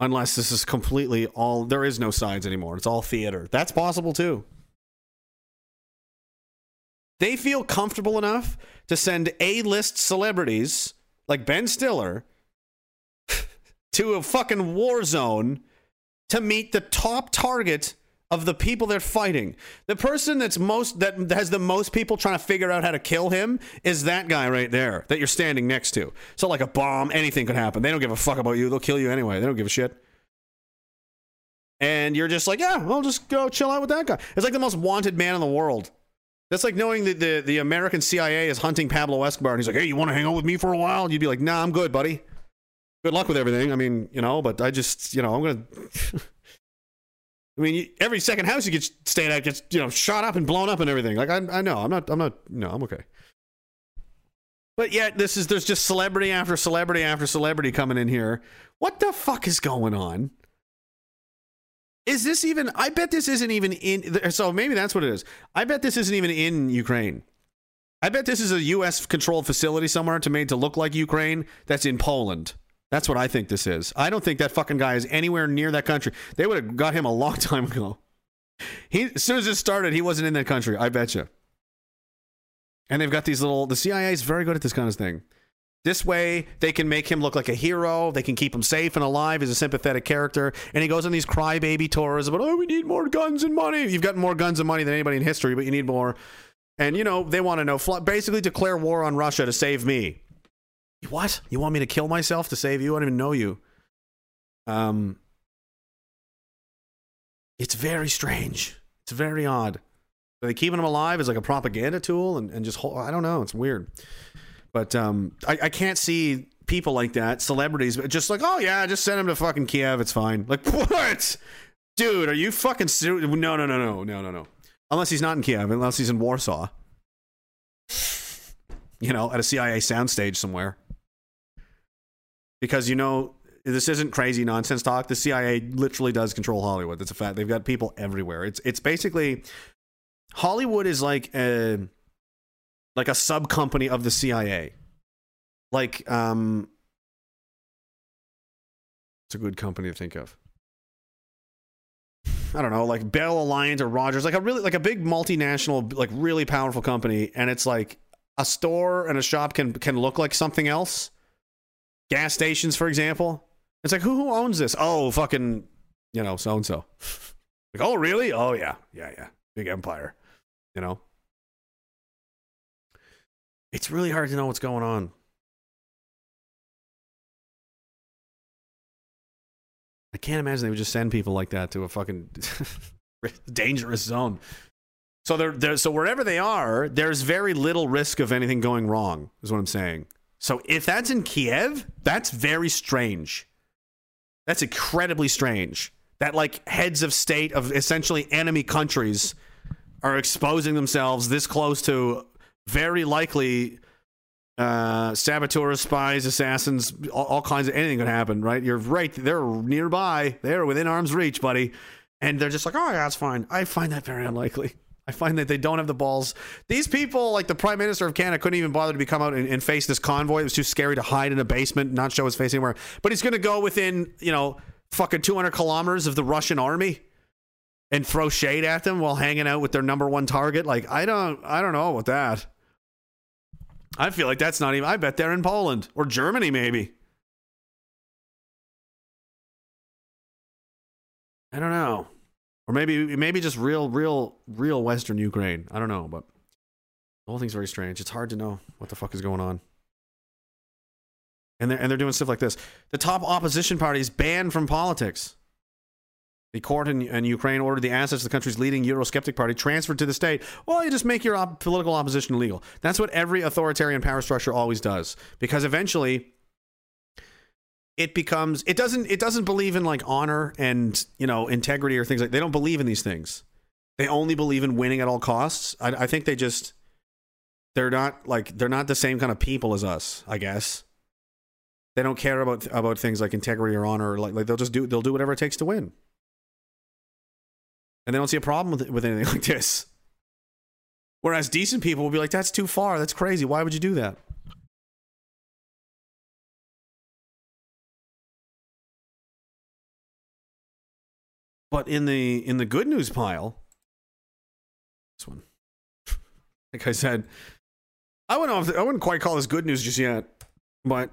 Unless this is completely all there is no sides anymore. It's all theater. That's possible too. They feel comfortable enough to send A-list celebrities like Ben Stiller to a fucking war zone to meet the top target of the people they're fighting. The person that's most that has the most people trying to figure out how to kill him is that guy right there that you're standing next to. So like a bomb, anything could happen. They don't give a fuck about you. They'll kill you anyway. They don't give a shit. And you're just like, yeah, I'll just go chill out with that guy. It's like the most wanted man in the world. That's like knowing that the, the American CIA is hunting Pablo Escobar and he's like, hey, you want to hang out with me for a while? And you'd be like, nah, I'm good, buddy. Good luck with everything. I mean, you know, but I just, you know, I'm going to. I mean, every second house you get staying at gets you know shot up and blown up and everything. Like I, I know, I'm not, I'm not, no, I'm okay. But yet, this is there's just celebrity after celebrity after celebrity coming in here. What the fuck is going on? Is this even? I bet this isn't even in. So maybe that's what it is. I bet this isn't even in Ukraine. I bet this is a U.S. controlled facility somewhere to made to look like Ukraine. That's in Poland. That's what I think this is. I don't think that fucking guy is anywhere near that country. They would have got him a long time ago. he as soon as it started, he wasn't in that country. I bet you. And they've got these little. The CIA is very good at this kind of thing. This way, they can make him look like a hero. They can keep him safe and alive as a sympathetic character. And he goes on these crybaby tours about, oh, we need more guns and money. You've got more guns and money than anybody in history, but you need more. And, you know, they want to know, basically declare war on Russia to save me. What? You want me to kill myself to save you? I don't even know you. Um, it's very strange. It's very odd. Are they keeping him alive as like a propaganda tool and, and just I don't know. It's weird. But um, I, I can't see people like that, celebrities, but just like, oh yeah, just send him to fucking Kiev. It's fine. Like what, dude? Are you fucking serious? No, no, no, no, no, no, no. Unless he's not in Kiev, unless he's in Warsaw. You know, at a CIA soundstage somewhere. Because you know, this isn't crazy nonsense talk. The CIA literally does control Hollywood. That's a fact. They've got people everywhere. It's it's basically Hollywood is like a like a sub company of the CIA. Like um it's a good company to think of. I don't know, like Bell Alliance or Rogers, like a really like a big multinational, like really powerful company, and it's like a store and a shop can can look like something else. Gas stations, for example. It's like who who owns this? Oh, fucking, you know, so and so. Like, oh really? Oh yeah, yeah, yeah. Big empire. You know. It's really hard to know what's going on. I can't imagine they would just send people like that to a fucking dangerous zone. So they're, they're so wherever they are, there's very little risk of anything going wrong. Is what I'm saying. So if that's in Kiev, that's very strange. That's incredibly strange. That like heads of state of essentially enemy countries are exposing themselves this close to very likely uh, saboteurs, spies, assassins, all, all kinds of anything could happen, right? You're right. They're nearby. They're within arm's reach, buddy. And they're just like, oh, yeah, that's fine. I find that very unlikely. I find that they don't have the balls. These people, like the Prime Minister of Canada, couldn't even bother to come out and, and face this convoy. It was too scary to hide in a basement, not show his face anywhere. But he's going to go within, you know, fucking 200 kilometers of the Russian army and throw shade at them while hanging out with their number one target. Like, I don't, I don't know about that. I feel like that's not even. I bet they're in Poland or Germany, maybe. I don't know, or maybe maybe just real, real, real Western Ukraine. I don't know, but the whole thing's very strange. It's hard to know what the fuck is going on. And they're and they're doing stuff like this. The top opposition party is banned from politics. The court in, in, Ukraine ordered the assets of the country's leading Eurosceptic party transferred to the state. Well, you just make your op- political opposition illegal. That's what every authoritarian power structure always does, because eventually it becomes it doesn't it doesn't believe in like honor and you know integrity or things like they don't believe in these things. They only believe in winning at all costs. I, I think they just they're not like they're not the same kind of people as us. I guess they don't care about about things like integrity or honor. Or like like they'll just do they'll do whatever it takes to win and they don't see a problem with, with anything like this. Whereas decent people will be like, that's too far. That's crazy. Why would you do that? But in the in the good news pile, this one, like I said, I wouldn't I wouldn't quite call this good news just yet. But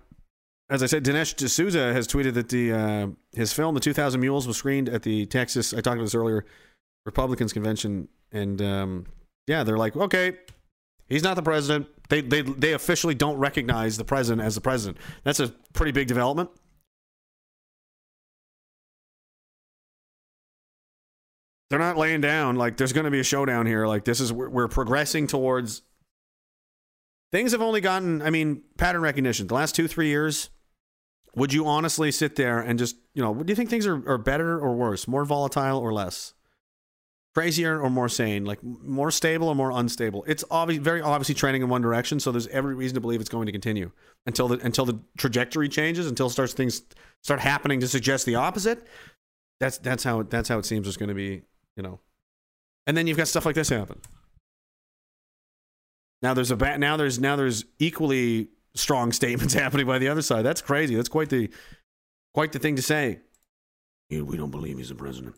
as I said, Dinesh D'Souza has tweeted that the uh, his film, The 2,000 Mules, was screened at the Texas. I talked about this earlier. Republicans convention, and um, yeah, they're like, okay, he's not the president. They they they officially don't recognize the president as the president. That's a pretty big development. They're not laying down like there's going to be a showdown here. Like this is we're, we're progressing towards. Things have only gotten. I mean, pattern recognition. The last two three years, would you honestly sit there and just you know? Do you think things are, are better or worse, more volatile or less? Crazier or more sane like more stable or more unstable. It's obviously very obviously trending in one direction so there's every reason to believe it's going to continue until the until the trajectory changes until starts things start happening to suggest the opposite. That's that's how that's how it seems it's going to be you know. And then you've got stuff like this happen. Now there's a ba- now there's now there's equally strong statements happening by the other side. That's crazy. That's quite the quite the thing to say. We don't believe he's the president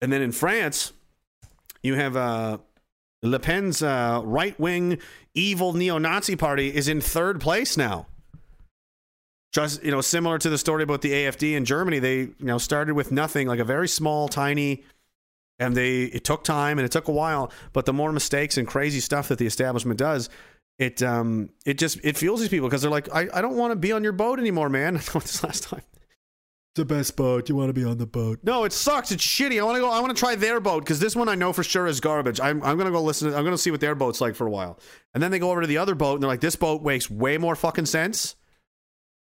And then in France, you have uh, Le Pen's uh, right wing evil neo Nazi party is in third place now. Just you know, similar to the story about the AFD in Germany, they you know started with nothing, like a very small, tiny, and they it took time and it took a while. But the more mistakes and crazy stuff that the establishment does, it um it just it fuels these people because they're like, I, I don't want to be on your boat anymore, man. I this last time. The best boat. You want to be on the boat. No, it sucks. It's shitty. I want to go. I want to try their boat because this one I know for sure is garbage. I'm, I'm gonna go listen. To, I'm gonna see what their boat's like for a while, and then they go over to the other boat and they're like, "This boat makes way more fucking sense."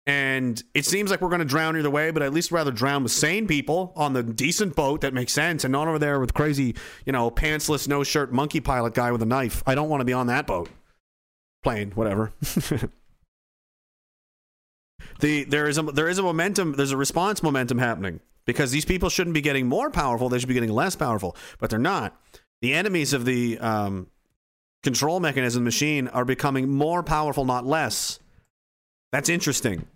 And it seems like we're gonna drown either way, but at least rather drown with sane people on the decent boat that makes sense, and not over there with crazy, you know, pantsless, no shirt monkey pilot guy with a knife. I don't want to be on that boat. Plane, whatever. the there is a there is a momentum there's a response momentum happening because these people shouldn't be getting more powerful they should be getting less powerful but they're not. The enemies of the um, control mechanism machine are becoming more powerful not less. That's interesting.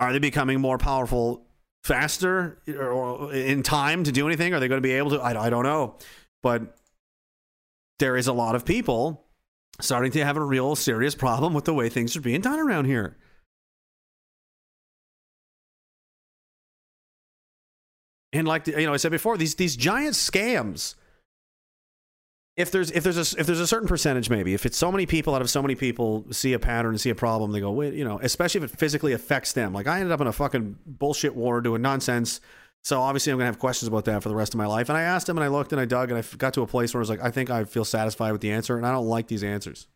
Are they becoming more powerful faster or in time to do anything? Are they going to be able to? I, I don't know. But there is a lot of people starting to have a real serious problem with the way things are being done around here. And like you know, I said before, these these giant scams. If there's if there's a if there's a certain percentage, maybe if it's so many people out of so many people see a pattern see a problem, they go, wait, you know, especially if it physically affects them. Like I ended up in a fucking bullshit war doing nonsense. So obviously I'm gonna have questions about that for the rest of my life. And I asked him, and I looked, and I dug, and I got to a place where I was like, I think I feel satisfied with the answer, and I don't like these answers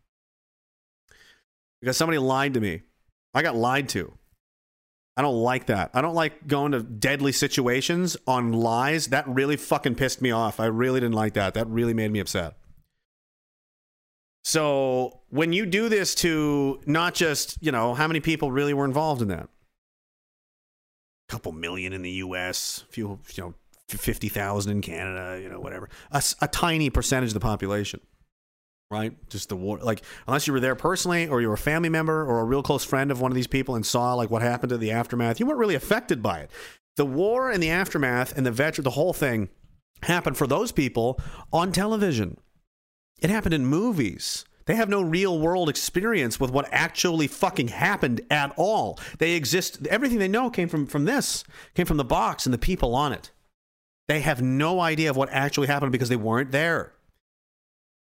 because somebody lied to me. I got lied to. I don't like that. I don't like going to deadly situations on lies. That really fucking pissed me off. I really didn't like that. That really made me upset. So when you do this to not just, you know, how many people really were involved in that? A couple million in the US, a few, you know, 50,000 in Canada, you know, whatever. A tiny percentage of the population right? Just the war, like unless you were there personally, or you were a family member, or a real close friend of one of these people, and saw like what happened to the aftermath, you weren't really affected by it. The war and the aftermath and the veteran, the whole thing happened for those people on television. It happened in movies. They have no real world experience with what actually fucking happened at all. They exist. Everything they know came from from this, came from the box and the people on it. They have no idea of what actually happened because they weren't there.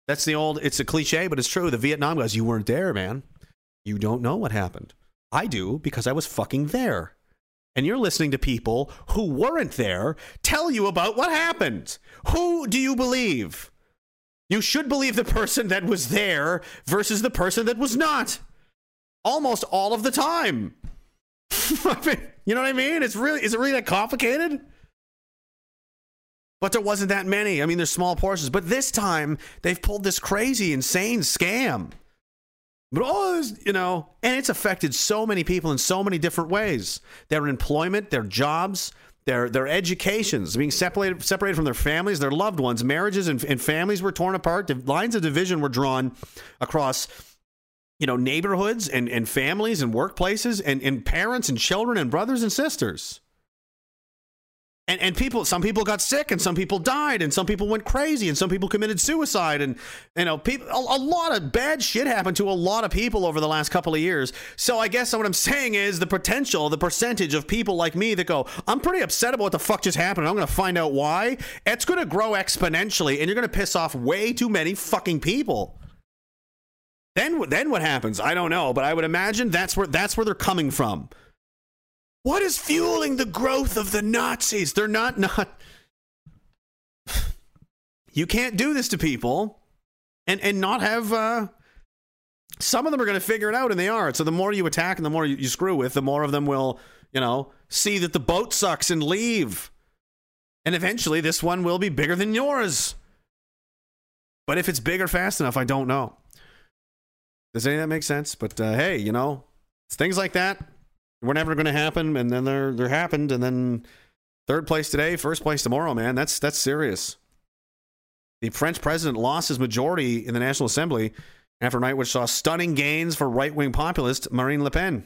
That's the old, it's a cliche, but it's true. The Vietnam guys, you weren't there, man. You don't know what happened. I do because I was fucking there. And you're listening to people who weren't there tell you about what happened. Who do you believe? You should believe the person that was there versus the person that was not. Almost all of the time. You know what I mean? It's really is it really that complicated? But there wasn't that many. I mean, there's small portions. But this time, they've pulled this crazy, insane scam. But oh, all this, you know, and it's affected so many people in so many different ways. Their employment, their jobs, their their educations, being separated separated from their families, their loved ones, marriages and, and families were torn apart. Lines of division were drawn across you know neighborhoods and, and families and workplaces and, and parents and children and brothers and sisters and and people some people got sick and some people died and some people went crazy and some people committed suicide and you know people a, a lot of bad shit happened to a lot of people over the last couple of years. So i guess what i'm saying is the potential the percentage of people like me that go i'm pretty upset about what the fuck just happened i'm gonna find out why it's gonna grow exponentially and you're gonna piss off way too many fucking people. Then then what happens? I don't know but i would imagine that's where that's where they're coming from what is fueling the growth of the Nazis? They're not not. You can't do this to people, and and not have. Uh, some of them are going to figure it out, and they are. So the more you attack and the more you, you screw with, the more of them will, you know, see that the boat sucks and leave. And eventually, this one will be bigger than yours. But if it's big or fast enough, I don't know. Does any of that make sense? But uh, hey, you know, things like that were never going to happen, and then they're they're happened, and then third place today, first place tomorrow. Man, that's that's serious. The French president lost his majority in the National Assembly after a night which saw stunning gains for right wing populist Marine Le Pen.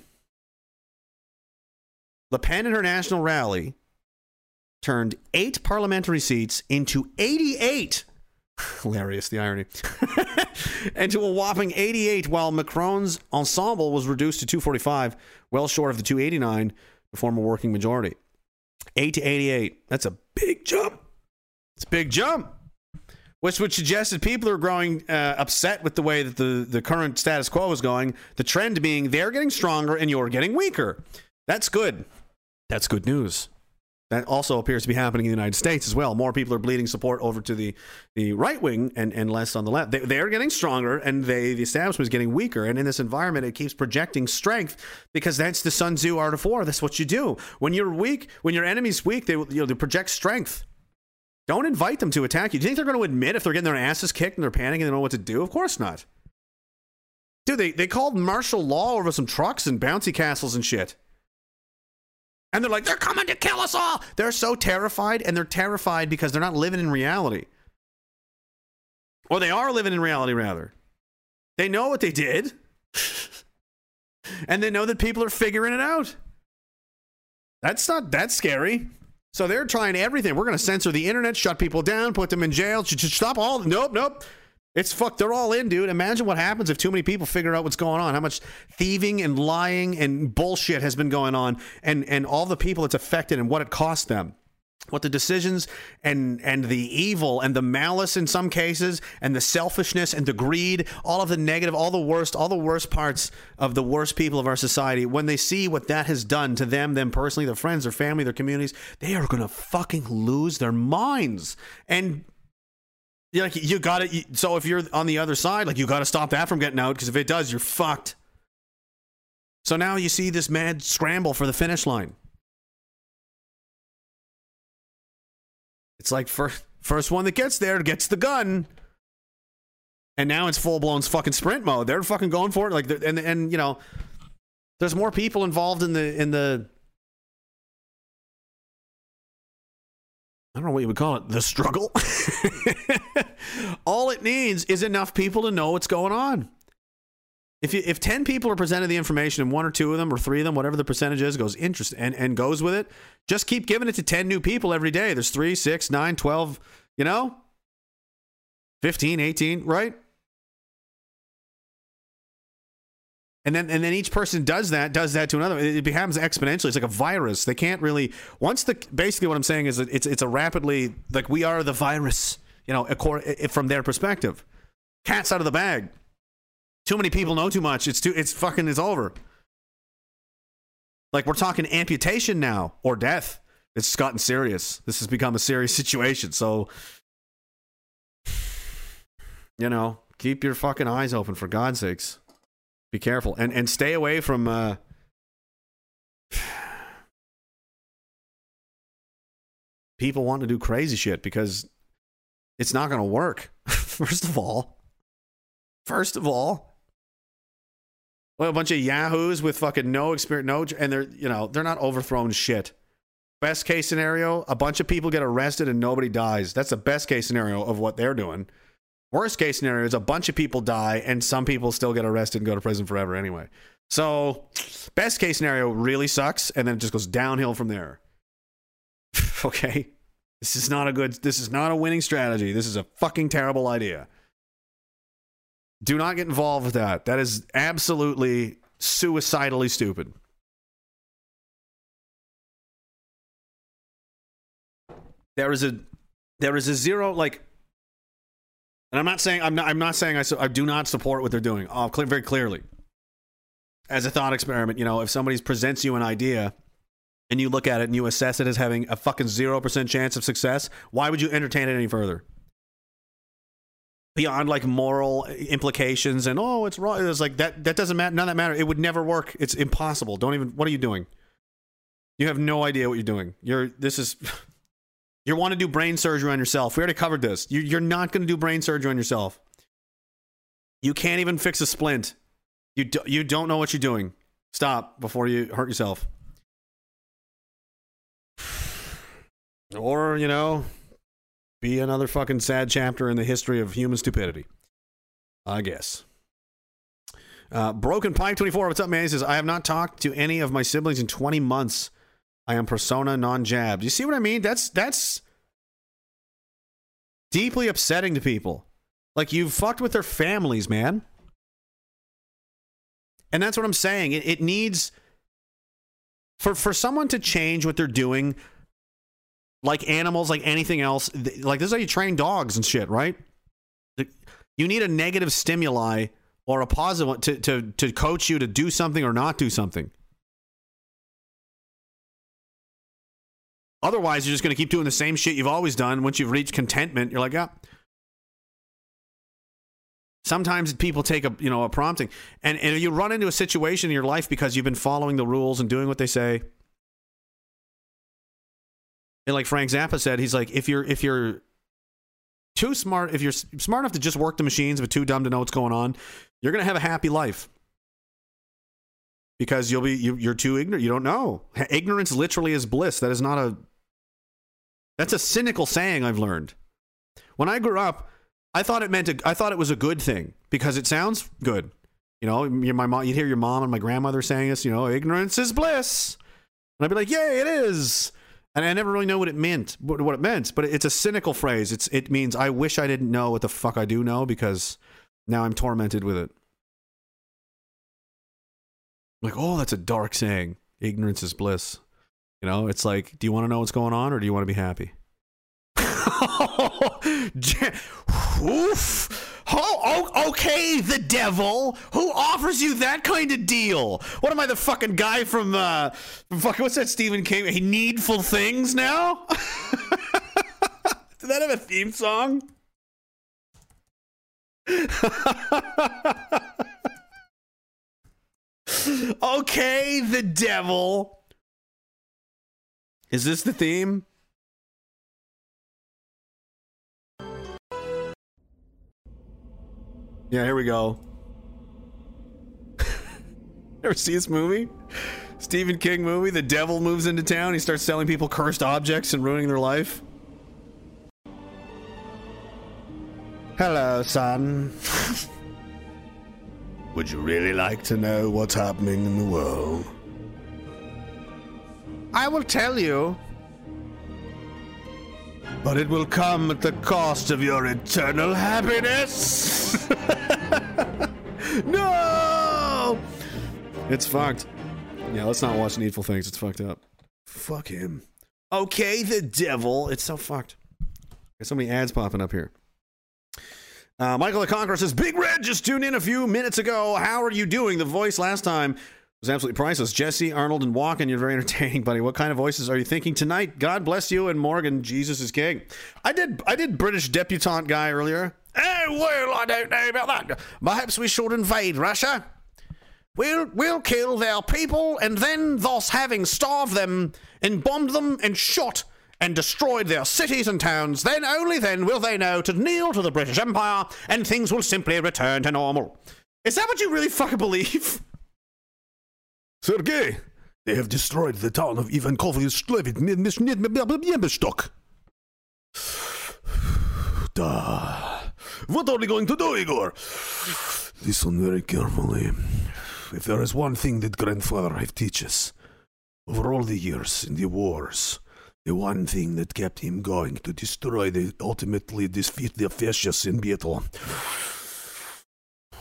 Le Pen in her national rally turned eight parliamentary seats into 88. Hilarious, the irony. and to a whopping 88, while Macron's ensemble was reduced to 245, well short of the 289 to form a working majority. 8 to 88. That's a big jump. It's a big jump. Which would suggest that people are growing uh, upset with the way that the, the current status quo is going. The trend being they're getting stronger and you're getting weaker. That's good. That's good news. That also appears to be happening in the United States as well. More people are bleeding support over to the, the right wing and, and less on the left. They, they're getting stronger and they, the establishment is getting weaker. And in this environment, it keeps projecting strength because that's the Sun Tzu art of war. That's what you do. When you're weak, when your enemy's weak, they, you know, they project strength. Don't invite them to attack you. Do you think they're going to admit if they're getting their asses kicked and they're panicking and they don't know what to do? Of course not. Dude, they, they called martial law over some trucks and bouncy castles and shit. And they're like, they're coming to kill us all. They're so terrified, and they're terrified because they're not living in reality. Or they are living in reality, rather. They know what they did, and they know that people are figuring it out. That's not that scary. So they're trying everything. We're going to censor the internet, shut people down, put them in jail, stop all. Nope, nope. It's fucked. They're all in, dude. Imagine what happens if too many people figure out what's going on. How much thieving and lying and bullshit has been going on, and and all the people it's affected and what it cost them. What the decisions and and the evil and the malice in some cases and the selfishness and the greed, all of the negative, all the worst, all the worst parts of the worst people of our society. When they see what that has done to them, them personally, their friends, their family, their communities, they are gonna fucking lose their minds. And yeah, like you got to. So if you're on the other side, like you got to stop that from getting out because if it does, you're fucked. So now you see this mad scramble for the finish line. It's like first first one that gets there gets the gun, and now it's full blown fucking sprint mode. They're fucking going for it. Like and and you know, there's more people involved in the in the. I don't know what you would call it. The struggle. All it needs is enough people to know what's going on. If you, if ten people are presented the information and one or two of them or three of them, whatever the percentage is, goes interest and, and goes with it, just keep giving it to ten new people every day. There's three, six, nine, twelve, you know, 15, 18, right? And then and then each person does that, does that to another. It it becomes exponentially. It's like a virus. They can't really once the basically what I'm saying is that it's it's a rapidly like we are the virus, you know, from their perspective. Cat's out of the bag. Too many people know too much. It's too it's fucking it's over. Like we're talking amputation now or death. It's gotten serious. This has become a serious situation. So you know, keep your fucking eyes open for God's sakes. Be careful and and stay away from uh people wanting to do crazy shit because it's not going to work. First of all, first of all, well, a bunch of yahoos with fucking no experience, no, and they're you know they're not overthrown shit. Best case scenario, a bunch of people get arrested and nobody dies. That's the best case scenario of what they're doing. Worst case scenario is a bunch of people die and some people still get arrested and go to prison forever anyway. So, best case scenario really sucks and then it just goes downhill from there. okay? This is not a good this is not a winning strategy. This is a fucking terrible idea. Do not get involved with that. That is absolutely suicidally stupid. There is a there is a zero like and I'm not saying I'm not I'm not saying I, I do not support what they're doing. Oh, very clearly. As a thought experiment, you know, if somebody presents you an idea and you look at it and you assess it as having a fucking 0% chance of success, why would you entertain it any further? Beyond like moral implications and oh, it's wrong. It's like that that doesn't matter. None of that matter. It would never work. It's impossible. Don't even what are you doing? You have no idea what you're doing. You're this is you want to do brain surgery on yourself. We already covered this. You, you're not going to do brain surgery on yourself. You can't even fix a splint. You do, you don't know what you're doing. Stop before you hurt yourself. Or you know, be another fucking sad chapter in the history of human stupidity. I guess. Uh, Broken Pipe 24, what's up, man? He says, I have not talked to any of my siblings in 20 months. I am persona non jabbed. You see what I mean? That's that's deeply upsetting to people. Like you've fucked with their families, man. And that's what I'm saying. It, it needs for for someone to change what they're doing like animals, like anything else, like this is how you train dogs and shit, right? You need a negative stimuli or a positive one to, to, to coach you to do something or not do something. Otherwise, you're just going to keep doing the same shit you've always done. Once you've reached contentment, you're like, yeah. Sometimes people take a you know a prompting, and, and if you run into a situation in your life because you've been following the rules and doing what they say, and like Frank Zappa said, he's like, if you're if you're too smart, if you're smart enough to just work the machines but too dumb to know what's going on, you're gonna have a happy life because you'll be you, you're too ignorant. You don't know. Ignorance literally is bliss. That is not a. That's a cynical saying I've learned. When I grew up, I thought it meant a, I thought it was a good thing because it sounds good. You know, my mom, you'd hear your mom and my grandmother saying this. You know, ignorance is bliss, and I'd be like, "Yay, it is." And I never really know what it meant, what it meant. But it's a cynical phrase. It's it means I wish I didn't know what the fuck I do know because now I'm tormented with it. Like, oh, that's a dark saying. Ignorance is bliss. You know, it's like, do you want to know what's going on or do you want to be happy? Oof. Oh, oh, okay, the devil. Who offers you that kind of deal? What am I, the fucking guy from, uh, fucking, what's that Stephen King? He Needful Things now? Did that have a theme song? okay, the devil. Is this the theme? Yeah, here we go. Ever see this movie? Stephen King movie. The devil moves into town. He starts selling people cursed objects and ruining their life. Hello, son. Would you really like to know what's happening in the world? I will tell you. But it will come at the cost of your eternal happiness. no! It's fucked. Yeah, let's not watch Needful Things. It's fucked up. Fuck him. Okay, the devil. It's so fucked. There's so many ads popping up here. Uh, Michael the Conqueror says, Big Red just tuned in a few minutes ago. How are you doing? The voice last time was absolutely priceless. Jesse, Arnold, and Walken, you're very entertaining, buddy. What kind of voices are you thinking tonight? God bless you and Morgan. Jesus is king. I did I did British debutante guy earlier. Oh well, I don't know about that. Perhaps we should invade Russia. We'll we'll kill their people, and then, thus having starved them and bombed them and shot and destroyed their cities and towns, then only then will they know to kneel to the British Empire, and things will simply return to normal. Is that what you really fucking believe? Sergei, they have destroyed the town of Ivankovsky-Stock. Duh. What are we going to do, Igor? Listen very carefully. If there is one thing that grandfather have teaches over all the years in the wars, the one thing that kept him going to destroy ultimately defeat the fascists in battle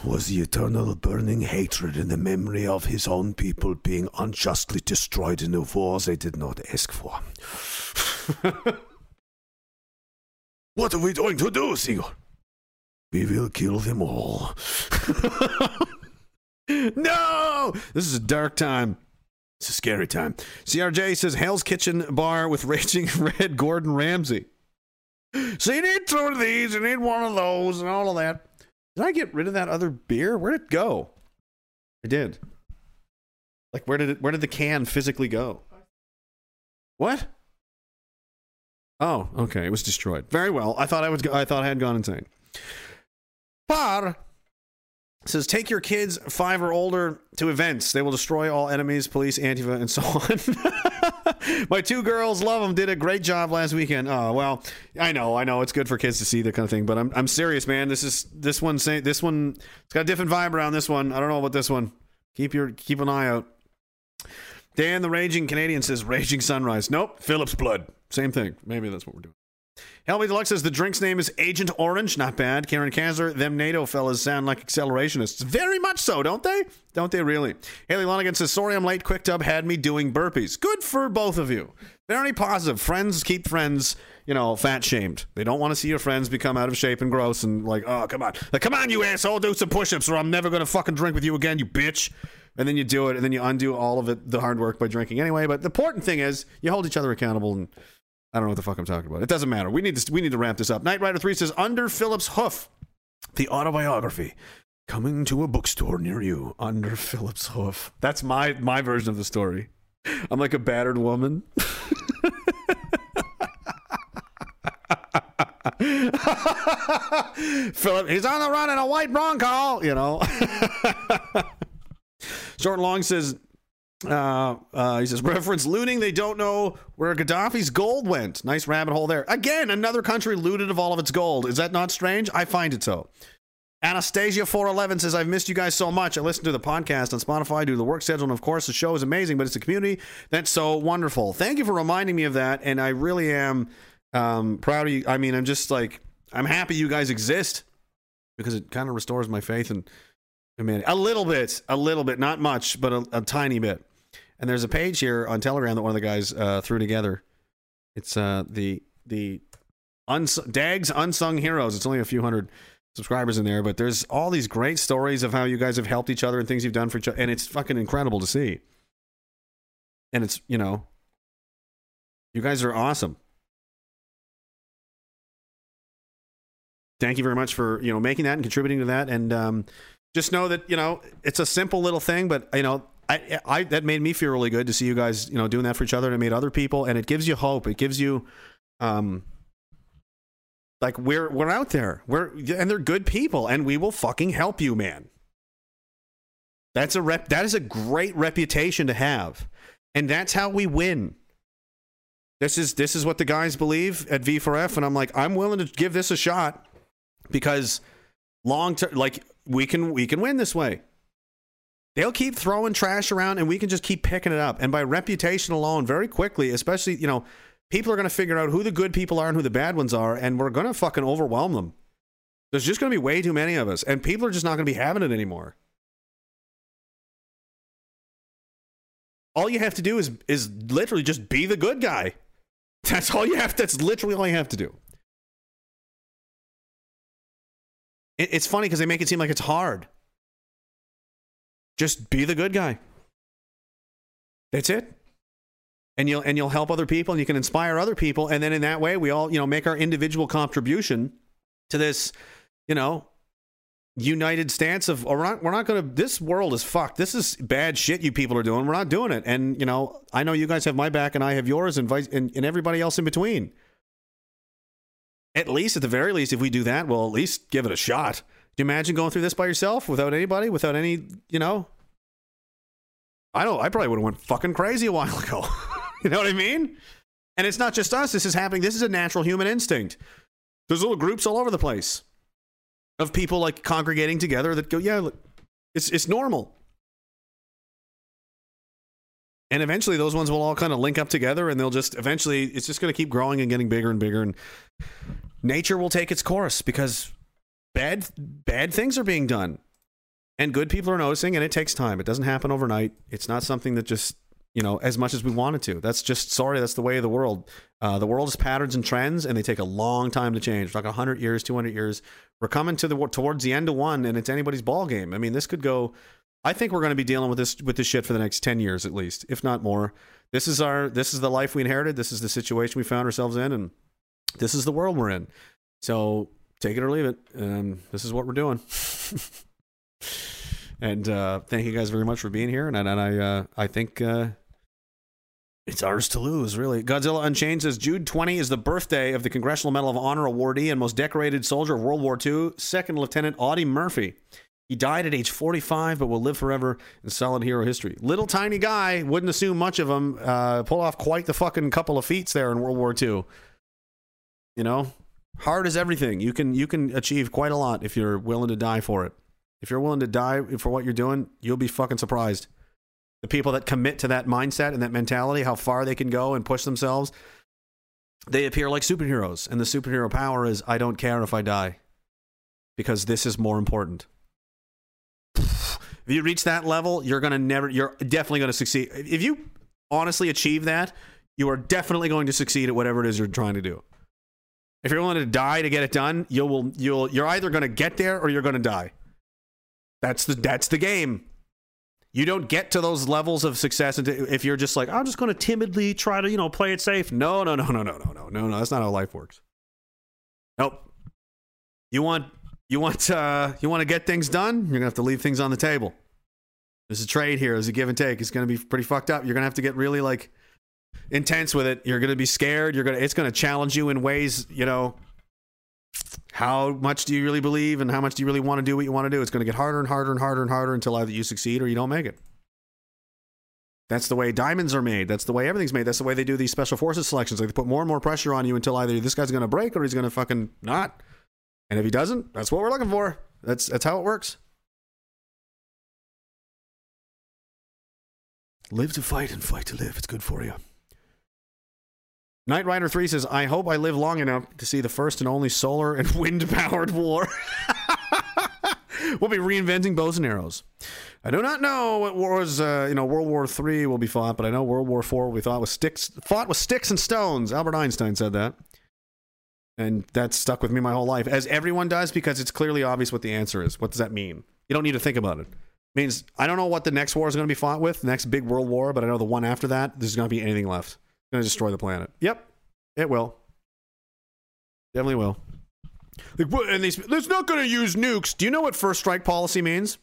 was the eternal burning hatred in the memory of his own people being unjustly destroyed in a war they did not ask for. what are we going to do, Sigurd? We will kill them all. no! This is a dark time. It's a scary time. CRJ says Hell's Kitchen bar with raging red Gordon Ramsay. So you need two of these, you need one of those, and all of that. Did I get rid of that other beer? Where did it go? I did. Like where did it where did the can physically go? What? Oh, okay. It was destroyed. Very well. I thought I was I thought I had gone insane. Par says take your kids five or older to events. They will destroy all enemies, police, Antifa, and so on. My two girls love them. Did a great job last weekend. Oh well, I know, I know. It's good for kids to see that kind of thing. But I'm I'm serious, man. This is this one. Say this one. It's got a different vibe around this one. I don't know about this one. Keep your keep an eye out. Dan the Raging Canadian says Raging Sunrise. Nope, Philip's Blood. Same thing. Maybe that's what we're doing. Helmy Deluxe says the drink's name is Agent Orange. Not bad. Karen Kazler, them NATO fellas sound like accelerationists. Very much so, don't they? Don't they really? Haley Lonigan says, sorry I'm late. Quick Tub had me doing burpees. Good for both of you. Very positive. Friends keep friends, you know, fat shamed. They don't want to see your friends become out of shape and gross and like, oh, come on. Like, come on, you asshole, do some push ups or I'm never going to fucking drink with you again, you bitch. And then you do it and then you undo all of it, the hard work by drinking anyway. But the important thing is you hold each other accountable and I don't know what the fuck I'm talking about. It doesn't matter. We need to we need to ramp this up. Knight Rider 3 says Under Philip's Hoof, the autobiography coming to a bookstore near you. Under Philip's Hoof. That's my my version of the story. I'm like a battered woman. Philip, he's on the run in a white Bronco, you know. Short Long says, uh, uh, he says, reference looting. They don't know where Gaddafi's gold went. Nice rabbit hole there. Again, another country looted of all of its gold. Is that not strange? I find it so. Anastasia411 says, I've missed you guys so much. I listen to the podcast on Spotify due to the work schedule. And of course, the show is amazing, but it's a community that's so wonderful. Thank you for reminding me of that. And I really am um, proud of you. I mean, I'm just like, I'm happy you guys exist because it kind of restores my faith in humanity. A little bit, a little bit, not much, but a, a tiny bit. And there's a page here on Telegram that one of the guys uh, threw together. It's uh, the the uns- Dag's Unsung Heroes. It's only a few hundred subscribers in there, but there's all these great stories of how you guys have helped each other and things you've done for each other, and it's fucking incredible to see. And it's you know, you guys are awesome. Thank you very much for you know making that and contributing to that, and um, just know that you know it's a simple little thing, but you know I, I that made me feel really good to see you guys, you know, doing that for each other, and it made other people, and it gives you hope. It gives you, um, like we're we're out there, we're and they're good people, and we will fucking help you, man. That's a rep. That is a great reputation to have, and that's how we win. This is this is what the guys believe at V4F, and I'm like, I'm willing to give this a shot because long term, like we can we can win this way. They'll keep throwing trash around and we can just keep picking it up. And by reputation alone, very quickly, especially, you know, people are going to figure out who the good people are and who the bad ones are, and we're going to fucking overwhelm them. There's just going to be way too many of us, and people are just not going to be having it anymore. All you have to do is is literally just be the good guy. That's all you have. That's literally all you have to do. It, it's funny because they make it seem like it's hard. Just be the good guy. That's it. And you'll and you'll help other people and you can inspire other people and then in that way we all, you know, make our individual contribution to this, you know, united stance of oh, we're not we're not going to this world is fucked. This is bad shit you people are doing. We're not doing it. And, you know, I know you guys have my back and I have yours and vice and, and everybody else in between. At least at the very least if we do that, we'll at least give it a shot. Do you imagine going through this by yourself without anybody, without any, you know? I don't. I probably would have went fucking crazy a while ago. you know what I mean? And it's not just us. This is happening. This is a natural human instinct. There's little groups all over the place of people like congregating together that go, yeah, look, it's it's normal. And eventually, those ones will all kind of link up together, and they'll just eventually, it's just going to keep growing and getting bigger and bigger, and nature will take its course because bad bad things are being done. And good people are noticing and it takes time. It doesn't happen overnight. It's not something that just you know as much as we wanted to. That's just sorry that's the way of the world. Uh, the world is patterns and trends and they take a long time to change like 100 years 200 years. We're coming to the towards the end of one and it's anybody's ball game i mean this could go i think we're going to be dealing with this with this shit for the next 10 years at least if not more. This is our this is the life we inherited. This is the situation we found ourselves in and this is the world we're in. So take it or leave it. Um, this is what we're doing. and uh, thank you guys very much for being here. And, and I, uh, I think uh, it's ours to lose, really. Godzilla Unchained says June 20 is the birthday of the Congressional Medal of Honor awardee and most decorated soldier of World War II, Second Lieutenant Audie Murphy. He died at age 45, but will live forever in solid hero history. Little tiny guy, wouldn't assume much of him. Uh, pull off quite the fucking couple of feats there in World War II. You know, hard is everything. You can you can achieve quite a lot if you're willing to die for it. If you're willing to die for what you're doing, you'll be fucking surprised. The people that commit to that mindset and that mentality, how far they can go and push themselves, they appear like superheroes. And the superhero power is I don't care if I die because this is more important. If you reach that level, you're going to never, you're definitely going to succeed. If you honestly achieve that, you are definitely going to succeed at whatever it is you're trying to do. If you're willing to die to get it done, you will, you'll, you're either going to get there or you're going to die. That's the, that's the game. You don't get to those levels of success if you're just like, I'm just going to timidly try to, you know, play it safe. No, no, no, no, no, no, no, no, no. That's not how life works. Nope. You want, you want, uh, you want to get things done. You're gonna have to leave things on the table. There's a trade here. There's a give and take. It's gonna be pretty fucked up. You're gonna have to get really like intense with it. You're gonna be scared. You're gonna, it's gonna challenge you in ways, you know. How much do you really believe, and how much do you really want to do what you want to do? It's going to get harder and harder and harder and harder until either you succeed or you don't make it. That's the way diamonds are made. That's the way everything's made. That's the way they do these special forces selections. Like they put more and more pressure on you until either this guy's going to break or he's going to fucking not. And if he doesn't, that's what we're looking for. That's that's how it works. Live to fight and fight to live. It's good for you. Knight Rider 3 says, I hope I live long enough to see the first and only solar and wind powered war. we'll be reinventing bows and arrows. I do not know what wars, uh, you know, World War III will be fought, but I know World War IV be fought with sticks, fought with sticks and stones. Albert Einstein said that. And that stuck with me my whole life, as everyone does, because it's clearly obvious what the answer is. What does that mean? You don't need to think about it. It means I don't know what the next war is going to be fought with, the next big world war, but I know the one after that, there's going to be anything left. It's going to destroy the planet. Yep, it will. Definitely will. Like, what- and they, there's not going to use nukes. Do you know what first strike policy means?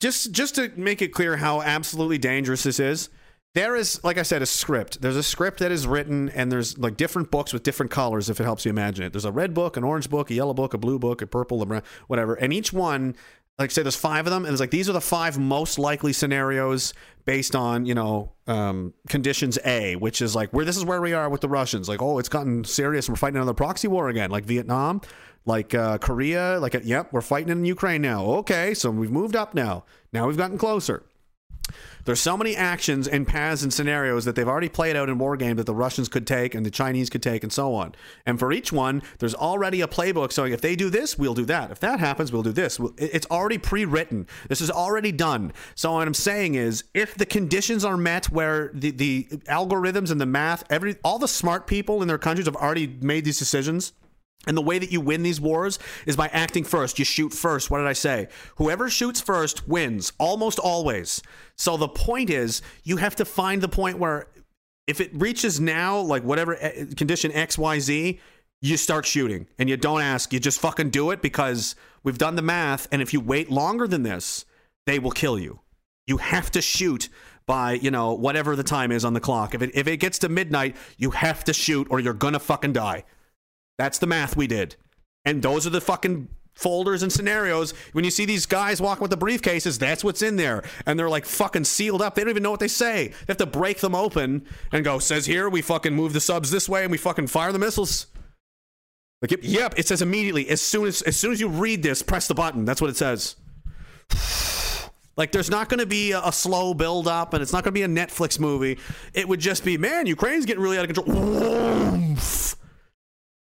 Just, just to make it clear how absolutely dangerous this is, there is, like I said, a script. There's a script that is written, and there's like different books with different colors, if it helps you imagine it. There's a red book, an orange book, a yellow book, a blue book, a purple, a brown, whatever. And each one, like say, there's five of them, and it's like these are the five most likely scenarios based on you know um, conditions A, which is like where this is where we are with the Russians. Like, oh, it's gotten serious. We're fighting another proxy war again, like Vietnam, like uh, Korea. Like, yep, we're fighting in Ukraine now. Okay, so we've moved up now. Now we've gotten closer. There's so many actions and paths and scenarios that they've already played out in war game that the Russians could take and the Chinese could take and so on. And for each one, there's already a playbook. So if they do this, we'll do that. If that happens, we'll do this. It's already pre-written. This is already done. So what I'm saying is, if the conditions are met where the, the algorithms and the math, every all the smart people in their countries have already made these decisions. And the way that you win these wars is by acting first. You shoot first. What did I say? Whoever shoots first wins, almost always. So the point is, you have to find the point where if it reaches now, like whatever eh, condition X, Y, Z, you start shooting and you don't ask. You just fucking do it because we've done the math. And if you wait longer than this, they will kill you. You have to shoot by, you know, whatever the time is on the clock. If it, if it gets to midnight, you have to shoot or you're to fucking die. That's the math we did. And those are the fucking folders and scenarios. When you see these guys walking with the briefcases, that's what's in there. And they're like fucking sealed up. They don't even know what they say. They have to break them open and go, says here, we fucking move the subs this way and we fucking fire the missiles. Like, yep, yep, it says immediately. As soon as as soon as you read this, press the button. That's what it says. Like, there's not going to be a, a slow build up, and it's not going to be a Netflix movie. It would just be, man, Ukraine's getting really out of control.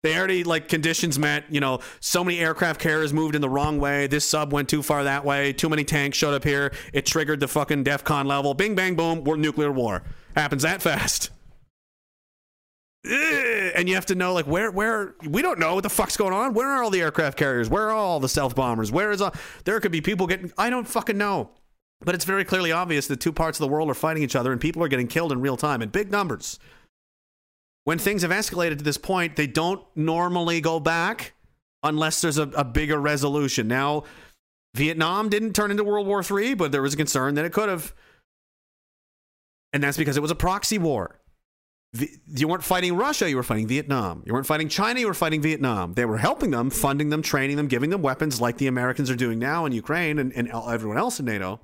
They already like conditions met. You know, so many aircraft carriers moved in the wrong way. This sub went too far that way. Too many tanks showed up here. It triggered the fucking DEFCON level. Bing bang boom. We're nuclear war. Happens that fast. And you have to know like where where we don't know what the fuck's going on. Where are all the aircraft carriers? Where are all the stealth bombers? Where is all there could be people getting I don't fucking know. But it's very clearly obvious that two parts of the world are fighting each other and people are getting killed in real time in big numbers. When things have escalated to this point, they don't normally go back unless there's a, a bigger resolution. Now, Vietnam didn't turn into World War III, but there was a concern that it could have. And that's because it was a proxy war. Vi- You weren't fighting Russia, you were fighting Vietnam. You weren't fighting China, you were fighting Vietnam. They were helping them, funding them, training them, giving them weapons like the Americans are doing now in Ukraine and, and everyone else in NATO.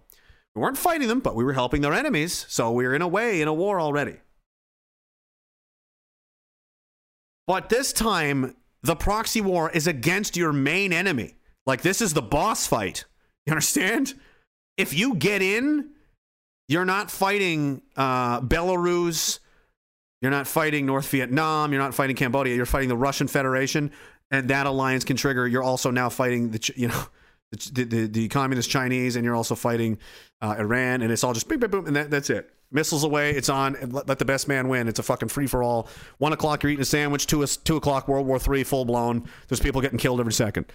We weren't fighting them, but we were helping their enemies. So we were in a way in a war already. But this time, the proxy war is against your main enemy. Like, this is the boss fight. You understand? if you get in, you're not fighting uh, Belarus. You're not fighting North Vietnam. You're not fighting Cambodia. You're fighting the Russian Federation, and that alliance can trigger. You're also now fighting the you know the the, the communist Chinese, and you're also fighting uh, Iran, and it's all just boom, boom, boom, and that, that's it. Missiles away, it's on. Let, the best man win. It's a fucking free for all. One o'clock, you're eating a sandwich. Two two o'clock, World War Three, full blown. There's people getting killed every second.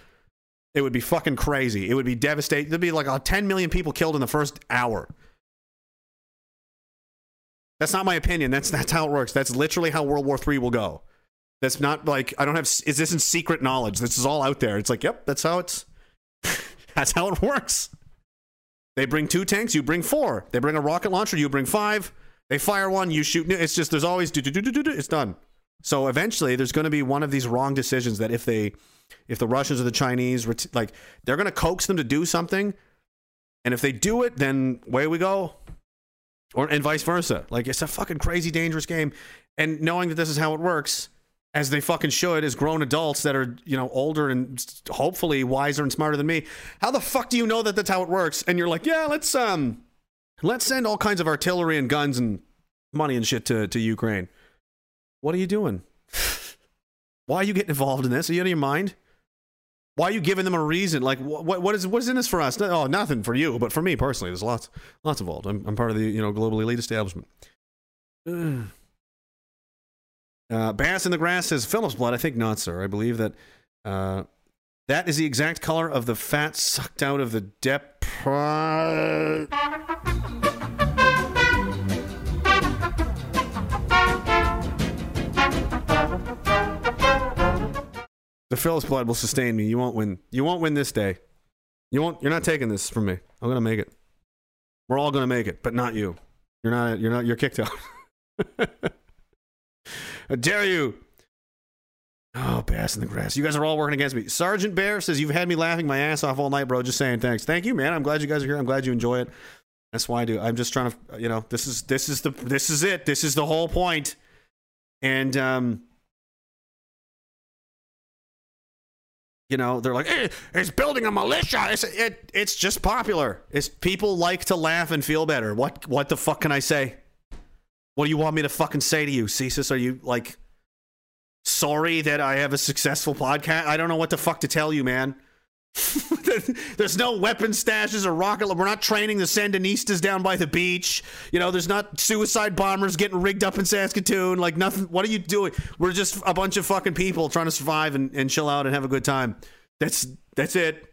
It would be fucking crazy. It would be devastating. There'd be like uh, 10 million people killed in the first hour. That's not my opinion. That's that's how it works. That's literally how World War Three will go. That's not like I don't have. Is this in secret knowledge? This is all out there. It's like, yep, that's how it's. that's how it works. They bring two tanks, you bring four. They bring a rocket launcher, you bring five. They fire one, you shoot. It's just there's always do do do do do. It's done. So eventually, there's going to be one of these wrong decisions that if they, if the Russians or the Chinese, like they're going to coax them to do something, and if they do it, then away we go or and vice versa. Like it's a fucking crazy dangerous game. And knowing that this is how it works, as they fucking should, as grown adults that are you know older and hopefully wiser and smarter than me, how the fuck do you know that that's how it works? And you're like, yeah, let's um, let's send all kinds of artillery and guns and money and shit to to Ukraine. What are you doing? Why are you getting involved in this? Are you out of your mind? Why are you giving them a reason? Like, what what is what is in this for us? Oh, nothing for you, but for me personally, there's lots lots involved. I'm I'm part of the you know global elite establishment. Ugh. Uh, Bass in the grass says Philip's blood. I think not, sir. I believe that uh, that is the exact color of the fat sucked out of the dep. The Phillips blood will sustain me. You won't win. You won't win this day. You won't. You're not taking this from me. I'm gonna make it. We're all gonna make it, but not you. You're not. You're not. You're kicked out. How dare you? Oh, bass in the grass. You guys are all working against me. Sergeant Bear says you've had me laughing my ass off all night, bro. Just saying thanks. Thank you, man. I'm glad you guys are here. I'm glad you enjoy it. That's why I do. I'm just trying to, you know, this is this is the this is it. This is the whole point. And um, you know, they're like, eh, it's building a militia. It's it, it's just popular. It's people like to laugh and feel better. What what the fuck can I say? What do you want me to fucking say to you, CSIS? Are you like sorry that I have a successful podcast? I don't know what the fuck to tell you, man. there's no weapon stashes or rocket. We're not training the Sandinistas down by the beach. You know, there's not suicide bombers getting rigged up in Saskatoon. Like nothing. What are you doing? We're just a bunch of fucking people trying to survive and, and chill out and have a good time. That's that's it.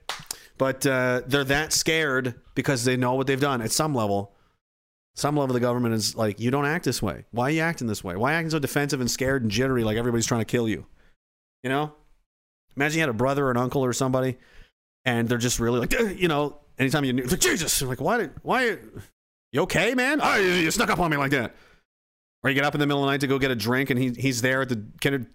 But uh, they're that scared because they know what they've done at some level. Some level, of the government is like, you don't act this way. Why are you acting this way? Why acting so defensive and scared and jittery like everybody's trying to kill you? You know? Imagine you had a brother or an uncle or somebody, and they're just really like, you know, anytime you knew, like, Jesus, I'm like, why did, why, you okay, man? Oh, you, you snuck up on me like that. Or you get up in the middle of the night to go get a drink, and he, he's there at the kitchen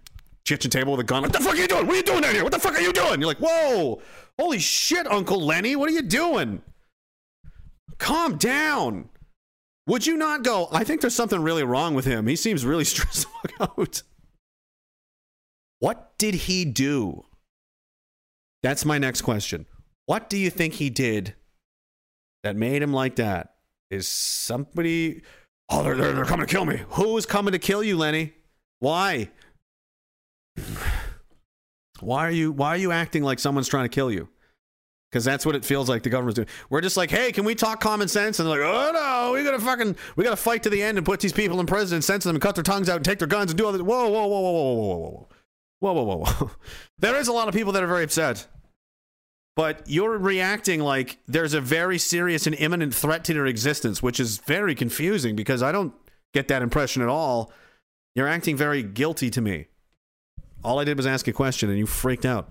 kitchen table with a gun. What the fuck are you doing? What are you doing down here? What the fuck are you doing? You're like, whoa, holy shit, Uncle Lenny, what are you doing? Calm down. Would you not go? I think there's something really wrong with him. He seems really stressed out. What did he do? That's my next question. What do you think he did that made him like that? Is somebody. Oh, they're, they're, they're coming to kill me. Who is coming to kill you, Lenny? Why? Why are you why are you acting like someone's trying to kill you? Because that's what it feels like the government's doing. We're just like, hey, can we talk common sense? And they're like, oh no, we gotta fucking we gotta fight to the end and put these people in prison and censor them and cut their tongues out and take their guns and do all this. Whoa, whoa, whoa, whoa, whoa, whoa, whoa, whoa. Whoa, whoa, whoa, there is a lot of people that are very upset. But you're reacting like there's a very serious and imminent threat to their existence, which is very confusing because I don't get that impression at all. You're acting very guilty to me. All I did was ask a question and you freaked out.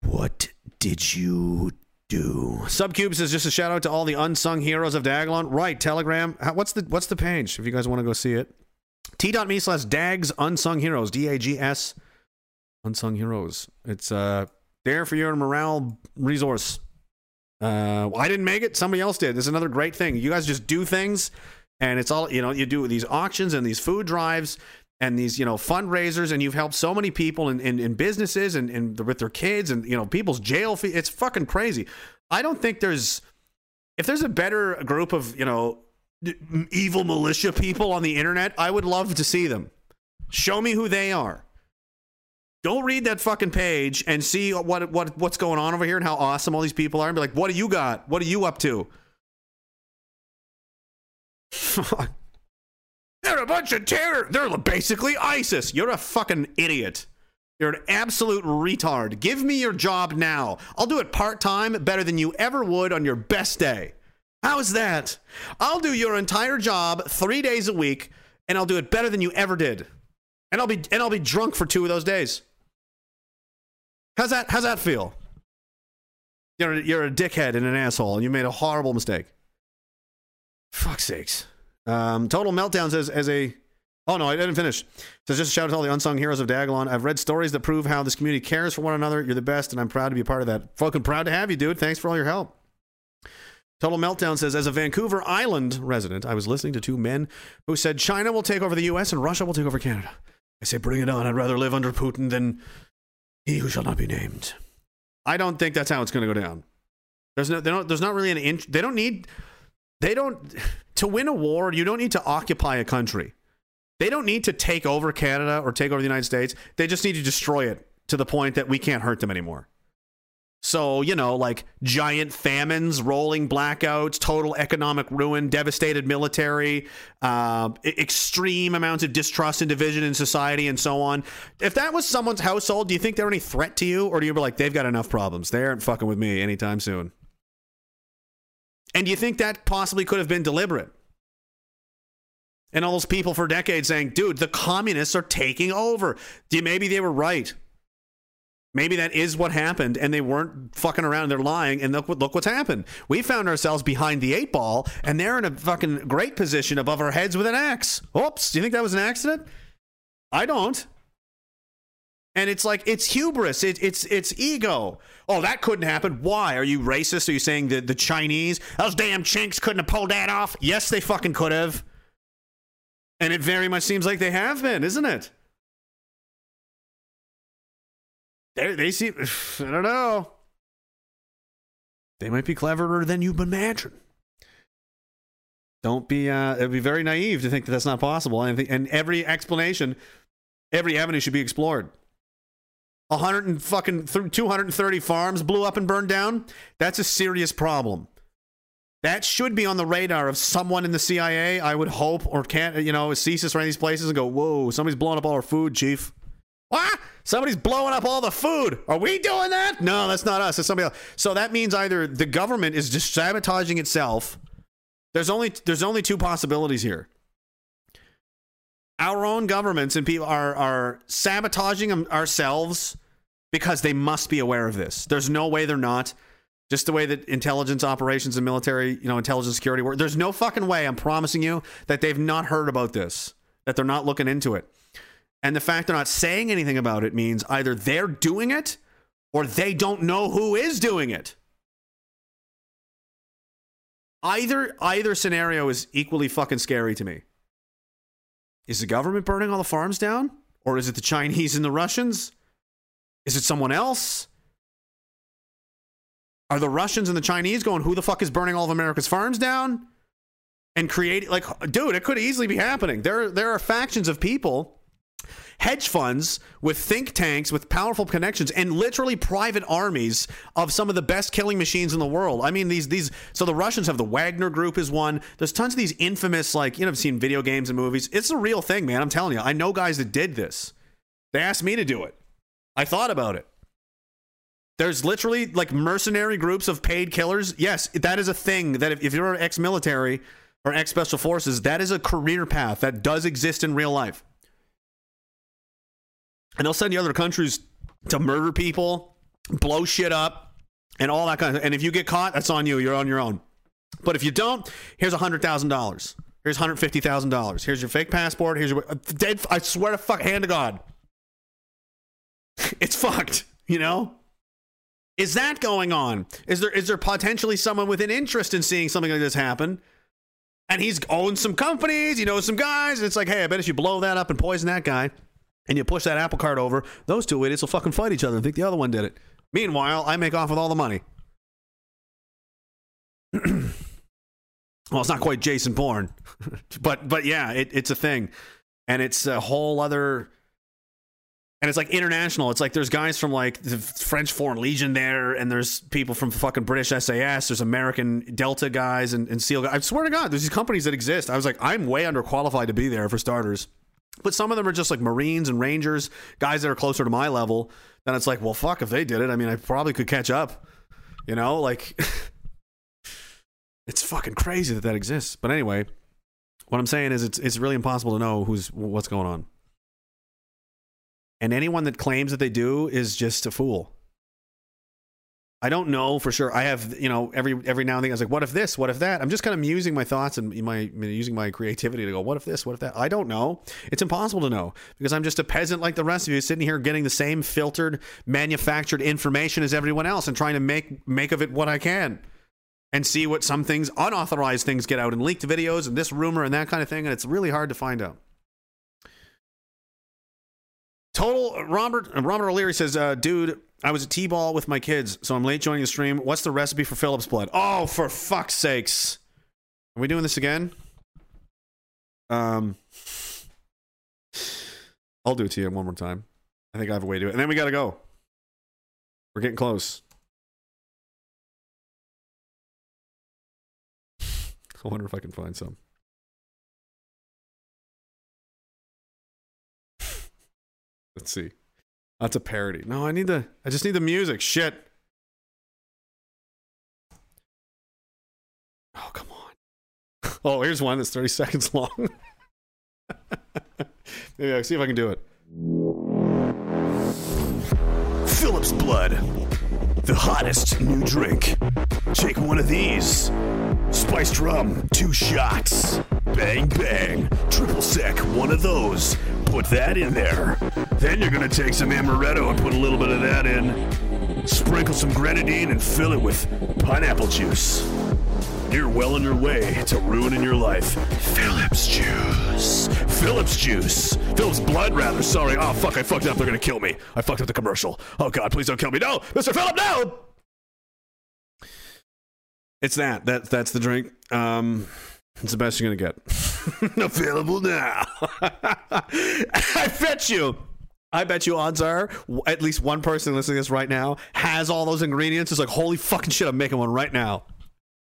What did you do? Subcube is just a shout out to all the unsung heroes of Daglon. Right, Telegram. How, what's the what's the page if you guys want to go see it? T.me slash Dags Unsung Heroes. D A G S Unsung Heroes. It's uh there for your morale resource. Uh, I didn't make it. Somebody else did. This is another great thing. You guys just do things, and it's all you know. You do these auctions and these food drives and these you know fundraisers, and you've helped so many people in, in, in businesses and, with their kids and you know people's jail fee. It's fucking crazy. I don't think there's if there's a better group of you know evil militia people on the internet, I would love to see them. Show me who they are. Don't read that fucking page and see what what what's going on over here and how awesome all these people are and be like, what do you got? What are you up to? They're a bunch of terror. They're basically ISIS. You're a fucking idiot. You're an absolute retard. Give me your job now. I'll do it part time better than you ever would on your best day. How's that? I'll do your entire job three days a week, and I'll do it better than you ever did. And I'll be and I'll be drunk for two of those days. How's that? How's that feel? You're you're a dickhead and an asshole, and you made a horrible mistake. Fuck sakes. Um, Total Meltdown says, as a. Oh, no, I didn't finish. So just a shout out to all the unsung heroes of Dagalon. I've read stories that prove how this community cares for one another. You're the best, and I'm proud to be a part of that. Fucking proud to have you, dude. Thanks for all your help. Total Meltdown says, as a Vancouver Island resident, I was listening to two men who said China will take over the U.S. and Russia will take over Canada. I say, bring it on. I'd rather live under Putin than he who shall not be named. I don't think that's how it's going to go down. There's no, they don't, there's not really an inch. They don't need, they don't, to win a war, you don't need to occupy a country. They don't need to take over Canada or take over the United States. They just need to destroy it to the point that we can't hurt them anymore. So, you know, like giant famines, rolling blackouts, total economic ruin, devastated military, uh, extreme amounts of distrust and division in society, and so on. If that was someone's household, do you think they're any threat to you? Or do you be like, they've got enough problems? They aren't fucking with me anytime soon. And do you think that possibly could have been deliberate? And all those people for decades saying, dude, the communists are taking over. You, maybe they were right. Maybe that is what happened, and they weren't fucking around. They're lying, and look, look what's happened. We found ourselves behind the eight ball, and they're in a fucking great position above our heads with an axe. Oops! Do you think that was an accident? I don't. And it's like it's hubris. It, it's it's ego. Oh, that couldn't happen. Why? Are you racist? Are you saying that the Chinese, those damn chinks, couldn't have pulled that off? Yes, they fucking could have. And it very much seems like they have been, isn't it? They they seem. I don't know. They might be cleverer than you imagine. Don't be. Uh, it'd be very naive to think that that's not possible. And, and every explanation, every avenue should be explored. A hundred and fucking 230 farms blew up and burned down. That's a serious problem. That should be on the radar of someone in the CIA, I would hope, or can't, you know, CSIS or any of these places and go, whoa, somebody's blowing up all our food, chief. What? Somebody's blowing up all the food. Are we doing that? No, that's not us. It's somebody else. So that means either the government is just sabotaging itself. There's only there's only two possibilities here. Our own governments and people are are sabotaging ourselves because they must be aware of this. There's no way they're not. Just the way that intelligence operations and military, you know, intelligence security work. There's no fucking way, I'm promising you, that they've not heard about this, that they're not looking into it. And the fact they're not saying anything about it means either they're doing it or they don't know who is doing it. Either either scenario is equally fucking scary to me. Is the government burning all the farms down? Or is it the Chinese and the Russians? Is it someone else? Are the Russians and the Chinese going, who the fuck is burning all of America's farms down? And creating like dude, it could easily be happening. There there are factions of people hedge funds with think tanks with powerful connections and literally private armies of some of the best killing machines in the world. I mean these these so the Russians have the Wagner group is one. There's tons of these infamous like you know I've seen video games and movies. It's a real thing, man. I'm telling you. I know guys that did this. They asked me to do it. I thought about it. There's literally like mercenary groups of paid killers. Yes, that is a thing that if, if you're ex-military or ex-special forces, that is a career path that does exist in real life and they'll send you other countries to murder people, blow shit up, and all that kind of. And if you get caught, that's on you. You're on your own. But if you don't, here's a hundred thousand dollars. Here's hundred fifty thousand dollars. Here's your fake passport. Here's your dead. I swear to fuck, hand to God, it's fucked. You know. Is that going on? Is there is there potentially someone with an interest in seeing something like this happen? And he's owned some companies, he knows some guys. And it's like, hey, I bet if you blow that up and poison that guy, and you push that apple cart over, those two idiots will fucking fight each other and think the other one did it. Meanwhile, I make off with all the money. well, it's not quite Jason Bourne, but but yeah, it, it's a thing, and it's a whole other. And it's like international. It's like there's guys from like the French Foreign Legion there, and there's people from fucking British SAS. There's American Delta guys and, and SEAL guys. I swear to God, there's these companies that exist. I was like, I'm way underqualified to be there for starters. But some of them are just like Marines and Rangers, guys that are closer to my level. Then it's like, well, fuck, if they did it, I mean, I probably could catch up. You know, like it's fucking crazy that that exists. But anyway, what I'm saying is it's it's really impossible to know who's what's going on. And anyone that claims that they do is just a fool. I don't know for sure. I have, you know, every every now and then I was like, what if this? What if that? I'm just kind of musing my thoughts and my using my creativity to go, what if this? What if that? I don't know. It's impossible to know because I'm just a peasant like the rest of you, sitting here getting the same filtered, manufactured information as everyone else and trying to make make of it what I can and see what some things, unauthorized things, get out and leaked videos and this rumor and that kind of thing, and it's really hard to find out. Total Robert Robert O'Leary says, uh, "Dude, I was at T-ball with my kids, so I'm late joining the stream. What's the recipe for Phillips blood? Oh, for fuck's sakes! Are we doing this again? Um, I'll do it to you one more time. I think I have a way to it, and then we gotta go. We're getting close. I wonder if I can find some. Let's see. That's a parody. No, I need the. I just need the music. Shit. Oh come on. Oh, here's one that's 30 seconds long. Maybe I'll see if I can do it. Phillips Blood, the hottest new drink. Take one of these. Spiced rum, two shots. Bang, bang. Triple sec, one of those. Put that in there. Then you're gonna take some amaretto and put a little bit of that in. Sprinkle some grenadine and fill it with pineapple juice. You're well on your way to ruining your life. Phillips juice. Phillips juice. Phillips blood, rather. Sorry. Oh, fuck. I fucked up. They're going to kill me. I fucked up the commercial. Oh, God. Please don't kill me. No. Mr. Phillip, no. It's that. That that's the drink. Um, it's the best you're gonna get. Available now. I bet you. I bet you odds are at least one person listening to this right now has all those ingredients. It's like, holy fucking shit, I'm making one right now.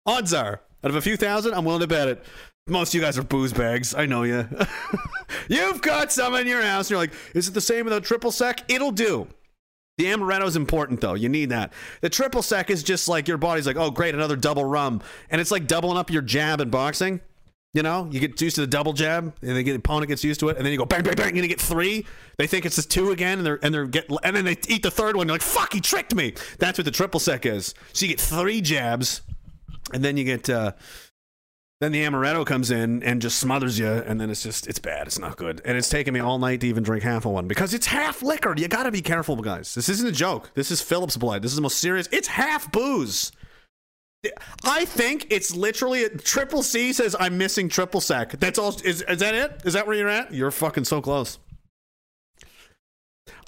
Odds are, out of a few thousand, I'm willing to bet it. Most of you guys are booze bags. I know you. You've got some in your house, and you're like, is it the same without triple sec? It'll do. The amaretto is important though. You need that. The triple sec is just like your body's like, oh great, another double rum, and it's like doubling up your jab in boxing. You know, you get used to the double jab, and then the opponent gets used to it, and then you go bang, bang, bang, and you get three. They think it's just two again, and they're and they're get, and then they eat the third one. You're like, fuck, he tricked me. That's what the triple sec is. So you get three jabs, and then you get uh, then the amaretto comes in and just smothers you, and then it's just it's bad. It's not good, and it's taken me all night to even drink half of one because it's half liquor. You got to be careful, guys. This isn't a joke. This is Phillips blood. This is the most serious. It's half booze. I think it's literally a, triple C says I'm missing triple sec. That's all. Is is that it? Is that where you're at? You're fucking so close.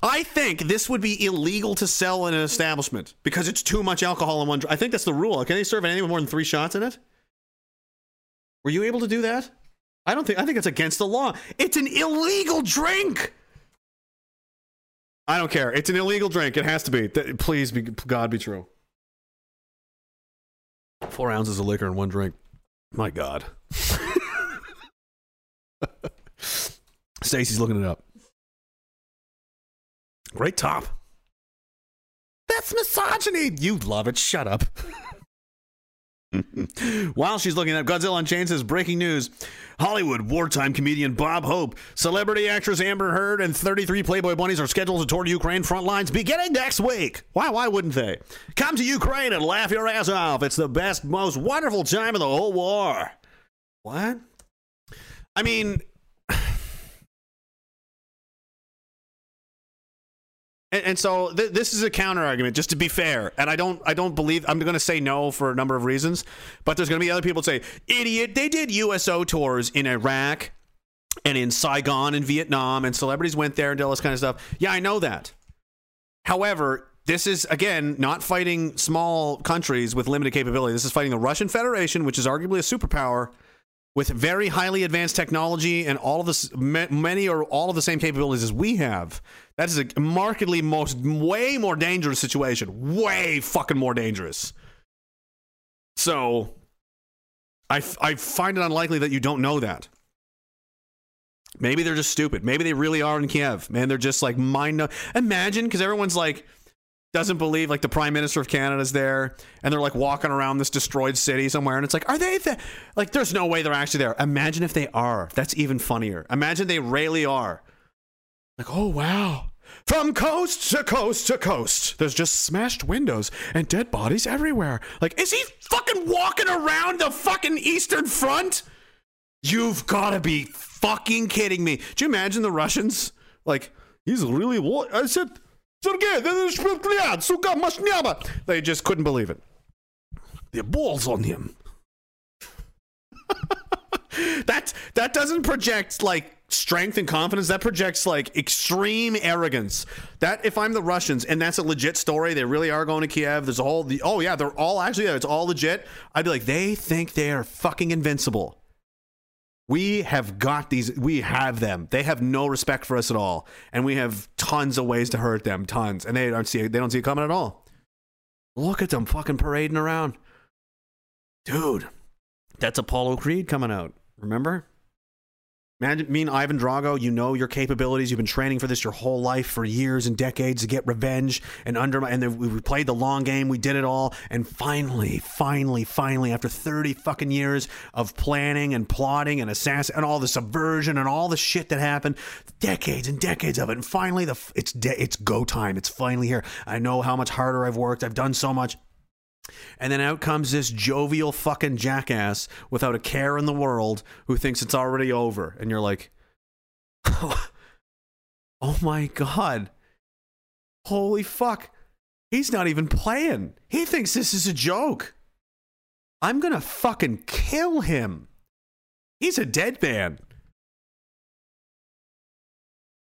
I think this would be illegal to sell in an establishment because it's too much alcohol in one. I think that's the rule. Can they serve with more than three shots in it? Were you able to do that? I don't think. I think it's against the law. It's an illegal drink. I don't care. It's an illegal drink. It has to be. Please, be, God, be true. Four ounces of liquor in one drink. My God. Stacy's looking it up. Great top. That's misogyny. You love it. Shut up. While she's looking up, Godzilla Unchained says breaking news: Hollywood wartime comedian Bob Hope, celebrity actress Amber Heard, and 33 Playboy bunnies are scheduled to tour the Ukraine front lines beginning next week. Why? Why wouldn't they? Come to Ukraine and laugh your ass off. It's the best, most wonderful time of the whole war. What? I mean, And, and so th- this is a counter argument, just to be fair. And I don't, I don't believe I'm going to say no for a number of reasons, but there's going to be other people say, "Idiot! They did USO tours in Iraq and in Saigon and Vietnam, and celebrities went there and did all this kind of stuff." Yeah, I know that. However, this is again not fighting small countries with limited capability. This is fighting the Russian Federation, which is arguably a superpower with very highly advanced technology and all of this many or all of the same capabilities as we have. That is a markedly most way more dangerous situation. Way fucking more dangerous. So i i find it unlikely that you don't know that. Maybe they're just stupid. Maybe they really are in Kiev. Man, they're just like mind. Imagine because everyone's like doesn't believe like the prime minister of Canada's there, and they're like walking around this destroyed city somewhere, and it's like, are they there? Like, there's no way they're actually there. Imagine if they are. That's even funnier. Imagine they really are. Like, oh wow. From coast to coast to coast, there's just smashed windows and dead bodies everywhere. Like, is he fucking walking around the fucking Eastern Front? You've got to be fucking kidding me. Do you imagine the Russians? Like, he's really what? I said, They just couldn't believe it. The balls on him. that that doesn't project like strength and confidence. That projects like extreme arrogance. That if I'm the Russians and that's a legit story, they really are going to Kiev. There's a whole the oh yeah, they're all actually yeah, it's all legit. I'd be like, they think they are fucking invincible. We have got these. We have them. They have no respect for us at all, and we have tons of ways to hurt them. Tons, and they don't see. It, they don't see it coming at all. Look at them fucking parading around, dude. That's Apollo Creed coming out. Remember? Imagine me and Ivan Drago. You know your capabilities. You've been training for this your whole life for years and decades to get revenge and under. And then we played the long game. We did it all. And finally, finally, finally, after thirty fucking years of planning and plotting and assassin and all the subversion and all the shit that happened, decades and decades of it. And finally, the it's de- it's go time. It's finally here. I know how much harder I've worked. I've done so much. And then out comes this jovial fucking jackass without a care in the world who thinks it's already over. And you're like, oh my God. Holy fuck. He's not even playing. He thinks this is a joke. I'm going to fucking kill him. He's a dead man.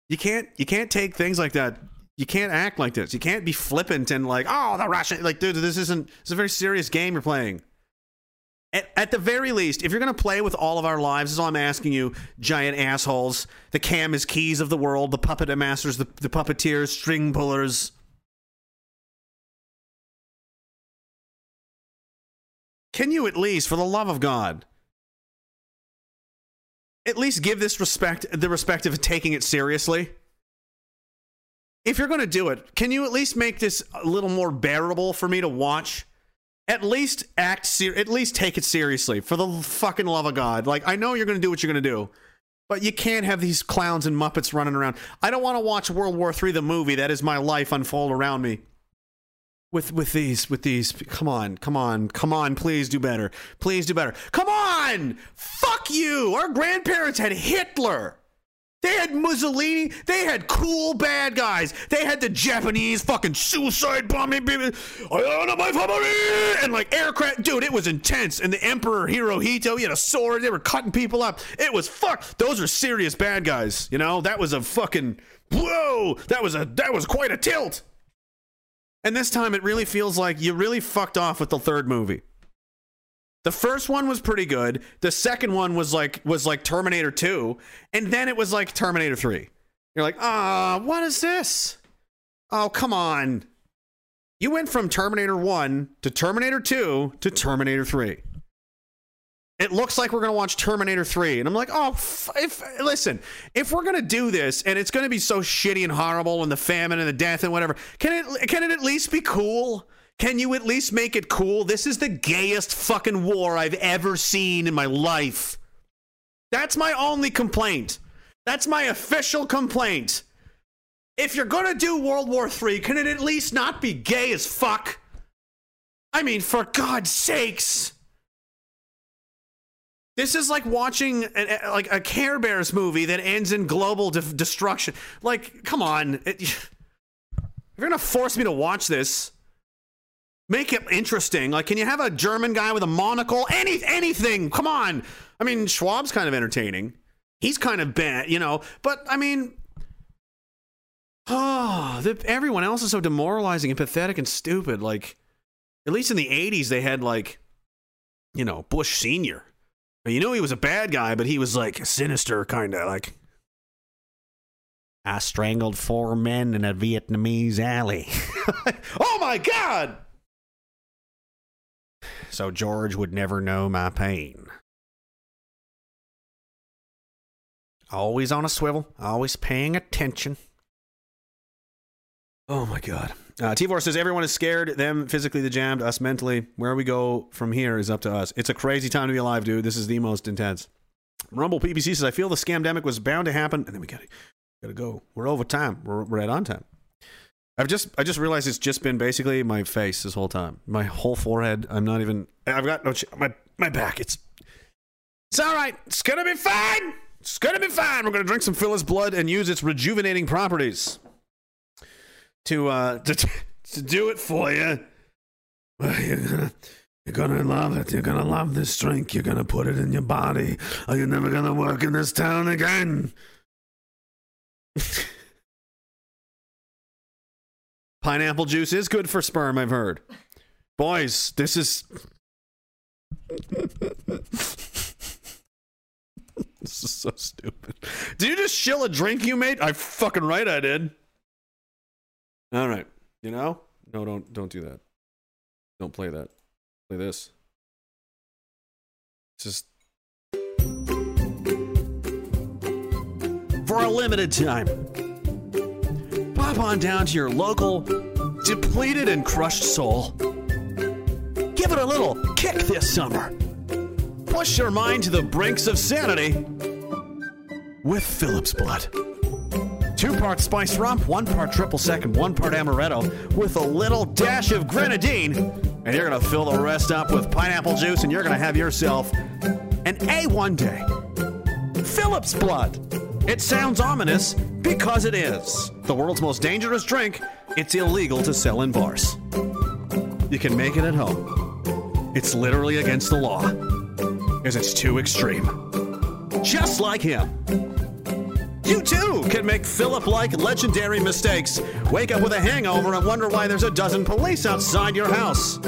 You can't you can't take things like that you can't act like this. You can't be flippant and like, oh, the Russian. Like, dude, this isn't. It's a very serious game you're playing. At, at the very least, if you're going to play with all of our lives, is all I'm asking you, giant assholes, the cam is keys of the world, the puppet masters, the, the puppeteers, string pullers. Can you at least, for the love of God, at least give this respect, the respect of taking it seriously? If you're going to do it, can you at least make this a little more bearable for me to watch? At least act ser- at least take it seriously for the fucking love of God. Like I know you're going to do what you're going to do, but you can't have these clowns and muppets running around. I don't want to watch World War III the movie. That is my life unfold around me. With with these with these come on, come on, come on, please do better. Please do better. Come on! Fuck you. Our grandparents had Hitler. They had Mussolini. They had cool bad guys. They had the Japanese fucking suicide bombing baby. my family and like aircraft. Dude, it was intense. And the Emperor Hirohito, he had a sword. They were cutting people up. It was fuck. Those are serious bad guys. You know, that was a fucking whoa. That was a that was quite a tilt. And this time, it really feels like you really fucked off with the third movie. The first one was pretty good. The second one was like was like Terminator 2, and then it was like Terminator 3. You're like, "Ah, what is this?" Oh, come on. You went from Terminator 1 to Terminator 2 to Terminator 3. It looks like we're going to watch Terminator 3 and I'm like, "Oh, if listen, if we're going to do this and it's going to be so shitty and horrible and the famine and the death and whatever, can it can it at least be cool?" Can you at least make it cool? This is the gayest fucking war I've ever seen in my life. That's my only complaint. That's my official complaint. If you're gonna do World War III, can it at least not be gay as fuck? I mean, for God's sakes. This is like watching a, like a Care Bears movie that ends in global de- destruction. Like, come on. It, if you're gonna force me to watch this, Make it interesting. Like, can you have a German guy with a monocle? Any anything? Come on. I mean, Schwab's kind of entertaining. He's kind of bad, you know. But I mean, Oh, the, everyone else is so demoralizing and pathetic and stupid. Like, at least in the 80s, they had, like, you know, Bush Sr. You know, he was a bad guy, but he was, like, sinister, kind of like. I strangled four men in a Vietnamese alley. oh my God! So George would never know my pain. Always on a swivel, always paying attention. Oh my God. Uh, T4 says everyone is scared, them physically, the jammed, us mentally. Where we go from here is up to us. It's a crazy time to be alive, dude. This is the most intense. Rumble PPC says, I feel the scamdemic was bound to happen. And then we got to gotta go. We're over time. We're, we're right on time. I've just I just realized it's just been basically my face this whole time. My whole forehead. I'm not even. I've got no. My my back. It's it's all right. It's gonna be fine. It's gonna be fine. We're gonna drink some Phyllis blood and use its rejuvenating properties to uh to to do it for you. Well, you're gonna, you're gonna love it. You're gonna love this drink. You're gonna put it in your body, or you're never gonna work in this town again. Pineapple juice is good for sperm. I've heard. Boys, this is. this is so stupid. Did you just shill a drink you made? I fucking right I did. All right. You know? No, don't don't do that. Don't play that. Play this. Just for a limited time. Pop on down to your local depleted and crushed soul. Give it a little kick this summer. Push your mind to the brinks of sanity with Phillips Blood. Two parts spiced rum, one part triple sec, and one part amaretto, with a little dash of grenadine. And you're gonna fill the rest up with pineapple juice, and you're gonna have yourself an A1 day. Phillips Blood. It sounds ominous because it is. The world's most dangerous drink, it's illegal to sell in bars. You can make it at home. It's literally against the law, because it's too extreme. Just like him. You too can make Philip like legendary mistakes. Wake up with a hangover and wonder why there's a dozen police outside your house.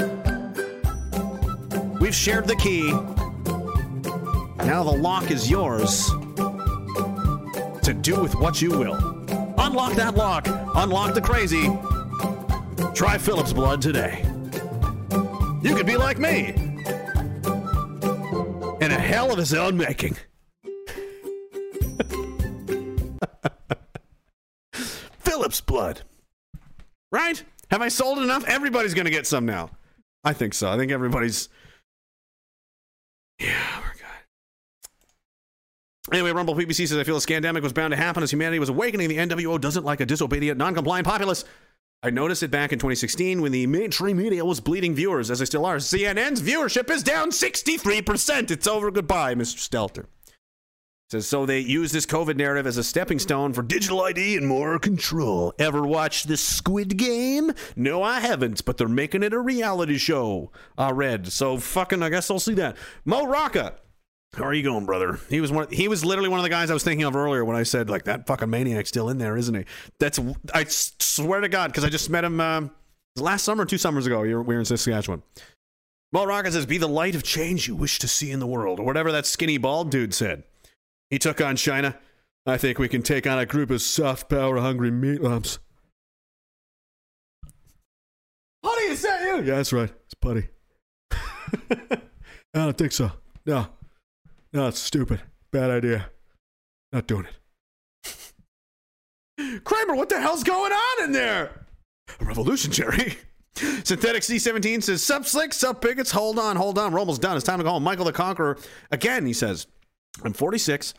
We've shared the key. Now the lock is yours to do with what you will. Unlock that lock. Unlock the crazy. Try Phillips Blood today. You could be like me. In a hell of his own making. Phillips Blood. Right? Have I sold enough? Everybody's going to get some now. I think so. I think everybody's. Yeah. Anyway, Rumble PPC says I feel a scandemic was bound to happen as humanity was awakening. The NWO doesn't like a disobedient, non-compliant populace. I noticed it back in 2016 when the mainstream media was bleeding viewers, as they still are. CNN's viewership is down 63%. It's over. Goodbye, Mr. Stelter. Says so they use this COVID narrative as a stepping stone for digital ID and more control. Ever watch the Squid Game? No, I haven't, but they're making it a reality show. I read, so fucking I guess I'll see that. Mo Rocca, how are you going, brother? He was one. He was literally one of the guys I was thinking of earlier when I said like that fucking maniac's still in there, isn't he? That's I swear to God because I just met him uh, last summer, two summers ago. We were in Saskatchewan. Well, Rocca says, "Be the light of change you wish to see in the world," or whatever that skinny bald dude said. He took on China. I think we can take on a group of soft power hungry meat lumps. Honey, is that you? Yeah, that's right. It's Putty. I don't think so. No. No, it's stupid. Bad idea. Not doing it. Kramer, what the hell's going on in there? A revolution, Jerry. Synthetic C17 says, Sup, slick, sup, bigots. Hold on, hold on. We're almost done. It's time to home. Michael the Conqueror. Again, he says, I'm 46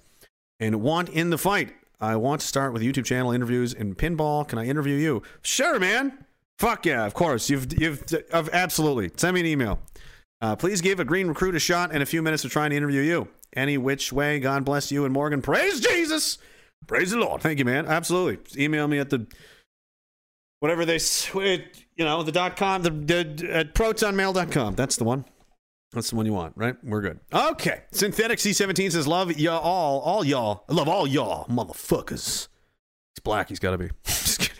and want in the fight. I want to start with YouTube channel interviews and pinball. Can I interview you? Sure, man. Fuck yeah, of course. You've you've uh, absolutely. Send me an email. Uh, please give a green recruit a shot and a few minutes of trying to interview you. Any which way, God bless you and Morgan. Praise Jesus. Praise the Lord. Thank you, man. Absolutely. Just email me at the whatever they you know the dot com the, the at protonmail.com. That's the one. That's the one you want, right? We're good. Okay. Synthetic C17 says, Love y'all, all y'all. I love all y'all, motherfuckers. He's black. He's got to be. Just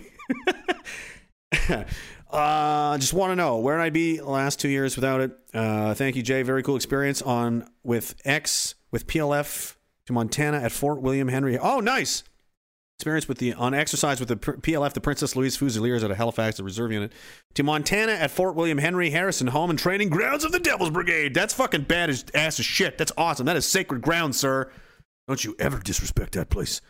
kidding. uh, just want to know where I'd be last two years without it. Uh, thank you, Jay. Very cool experience on with X with PLF to Montana at Fort William Henry. Oh, nice experience with the on exercise with the PLF, the Princess Louise Fusiliers at a Halifax, the reserve unit, to Montana at Fort William Henry Harrison Home and Training Grounds of the Devil's Brigade. That's fucking bad as ass as shit. That's awesome. That is sacred ground, sir. Don't you ever disrespect that place.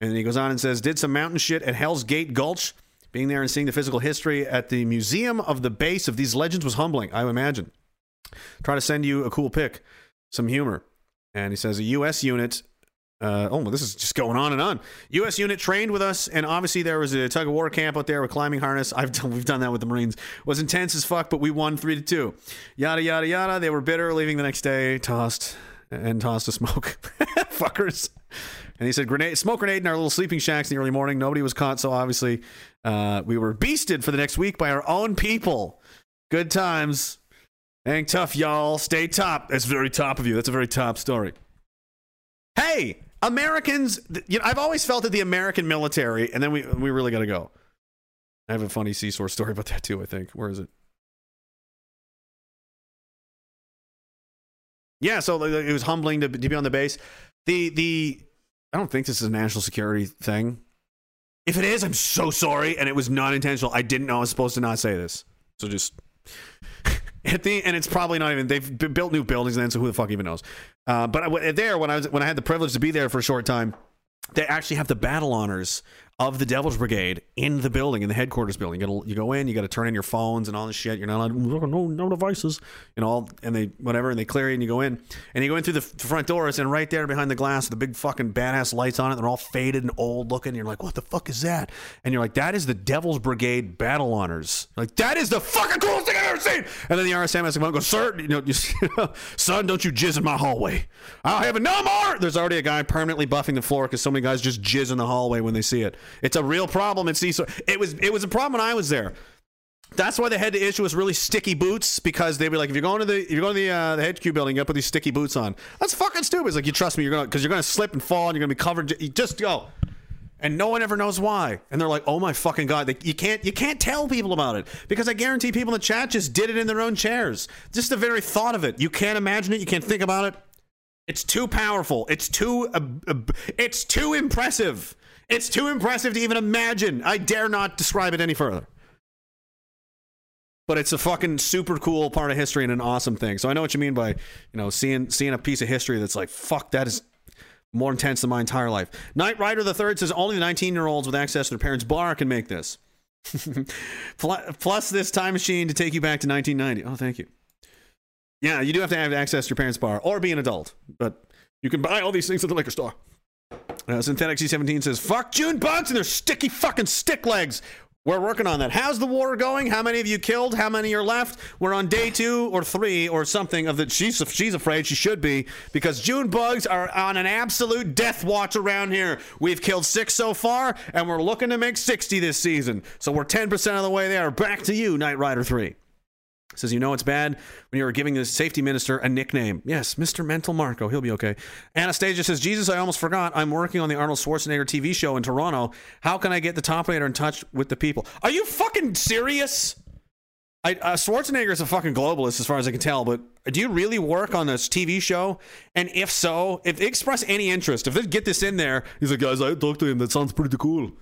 And then he goes on and says, did some mountain shit at Hell's Gate Gulch. Being there and seeing the physical history at the museum of the base of these legends was humbling, I imagine. Try to send you a cool pic, some humor. And he says, a U.S. unit uh, oh, this is just going on and on. U.S. unit trained with us, and obviously there was a tug of war camp out there with climbing harness. I've done, we've done that with the Marines. was intense as fuck, but we won three to two. Yada yada yada. They were bitter, leaving the next day, tossed and tossed to smoke. Fuckers. And he said, grenade, smoke grenade in our little sleeping shacks in the early morning. Nobody was caught, so obviously uh, we were beasted for the next week by our own people. Good times. Hang tough, y'all. Stay top. That's very top of you. That's a very top story. Hey, Americans, you know, I've always felt that the American military, and then we we really got to go. I have a funny seesaw story about that too. I think. Where is it? Yeah, so it was humbling to, to be on the base. The the I don't think this is a national security thing. If it is, I'm so sorry, and it was not intentional. I didn't know I was supposed to not say this. So just at the and it's probably not even they've built new buildings then, so who the fuck even knows? Uh, but I, there when I was when I had the privilege to be there for a short time, they actually have the battle honors of the Devil's Brigade in the building, in the headquarters building. You, gotta, you go in, you got to turn in your phones and all this shit. You're not allowed, no, no devices, you know, all, and they, whatever, and they clear you and you go in. And you go in through the front doors, and right there behind the glass, the big fucking badass lights on it, they're all faded and old looking. You're like, what the fuck is that? And you're like, that is the Devil's Brigade battle honors. Like, that is the fucking coolest thing I've ever seen. And then the RSM has to come out and go, sir, you know, you, son, don't you jizz in my hallway. I'll have it no more. There's already a guy permanently buffing the floor because so many guys just jizz in the hallway when they see it. It's a real problem CSIS. It was it was a problem when I was there. That's why they had to issue us really sticky boots because they'd be like, if you're going to the if you're going to the uh, the HQ building, you got to put these sticky boots on. That's fucking stupid. It's like you trust me, you're gonna because you're gonna slip and fall and you're gonna be covered. Just go. And no one ever knows why. And they're like, "Oh my fucking god!" They, you can't you can't tell people about it because I guarantee people in the chat just did it in their own chairs. Just the very thought of it, you can't imagine it. You can't think about it. It's too powerful. It's too uh, uh, it's too impressive. It's too impressive to even imagine. I dare not describe it any further. But it's a fucking super cool part of history and an awesome thing. So I know what you mean by, you know, seeing seeing a piece of history that's like, fuck, that is more intense than my entire life. Knight Rider the Third says only the 19 year olds with access to their parents' bar can make this. Plus this time machine to take you back to 1990. Oh, thank you. Yeah, you do have to have access to your parents' bar or be an adult, but you can buy all these things at the liquor store. Uh, Synthetic C17 says, fuck June bugs and their sticky fucking stick legs. We're working on that. How's the war going? How many of you killed? How many are left? We're on day two or three or something of the. She's she's afraid she should be because June bugs are on an absolute death watch around here. We've killed six so far, and we're looking to make sixty this season. So we're ten percent of the way there. Back to you, Knight Rider three. Says, you know it's bad when you're giving the safety minister a nickname. Yes, Mr. Mental Marco. He'll be okay. Anastasia says, Jesus, I almost forgot. I'm working on the Arnold Schwarzenegger TV show in Toronto. How can I get the top rater in touch with the people? Are you fucking serious? I, uh, Schwarzenegger is a fucking globalist as far as I can tell, but do you really work on this TV show? And if so, if they express any interest, if they get this in there, He's like, guys, I talked to him. That sounds pretty cool.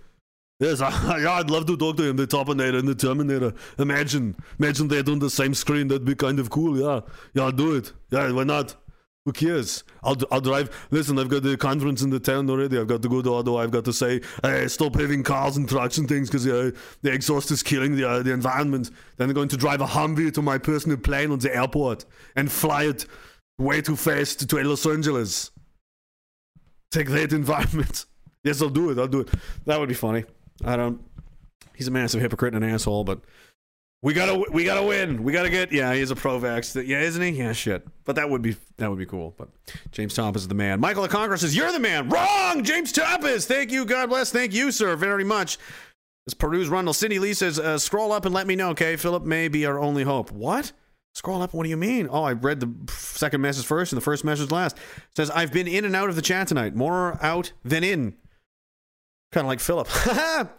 Yes, I, yeah, I'd love to talk to him. The Terminator and the Terminator. Imagine, imagine that on the same screen. That'd be kind of cool. Yeah, yeah, I'll do it. Yeah, why not? Who cares? I'll, I'll drive. Listen, I've got the conference in the town already. I've got to go to Ottawa. I've got to say, hey, stop having cars and trucks and things because uh, the exhaust is killing the, uh, the environment. Then I'm going to drive a Humvee to my personal plane on the airport and fly it way too fast to Los Angeles. Take that environment. Yes, I'll do it. I'll do it. That would be funny. I don't. He's a massive hypocrite and an asshole, but we gotta we gotta win. We gotta get. Yeah, he's a pro-vax. Yeah, isn't he? Yeah, shit. But that would be that would be cool. But James Thomas is the man. Michael the Conqueror says you're the man. Wrong. James Thomas. Thank you. God bless. Thank you, sir, very much. As Purdue's Rundle, Cindy Lee says, uh, scroll up and let me know, okay? Philip may be our only hope. What? Scroll up. What do you mean? Oh, I read the second message first and the first message last. says I've been in and out of the chat tonight. More out than in. Kind of like Philip.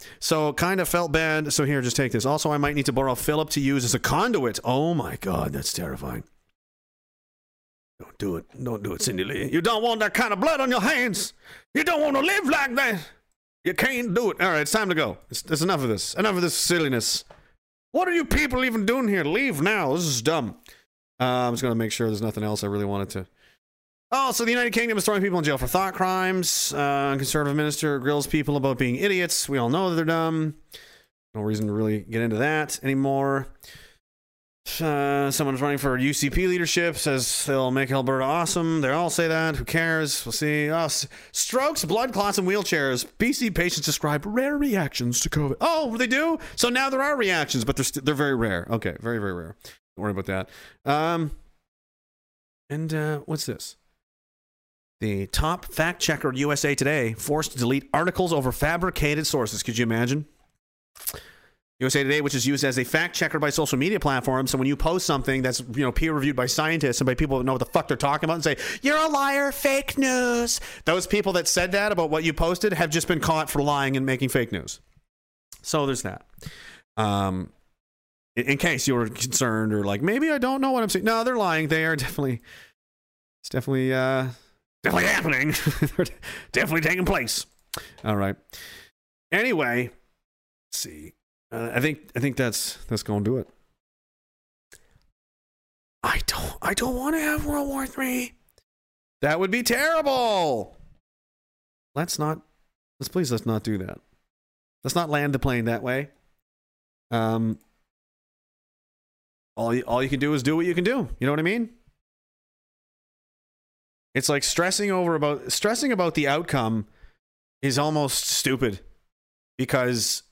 so kind of felt bad. So here, just take this. Also, I might need to borrow Philip to use as a conduit. Oh my God, that's terrifying. Don't do it. Don't do it, Cindy Lee. You don't want that kind of blood on your hands. You don't want to live like that. You can't do it. All right, it's time to go. It's, there's enough of this. Enough of this silliness. What are you people even doing here? Leave now. This is dumb. Uh, I'm just going to make sure there's nothing else I really wanted to. Oh, so the United Kingdom is throwing people in jail for thought crimes. Uh, conservative minister grills people about being idiots. We all know that they're dumb. No reason to really get into that anymore. Uh, someone's running for UCP leadership, says they'll make Alberta awesome. They all say that. Who cares? We'll see. Oh, strokes, blood clots, and wheelchairs. BC patients describe rare reactions to COVID. Oh, they do? So now there are reactions, but they're, st- they're very rare. Okay, very, very rare. Don't worry about that. Um, and uh, what's this? The top fact checker USA Today forced to delete articles over fabricated sources. Could you imagine? USA Today, which is used as a fact checker by social media platforms. So when you post something that's you know peer reviewed by scientists and by people that know what the fuck they're talking about and say you're a liar, fake news. Those people that said that about what you posted have just been caught for lying and making fake news. So there's that. Um, in case you were concerned or like maybe I don't know what I'm saying. No, they're lying. They are definitely. It's definitely uh definitely happening. They're definitely taking place. All right. Anyway, see. Uh, I think I think that's that's to do it. I don't I don't want to have World War Three. That would be terrible. Let's not. Let's please let's not do that. Let's not land the plane that way. Um. All you, all you can do is do what you can do. You know what I mean? It's like stressing over about stressing about the outcome is almost stupid because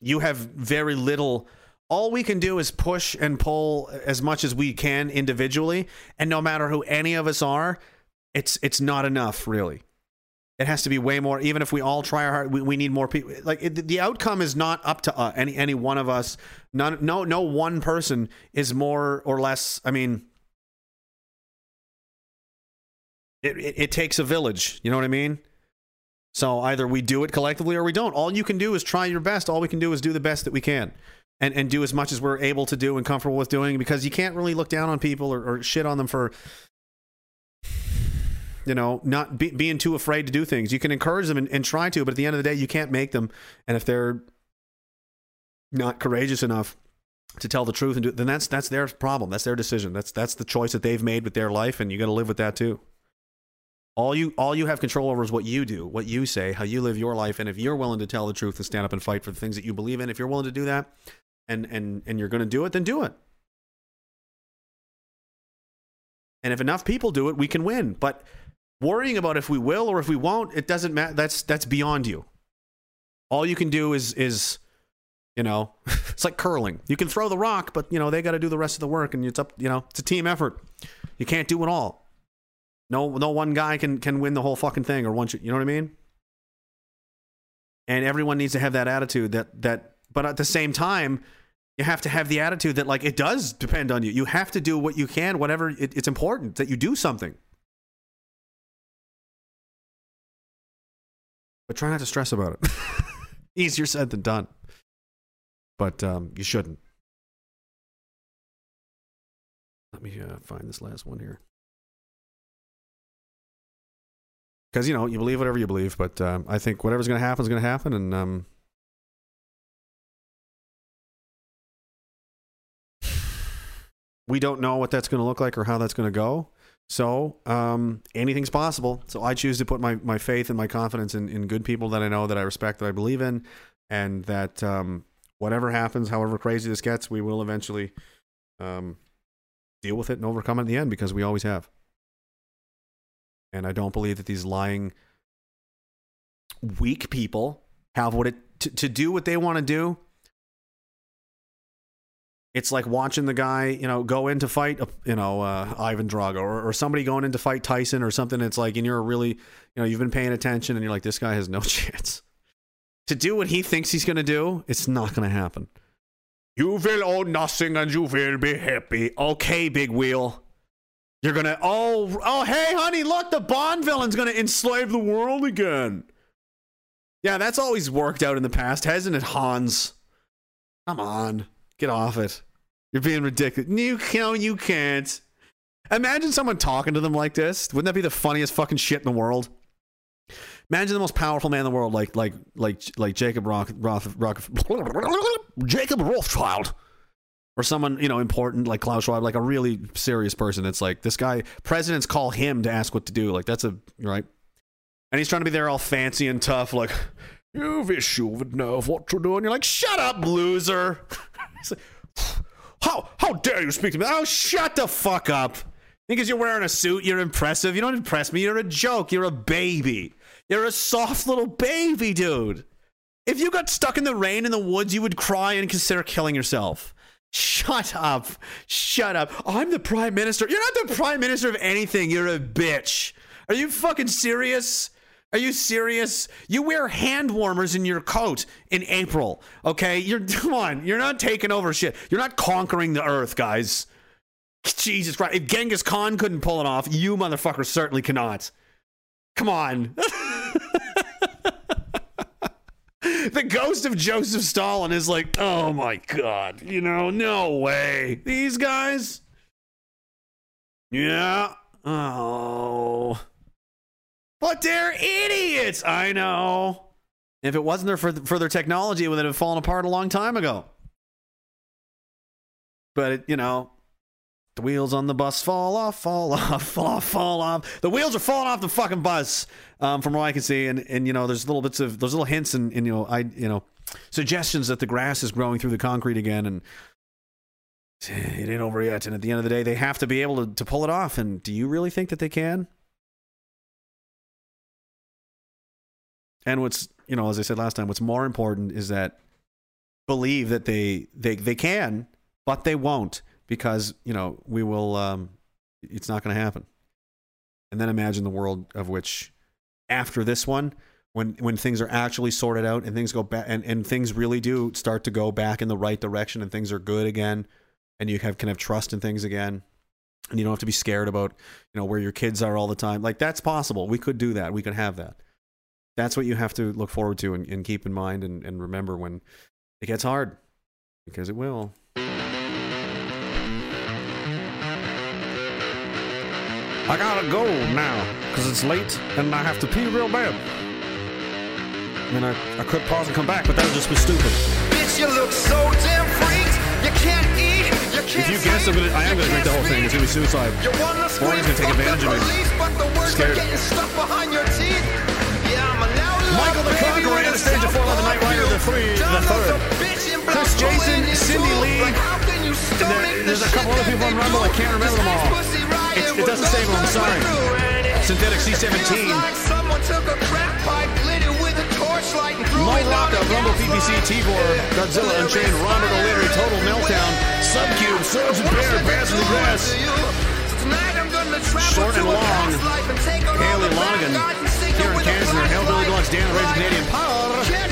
you have very little. All we can do is push and pull as much as we can individually. And no matter who any of us are it's it's not enough really. It has to be way more. Even if we all try our hard we, we need more people like it, the outcome is not up to uh, any any one of us. None, no no one person is more or less i mean it, it, it takes a village you know what i mean so either we do it collectively or we don't. All you can do is try your best. All we can do is do the best that we can. And, and do as much as we're able to do and comfortable with doing because you can't really look down on people or, or shit on them for you know not be, being too afraid to do things you can encourage them and, and try to but at the end of the day you can't make them and if they're not courageous enough to tell the truth and do, it, then that's that's their problem that's their decision that's that's the choice that they've made with their life and you got to live with that too all you all you have control over is what you do, what you say, how you live your life, and if you're willing to tell the truth and stand up and fight for the things that you believe in, if you're willing to do that, and and and you're going to do it, then do it. And if enough people do it, we can win. But worrying about if we will or if we won't, it doesn't matter. That's that's beyond you. All you can do is is you know, it's like curling. You can throw the rock, but you know they got to do the rest of the work, and it's up. You know, it's a team effort. You can't do it all. No, no one guy can can win the whole fucking thing or one. You you know what I mean? And everyone needs to have that attitude that that. But at the same time, you have to have the attitude that like it does depend on you. You have to do what you can, whatever it, it's important that you do something. But try not to stress about it. Easier said than done. But um, you shouldn't. Let me uh, find this last one here. Because you know you believe whatever you believe, but um, I think whatever's going to happen is going to happen, and um, we don't know what that's going to look like or how that's going to go. So um, anything's possible. So I choose to put my, my faith and my confidence in, in good people that I know, that I respect, that I believe in, and that um, whatever happens, however crazy this gets, we will eventually um, deal with it and overcome it in the end because we always have. And I don't believe that these lying, weak people have what it to, to do what they want to do. It's like watching the guy, you know, go in to fight, uh, you know, uh, Ivan Drago or, or somebody going in to fight Tyson or something. It's like, and you're really, you know, you've been paying attention and you're like, this guy has no chance. To do what he thinks he's going to do, it's not going to happen. You will own nothing and you will be happy. Okay, big wheel. You're gonna oh oh hey honey look the Bond villain's gonna enslave the world again. Yeah, that's always worked out in the past, hasn't it, Hans? Come on, get off it. You're being ridiculous. You you can't. Imagine someone talking to them like this. Wouldn't that be the funniest fucking shit in the world? Imagine the most powerful man in the world, like like like like Jacob Roth, Jacob Rothschild, or someone you know important like Klaus Schwab, like a really serious person. It's like this guy. Presidents call him to ask what to do. Like that's a right, and he's trying to be there all fancy and tough, like you wish you would know what to do, and you're like, shut up, loser. Like, how how dare you speak to me? Oh, shut the fuck up. Because you're wearing a suit, you're impressive. You don't impress me. You're a joke. You're a baby. You're a soft little baby, dude. If you got stuck in the rain in the woods, you would cry and consider killing yourself. Shut up. Shut up. I'm the prime minister. You're not the prime minister of anything. You're a bitch. Are you fucking serious? Are you serious? You wear hand warmers in your coat in April, okay? You're come on. You're not taking over shit. You're not conquering the earth, guys. Jesus Christ. If Genghis Khan couldn't pull it off, you motherfuckers certainly cannot. Come on. the ghost of Joseph Stalin is like, oh my God, you know, no way. These guys? Yeah. Oh. But they're idiots. I know. If it wasn't there for, for their technology, it would have fallen apart a long time ago. But, it, you know, the wheels on the bus fall off, fall off, fall off, fall off. The wheels are falling off the fucking bus, um, from what I can see. And, and you know, there's little bits of there's little hints and, and you know, I you know, suggestions that the grass is growing through the concrete again, and it ain't over yet. And at the end of the day, they have to be able to, to pull it off. And do you really think that they can? And what's you know, as I said last time, what's more important is that believe that they they they can, but they won't because you know we will. Um, it's not going to happen. And then imagine the world of which after this one, when when things are actually sorted out and things go back and, and things really do start to go back in the right direction and things are good again, and you have can have trust in things again. And you don't have to be scared about, you know, where your kids are all the time. Like that's possible. We could do that. We could have that that's what you have to look forward to and, and keep in mind and, and remember when it gets hard because it will. I gotta go now because it's late and I have to pee real bad. I mean, I, I could pause and come back, but that would just be stupid. Bitch, you look so damn freaked. You can't eat, you If you guess I'm gonna, I am gonna drink the whole thing. It's gonna be suicide. Warren's gonna take advantage of me. Scared. Michael the Conqueror, Anastasia Fort the Knight Rider, the three, the third. Chris Jason, Cindy Lee. And there, there's a couple other people on Rumble. I can't remember them all. It's, it doesn't save them. I'm sorry. Synthetic C17. Mo Rocca, Rumble PPC, Tibor, Godzilla Unchained, Robert O'Leary, Total Meltdown, Subcube, Swords and Bear, Bass in the Grass. Short and long, Haley Lonergan, Kieran Kansner, Hellbilly Deluxe, Dan the Rage Canadian Power,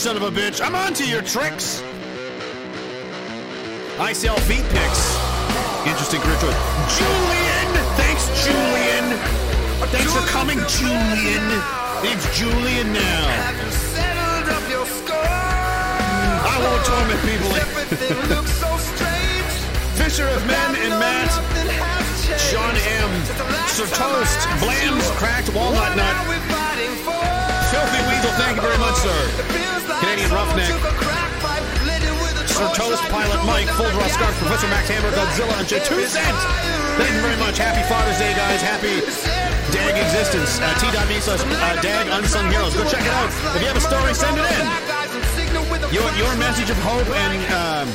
son of a bitch. I'm onto your tricks. ICL feet picks. Interesting career choice. Julian! Thanks, Julian! Thanks for coming, Julian! It's Julian now. I won't torment people. So. Fisher of Men and Matt. Sean M. Sir Toast. Blams. Cracked Walnut Nut. Filthy Weasel, thank you very much, sir. Canadian Roughneck. Sir Toast, Pilot Mike, Full Draw Scarf, Professor Max Hammer, Godzilla, and J. Two cents. Thank you very much. Happy Father's Day, guys. Happy DAG existence. Uh, T.me slash uh, DAG Unsung Heroes. Go check it out. If you have a story, send it in. Your, your message of hope and um,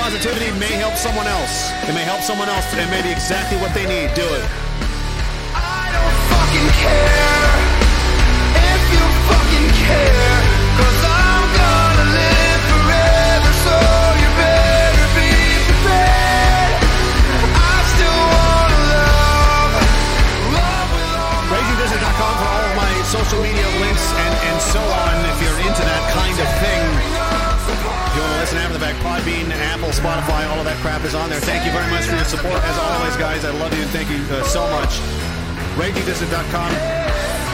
positivity may help someone else. It may help someone else. It may be exactly what they need. Do it. fucking care if you fucking care. Apple, Spotify, all of that crap is on there. Thank you very much for your support. As always, guys, I love you and thank you uh, so much. RagingDissident.com.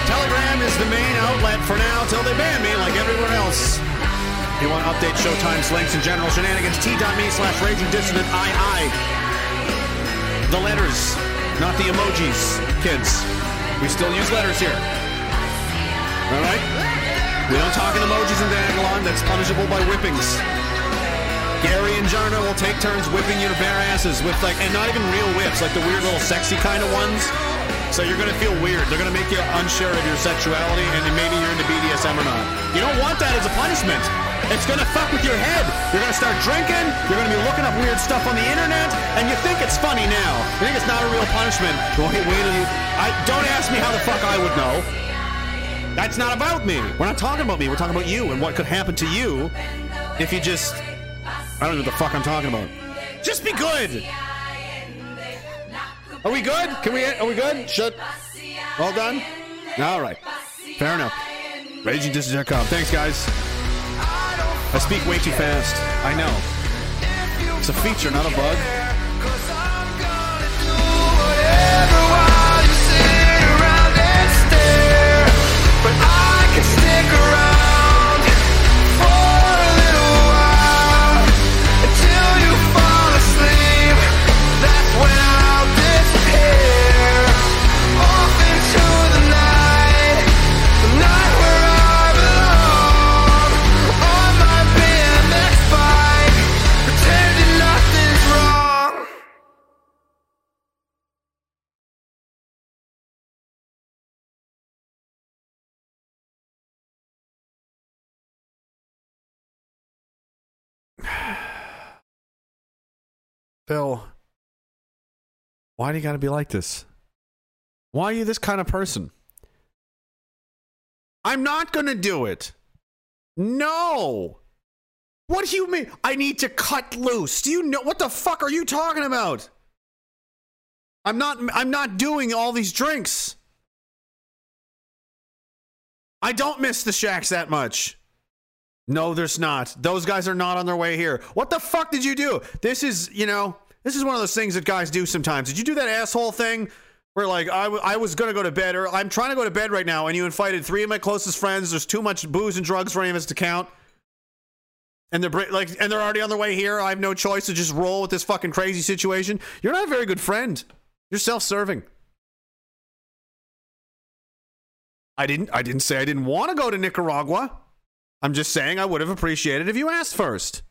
Telegram is the main outlet for now till they ban me like everywhere else. If you want to update showtimes, links, and general shenanigans, t.me slash ragingdissident II. The letters, not the emojis, kids. We still use letters here. All right? We don't talk in emojis in Diagalon. That's punishable by whippings. Gary and Jarno will take turns whipping your bare asses with like, and not even real whips, like the weird little sexy kind of ones. So you're gonna feel weird. They're gonna make you unsure of your sexuality, and maybe you're into BDSM or not. You don't want that as a punishment. It's gonna fuck with your head. You're gonna start drinking. You're gonna be looking up weird stuff on the internet, and you think it's funny now. You think it's not a real punishment. Wait, wait. I don't ask me how the fuck I would know. That's not about me. We're not talking about me. We're talking about you and what could happen to you if you just. I don't know what the fuck I'm talking about. Just be good. Are we good? Can we? Are we good? Shut. All done. All right. Fair enough. RagingDissident.com. Thanks, guys. I speak way too fast. I know. It's a feature, not a bug. Phil, why do you got to be like this? Why are you this kind of person? I'm not going to do it. No. What do you mean? I need to cut loose. Do you know what the fuck are you talking about? I'm not I'm not doing all these drinks. I don't miss the shacks that much. No, there's not. Those guys are not on their way here. What the fuck did you do? This is, you know, this is one of those things that guys do sometimes. Did you do that asshole thing where, like, I, w- I was going to go to bed, or I'm trying to go to bed right now, and you invited three of my closest friends. There's too much booze and drugs for any of us to count. And they're like, and they're already on their way here. I have no choice to just roll with this fucking crazy situation. You're not a very good friend. You're self-serving. I didn't. I didn't say I didn't want to go to Nicaragua. I'm just saying I would have appreciated if you asked first.